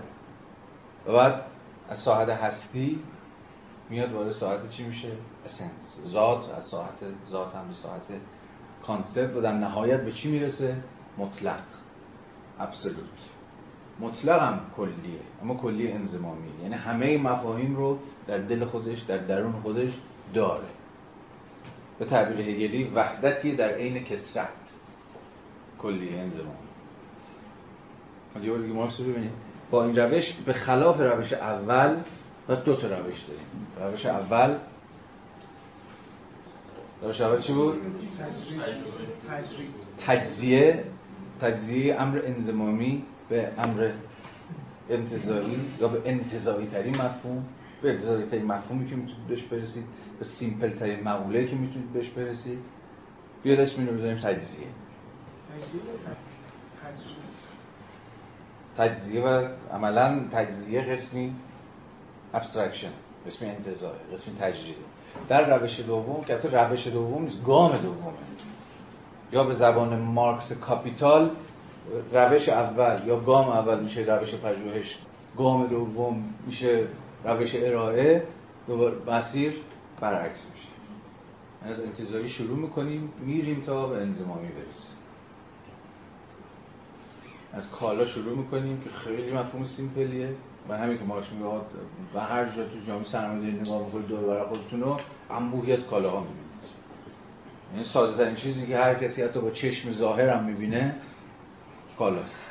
و بعد از ساعت هستی میاد وارد ساعت چی میشه؟ اسنس ذات از ساعت ذات هم به ساعت concept و در نهایت به چی می‌رسه؟ مطلق. absolute مطلق هم کلیه اما کلی انضمامی یعنی همه مفاهیم رو در دل خودش در درون خودش داره. به تعبیر هگلی وحدتی در عین کثرت. کلی انضمامی حالا یه مارکس رو ببینید. با این روش به خلاف روش اول پس دو تا روش داریم. روش اول روش اول چی بود؟ تجزیه. تجزیه امر انزمامی به امر انتظایی یا به انتظایی ترین مفهوم. به انتظایی ترین مفهومی که می‌تونید بهش برسید به سیمپل ترین مقوله که می‌تونید بهش برسید. بیاد اسم اینو بذاریم تجزیه؟ تجزیه و عملا تجزیه قسمی abstraction قسمی انتزاع قسمی تجریده در روش دوم که حتی روش دوم نیست گام دومه. یا به زبان مارکس کاپیتال روش اول یا گام اول میشه روش پژوهش گام دوم میشه روش ارائه دوباره مسیر برعکس میشه. از انتزاعی شروع می‌کنیم میریم تا به انضمامی برسیم. از کالا شروع می‌کنیم که خیلی مفهوم سیمپلیه. و همین که مارکس میگه و هر جا تو جامعه سرمایه‌داری نگاه بکنید دور برای خودتون رو انبوهی از کالاها می‌بینید. این ساده ترین چیزی که هر کسی حتی با چشم ظاهر هم می‌بینه کالاست.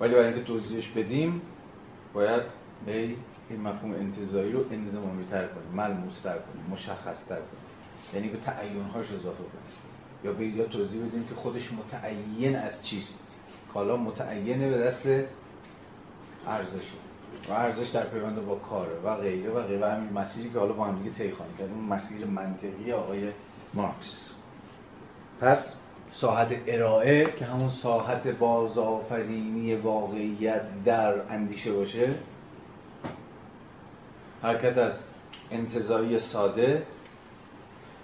ولی برای اینکه توضیحش بدیم باید هی این مفهوم انتظایی رو انزمامی تر کنیم ملموس تر کنیم مشخص تر کنیم. یعنی به تعیینهاش اضافه کنیم. یا به یا توضیح بدیم که خودش متعین از چیست؟ کالا متعینه به دست ارزش. و ارزش در پیوند با کاره و غیره و غیره. و همین مسیری که حالا با هم دیگه طی خواهیم کرد اون مسیر منطقی آقای مارکس. پس ساحت ارائه که همون ساحت بازآفرینی واقعیت در اندیشه باشه. حرکت از انتظایی ساده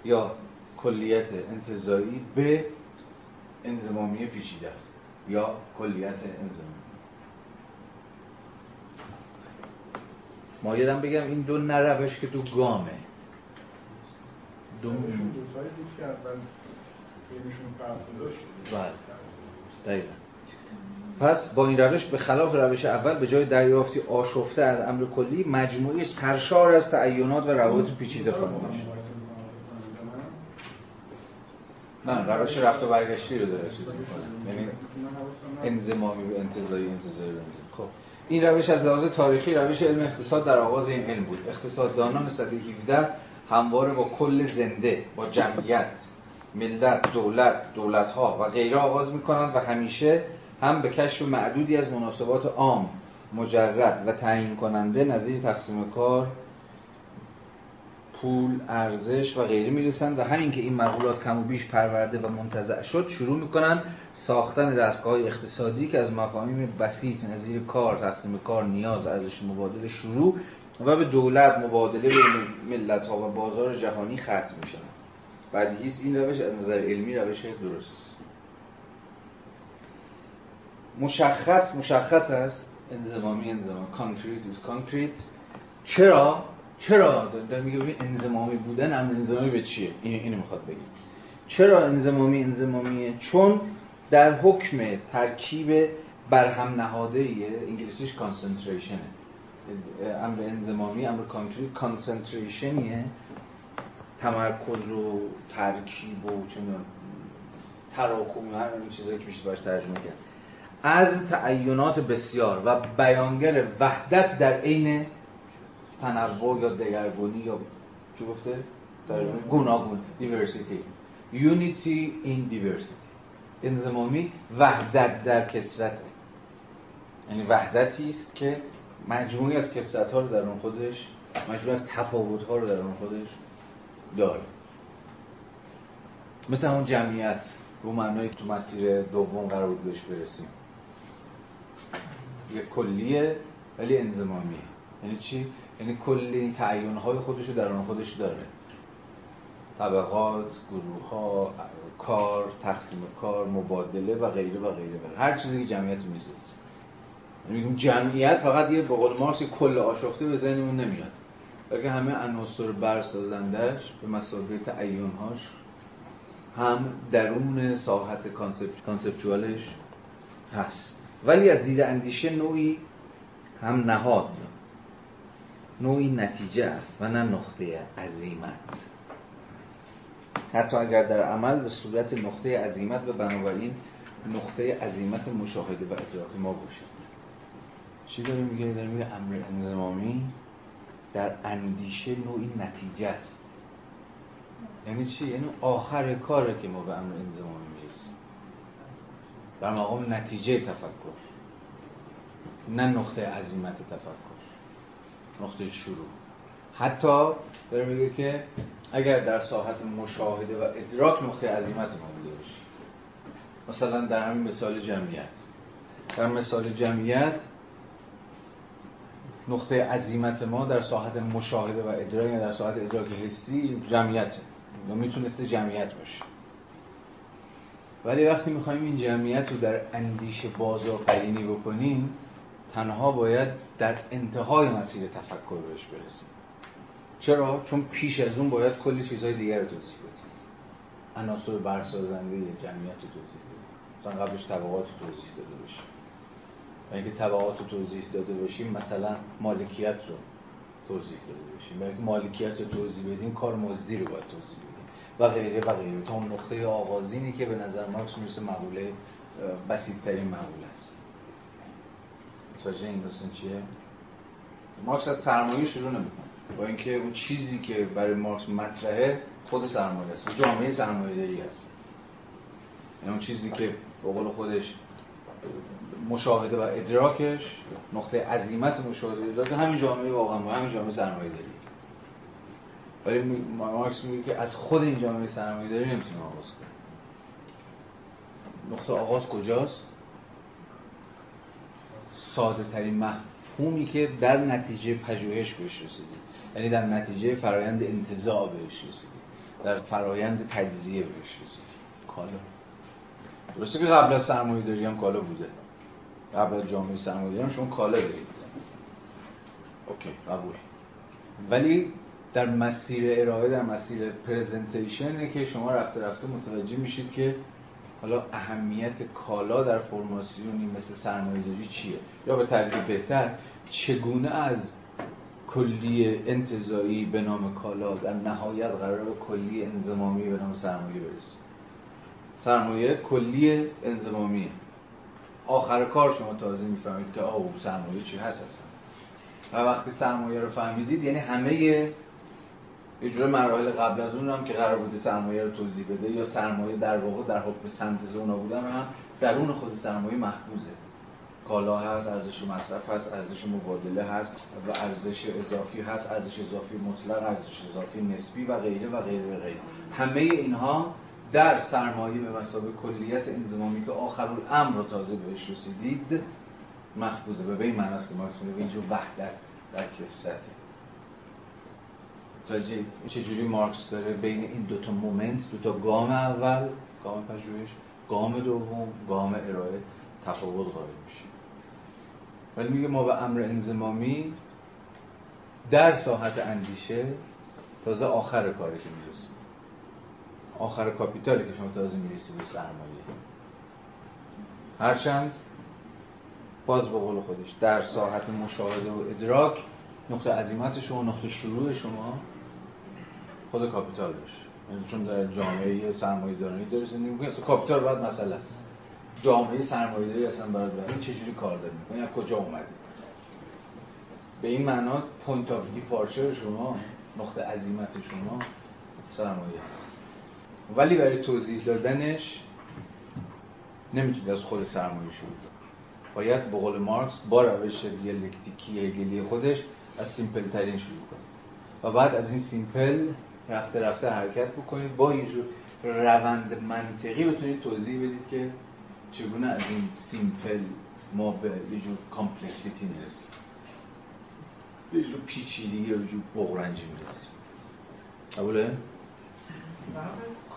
یا کلیت انتظایی به انزمامی پیچیده است یا کلیت انزمامی ما یادم بگم این دو نروش که تو گامه. دو داشت. بله. دقیقا. پس با این روش به خلاف روش اول به جای دریافتی آشفته از امر کلی مجموعه سرشار از تعینات و روابط پیچیده خواهد میشه نه روش رفت و برگشتی رو داره چیز می‌کنه. یعنی انزمامی به انتظایی انتظاری به خب این روش از لحاظ تاریخی روش علم اقتصاد در آغاز این علم بود. اقتصاددانان صده 17 همواره با کل زنده با جمعیت ملت دولت دولتها و غیره آغاز می‌کنند و همیشه هم به کشف معدودی از مناسبات عام مجرد و تعیین کننده نظیر تقسیم کار پول ارزش و غیره می‌رسند و همین که این مقولات کم و بیش پرورده و منتزع شد شروع می‌کنن ساختن دستگاه اقتصادی که از مفاهیم بسیط نظیر کار تقسیم کار نیاز ارزش مبادله شروع و به دولت مبادله به ملت ها و بازار جهانی ختم میشن. بدیهی این روش از نظر علمی روش درست مشخص مشخص است. انضمامی انضمامی concrete is concrete چرا؟ چرا در میگه ببین انضمامی بودن امر انضمامی به چیه؟ این اینو می‌خواد بگیم چرا انضمامی انضمامیه؟ چون در حکم ترکیب برهم نهاده ایه انگلیسیش concentration ه امر انضمامی امر concrete concentration یه تمرکز و ترکیب و چون تراکم هر این چیزایی که میشه باش ترجمه کرد از تعینات بسیار و بیانگر وحدت در عین تنوع یا دگرگونی یا چی گفته؟ گوناگون. diversity. Unity in diversity. انزمامی وحدت در کسرت یعنی وحدتی است که مجموعی از کسرت ها رو در اون خودش مجموعی از تفاوت ها رو در اون خودش داره. مثل اون جمعیت رو معنایی تو مسیر دوم قرار بود بهش برسیم. یه کلیه ولی انزمامیه یعنی چی؟ یعنی کل این های خودش رو در آن خودش داره. طبقات، گروه ها، کار، تقسیم کار، مبادله و غیره و غیره و هر چیزی که جمعیت می‌سازه. یعنی میگیم جمعیت فقط یه به قول مارکس کل آشفته به ذهنمون نمیاد. بلکه همه عناصر برسازندش به مسابقه تعیینهاش هم درون ساحت کانسپچوالش هست. ولی از دید اندیشه نوعی هم نهاد نوعی نتیجه است و نه نقطه عظیمت. حتی اگر در عمل به صورت نقطه عظیمت و بنابراین نقطه عظیمت مشاهده و ادراک ما باشد. چی داره میگه؟ داره میگه امر انزمامی در اندیشه نوعی نتیجه است. یعنی چی؟ یعنی آخر کاره که ما به امر انزمامی می‌رسیم. در مقام نتیجه تفکر. نه نقطه عظیمت تفکر. نقطه شروع. حتی داره میگه که اگر در ساحت مشاهده و ادراک نقطه عظیمت ما بوده باشه. مثلا در همین مثال جمعیت. در مثال جمعیت نقطه عظیمت ما در ساحت مشاهده و ادراک در ساحت ادراک حسی جمعیت. و می‌تونسته جمعیت باشه. ولی وقتی می‌خوایم این جمعیت رو در اندیشه بازآفرینی بکنیم تنها باید در انتهای مسیر تفکر بهش برسیم. چرا؟ چون پیش از اون باید کلی چیزهای دیگر رو توضیح بدیم. عناصر برسازنده جمعیت رو توضیح بدیم. مثلا قبلش طبقات رو توضیح داده باشیم. و اینکه طبقات رو توضیح داده باشیم مثلا مالکیت رو توضیح داده باشیم. برای مالکیت رو توضیح بدیم کار مزدی رو باید توضیح بدیم. و غیره و غیره. تا اون نقطه آغازینی که به نظر مارکس می‌رسه مقوله بسیطترین مقوله است. متوجه این داستان چیه؟ مارکس از سرمایه شروع نمی‌کنه. با اینکه اون چیزی که برای مارکس مطرحه خود سرمایه است. جامعه سرمایه داری است یعنی اون چیزی که به خودش مشاهده و ادراکش نقطه عظیمت مشاهده ادراک همین جامعه واقعا همین جامعه سرمایه داری. ولی مارکس میگه که از خود این جامعه سرمایه داری نمی‌تونه آغاز کنه. نقطه آغاز کجاست؟ ساده ترین مفهومی که در نتیجه پژوهش بهش رسیدی یعنی در نتیجه فرایند انتزاع بهش رسیدی در فرایند تجزیه بهش رسیدی کالا. درسته که قبل از سرمایه داری هم کالا بوده. قبل از جامعه سرمایه داری هم شما کالا دارید. اوکی قبول. ولی در مسیر ارائه در مسیر پرزنتیشنه که شما رفته رفته متوجه میشید که حالا اهمیت کالا در فرماسیونی مثل سرمایه داری چیه؟ یا به تعبیر بهتر چگونه از کلی انتظایی به نام کالا در نهایت قرار به کلی انزمامی به نام سرمایه برسید سرمایه کلی انزمامیه آخر کار شما تازه می‌فهمید که آه سرمایه چی هست اصلا؟ و وقتی سرمایه رو فهمیدید یعنی همه جور مراحل قبل از اون هم که قرار بوده سرمایه رو توضیح بده یا سرمایه در واقع در حکم سنتز اونا بودن هم درون خود سرمایه محفوظه. کالا هست ارزش مصرف هست ارزش مبادله هست و ارزش اضافی هست ارزش اضافی مطلق ارزش اضافی نسبی و غیره و غیره و غیره. همه اینها در سرمایه به مسابقه کلیت انضمامی که آخر الامر رو تازه بهش رسیدید محفوظه. به این معناست که مارکس میگه وحدت در کسرته. توجه چجوری مارکس داره بین این دوتا مومنت دوتا گام اول گام پژوهش گام دوم گام ارائه تفاوت قائل میشه. ولی میگه ما به امر انزمامی در ساحت اندیشه تازه آخر کاری که می‌رسیم. آخر کاپیتالی که شما تازه می‌رسید به سرمایه. هرچند باز به قول خودش در ساحت مشاهده و ادراک نقطه عزیمت شما نقطه شروع شما خود capital باشه یعنی چون در جامعه سرمایه دارانی داره زندگی می‌کنی اصلا capital باید مسئله است. جامعه سرمایه داری اصلا برای برای چجوری کار داری می‌کنی؟ از کجا اومدی؟ به این معنا point of departure شما نقطه عزیمت شما سرمایه است. ولی برای توضیح دادنش نمی‌تونید از خود سرمایه شروع باید به قول مارکس با روش دیالکتیکی هگلی خودش از simple ترین شروع کنید و بعد از این simple رفته رفته حرکت بکنید. با یه جور روند منطقی بتونید توضیح بدید که چگونه از این simple ما به یه جور complexity می‌رسیم. به یه جور پیچیدگی یا یه جور بغرنجی می‌رسیم. قبوله؟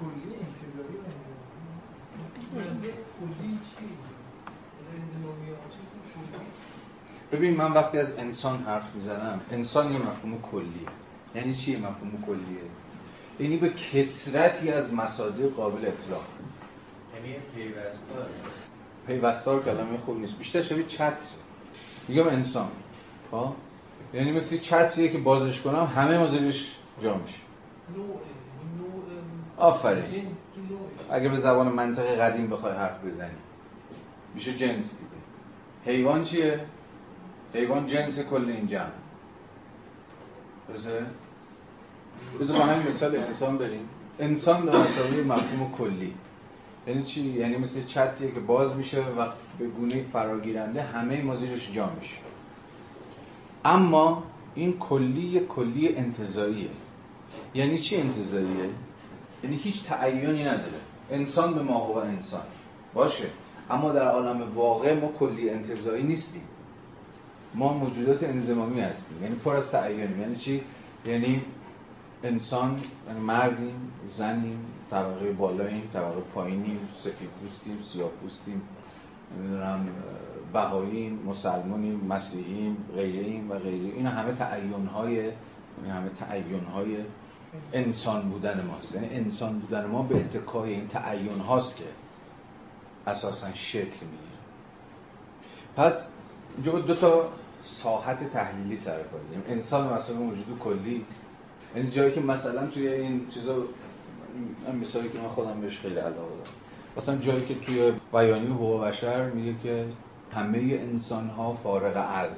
کلی انتزاعی چی؟ ببین من وقتی از انسان حرف می‌زنم انسان یه مفهوم کلیه. یعنی چی مفهوم کلیه؟ یعنی به کثرتی از مصادیق قابل اطلاق. یعنی پیوستار. پیوستار کلمه خوب نیست. بیشتر شبیه چتر. میگم انسان. ها خب؟ یعنی مثل چتریه که بازش کنم همه مازلش جا میشه. آفرین. اگه به زبان منطق قدیم بخوای حرف بزنی. میشه جنس دیگه. حیوان چیه؟ حیوان جنس کل این جمع. درسته؟ بذار با همین مثال انسان بریم. انسان به مسابقه مفهوم کلی. یعنی چی؟ یعنی مثل چتریه که باز میشه و به گونه فراگیرنده همه ما زیرش جا میشه. اما این کلی کلی انتظاییه یعنی چی انتظاییه؟ یعنی هیچ تعیینی نداره. انسان به ما و انسان. باشه. اما در عالم واقع ما کلی انتظایی نیستیم. ما موجودات انزمامی هستیم. یعنی پر از تعیینیم یعنی چی؟ یعنی انسان یعنی مردیم زنیم طبقه بالاییم طبقه پایینیم سفید پوستیم سیاه پوستیم بهاییم مسلمانیم مسیحیم غیریم و غیره این همه تعیین های این همه تعیین های انسان بودن ماست. یعنی انسان بودن ما به اتکای این تعیین هاست که اساسا شکل می‌گیره. پس اینجا دو تا ساحت تحلیلی سر انسان مثلا موجود کلی یعنی جایی که مثلا توی این چیزا این مثالی که من خودم بهش خیلی علاقه دارم. مثلا جایی که توی بیانیه حقوق بشر میگه که همه انسان ها فارغ از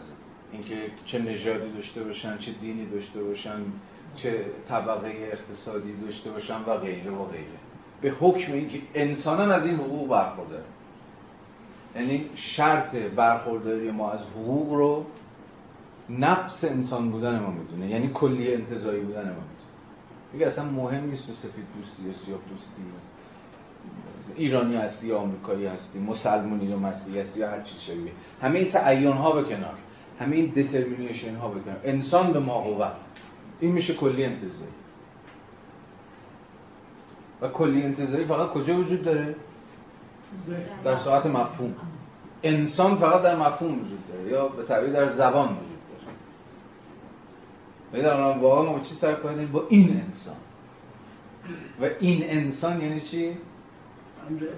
اینکه چه نژادی داشته باشن چه دینی داشته باشن چه طبقه اقتصادی داشته باشن و غیره و غیره. به حکم اینکه انسانان از این حقوق برخوردارن. یعنی شرط برخورداری ما از حقوق رو نفس انسان بودن ما می‌دونه. یعنی کلی انتظایی بودن ما می‌دونه. دیگه اصلا مهم نیست تو سفید پوستی یا سیاه پوستی هست. ایرانی هستی یا آمریکایی هستی مسلمانی یا مسیحی هستی یا هر چیز شبیه. همه این تعین ها به کنار. همه این دترمینیشن ها به کنار. انسان به ما قوت. این میشه کلی انتظایی و کلی انتظایی فقط کجا وجود داره؟ در ساعت مفهوم. انسان فقط در مفهوم وجود داره یا به تعبیر در زبان وجود در واقعا ما چی سر کنیم؟ با این انسان. و این انسان یعنی چی؟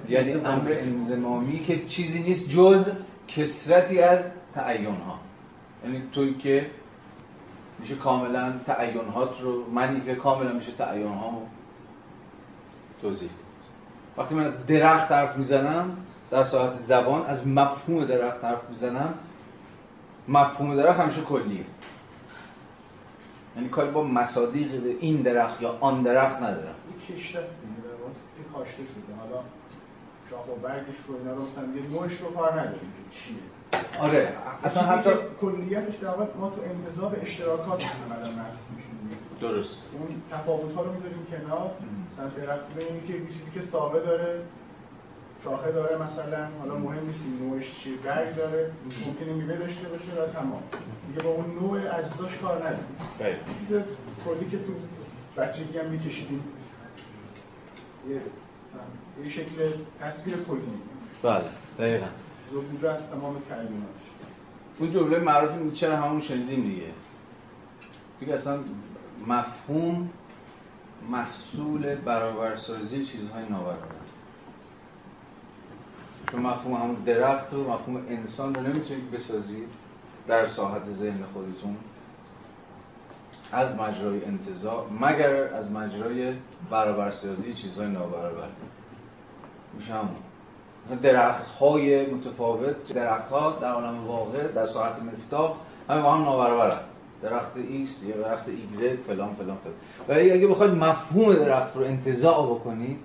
یعنی امر انزمامی که چیزی نیست جز کسرتی از تعین ها یعنی توی که میشه کاملا تعینات رو منی که کاملا میشه تعین ها توضیح وقتی من درخت حرف می‌زنم در ساعت زبان از مفهوم درخت حرف می‌زنم مفهوم درخت همیشه کلیه. یعنی کاری با مصادیق این درخت یا آن درخت ندارم. این کشته است دیگه که کاشته شده. حالا شاخ و برگش رو اینا رو مثلا یه نوعش رو کار نداریم که چیه. آره. اصلا حتی کلیتش در واقع ما تو انتظار به اشتراکات عملا محسوب میشیم. درست. اون تفاوت ها رو می‌ذاریم کنار. مثلا درخت ببینیم که چیزی که ساقه داره. شاخه داره مثلا حالا مهم نیست نوعش چیه. برگ داره ممکنه میوه داشته باشه و تمام. دیگه با اون نوع اجزاش کار نداریم بله. چیز کلی که تو بچگی هم میکشیدیم. یه شکل تصویر کلی. بله دقیقا. زبوده از تمام کلماتش اون جمله معروف نیچه رو همون شنیدیم دیگه؟ دیگه اصلا مفهوم محصول برابرسازی چیزهای نابرابر چون مفهوم همون درخت و مفهوم انسان رو نمی‌تونید بسازید در ساحت ذهن خودتون. از مجرای انتزاع مگر از مجرای برابرسازی چیزهای نابرابر. میشه همون. درخت های متفاوت درخت ها در عالم واقع در ساحت مصداق همه با هم نابرابرن. درخت ایکس یا درخت ایگرگ فلان فلان فلان. ولی اگه بخواید مفهوم درخت رو انتزاع بکنید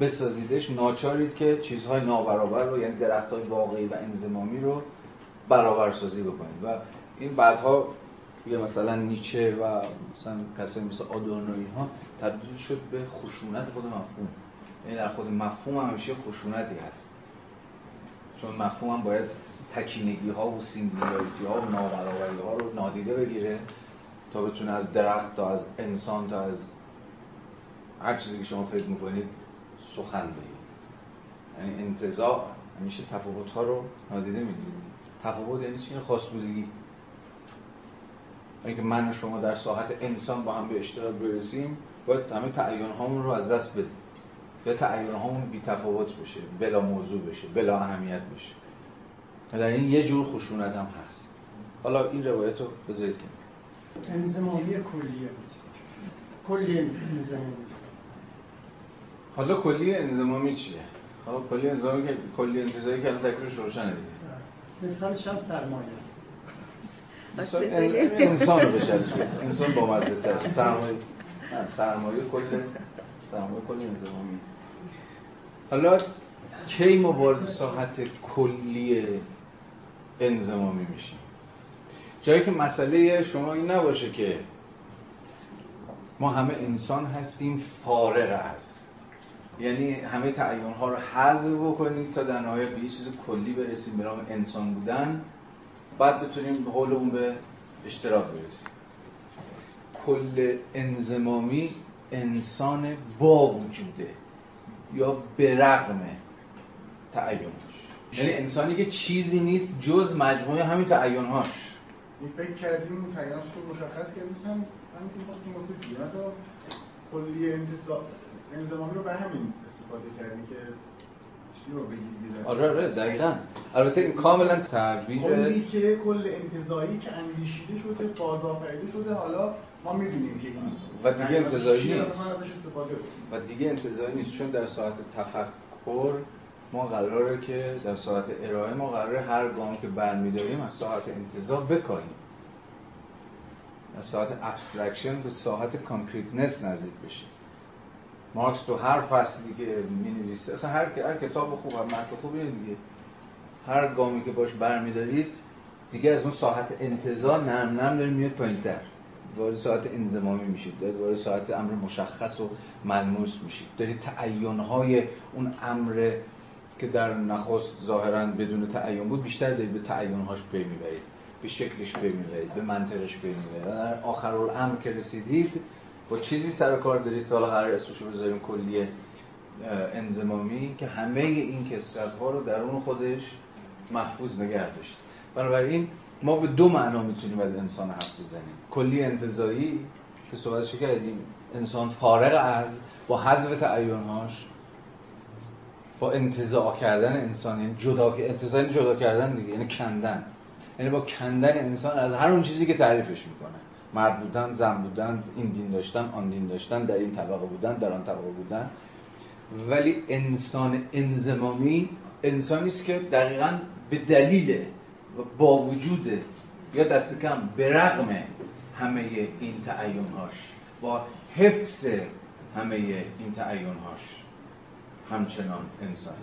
بسازیدش ناچارید که چیزهای نابرابر رو یعنی درخت های واقعی و انضمامی رو برابرسازی بکنید. و این بعدها یه مثلا نیچه و مثلا کسایی مثل آدورنوی ها تبدیل شد به خشونت خود مفهوم. یعنی در خود مفهوم همیشه خشونتی هست. چون مفهوم هم باید تکینگی ها و singularity ها و نابرابری ها رو نادیده بگیره تا بتونه از درخت تا از انسان تا از هر چیزی که شما فکر می‌کنید سخن بگید یعنی انتظار همیشه تفاوت ها رو نادیده می‌گیرید تفاوت یعنی چی؟ خاص بودگی. اینکه من و شما در ساحت انسان با هم به اشتراک برسیم باید همه تعیین هامون رو از دست بدیم. یا تعیین هامون بی تفاوت بشه بلا موضوع بشه بلا اهمیت بشه. در این یه جور خشونت هم هست. حالا این روایت رو بذارید کنیم انزمامی کلیه کلی انزمامی حالا کلی انزمامی چیه؟ حالا کلی انزمامی که کلی انتظاری که الان تکلیفش روشنه دیگه. مثالش هم سرمایه. است مثال انسان رو بچسبید. انسان با مزه تر سرمایه نه سرمایه کل سرمایه کل انزمامی حالا کی ما وارد ساحت کلی انزمامی میشیم جایی که مسئله شما این نباشه که ما همه انسان هستیم فارغ از یعنی همه تعیین ها رو حذف بکنید تا در نهایت به چیز کلی برسیم به نام انسان بودن. بعد بتونیم به قول اون به اشتراک برسیم. کل انزمامی انسان با وجوده یا به رغم یعنی انسانی که چیزی نیست جز مجموعه همین تعیینهاش این فکر کردیم اون تعیینات رو مشخص کردیم مثلا همین که خواستیم گفتیم بیاد و کلی انزمامی رو به همین استفاده کردیم که آره آره دقیقا. البته این کاملا تعبیر کلی که کل انتظایی که اندیشیده شده بازآفریده شده حالا ما می‌دونیم که این و دیگه انتظایی نیست. و دیگه انتظاری نیست چون در ساعت تفکر ما قراره که در ساعت ارائه ما قراره هر گام که برمیداریم از ساعت انتظار بکاهیم از ساحت abstraction به ساحت concreteness نزدیک بشیم. مارکس تو هر فصلی که می نویسه اصلا هر, هر کتاب خوب هر متن خوب دیگه. هر گامی که باش برمیدارید دیگه از اون ساحت انتزاع نرم نرم داره میاد پایین تر وارد ساحت انضمامی میشید وارد ساحت امر مشخص و ملموس میشید. دارید تعینهای اون امر که در نخست ظاهرا بدون تعین بود بیشتر دارید به تعینهاش پی می‌برید به شکلش پی می‌برید به منطقش پی می‌برید. در آخر الامر که رسیدید با چیزی سر کار دارید که حالا قرار اسمشو بذاریم کلی انزمامی که همه این کسرت ها رو درون خودش محفوظ نگه داشت. بنابراین ما به دو معنا می‌تونیم از انسان حرف بزنیم. کلی انتظایی که صحبتش کردیم انسان فارغ از با حذف تعینهاش با انتزاع کردن انسان یعنی جدا انتزاع یعنی جدا کردن دیگه یعنی کندن. یعنی با کندن انسان از هر اون چیزی که تعریفش می‌کنه. مرد بودن زن بودن این دین داشتن آن دین داشتن در این طبقه بودن در آن طبقه بودن. ولی انسان انزمامی انسانی است که دقیقا به دلیل با وجود یا دست کم به رغم همه این تعینهاش با حفظ همه این تعینهاش همچنان انسان.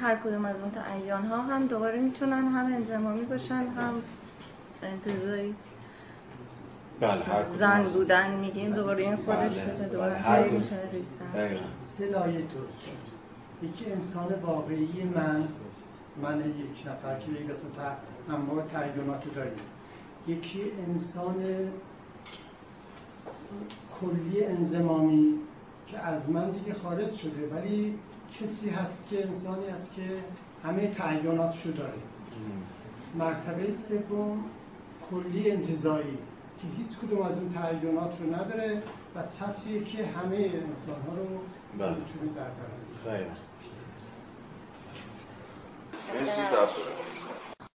هر کدوم از اون تعین ها هم دوباره می‌تونن هم انزمامی باشن هم انتظایی بله زن بودن میگیم دوباره این خودش بله. می‌تونه دوباره بله. هر ریزن. دقیقاً. سه لایه شد یکی انسان واقعی من من یک نفر که یک قسم تا انواع تعینات رو داریم یکی انسان کلی انزمامی که از من دیگه خارج شده ولی کسی هست که انسانی هست که همه تعیناتشو داره مرتبه سوم کلی انتظایی که هیچ کدوم از اون تعینات رو نداره و سطحیه که همه انسان ها رو بله. می‌تونه در خیلی مرسی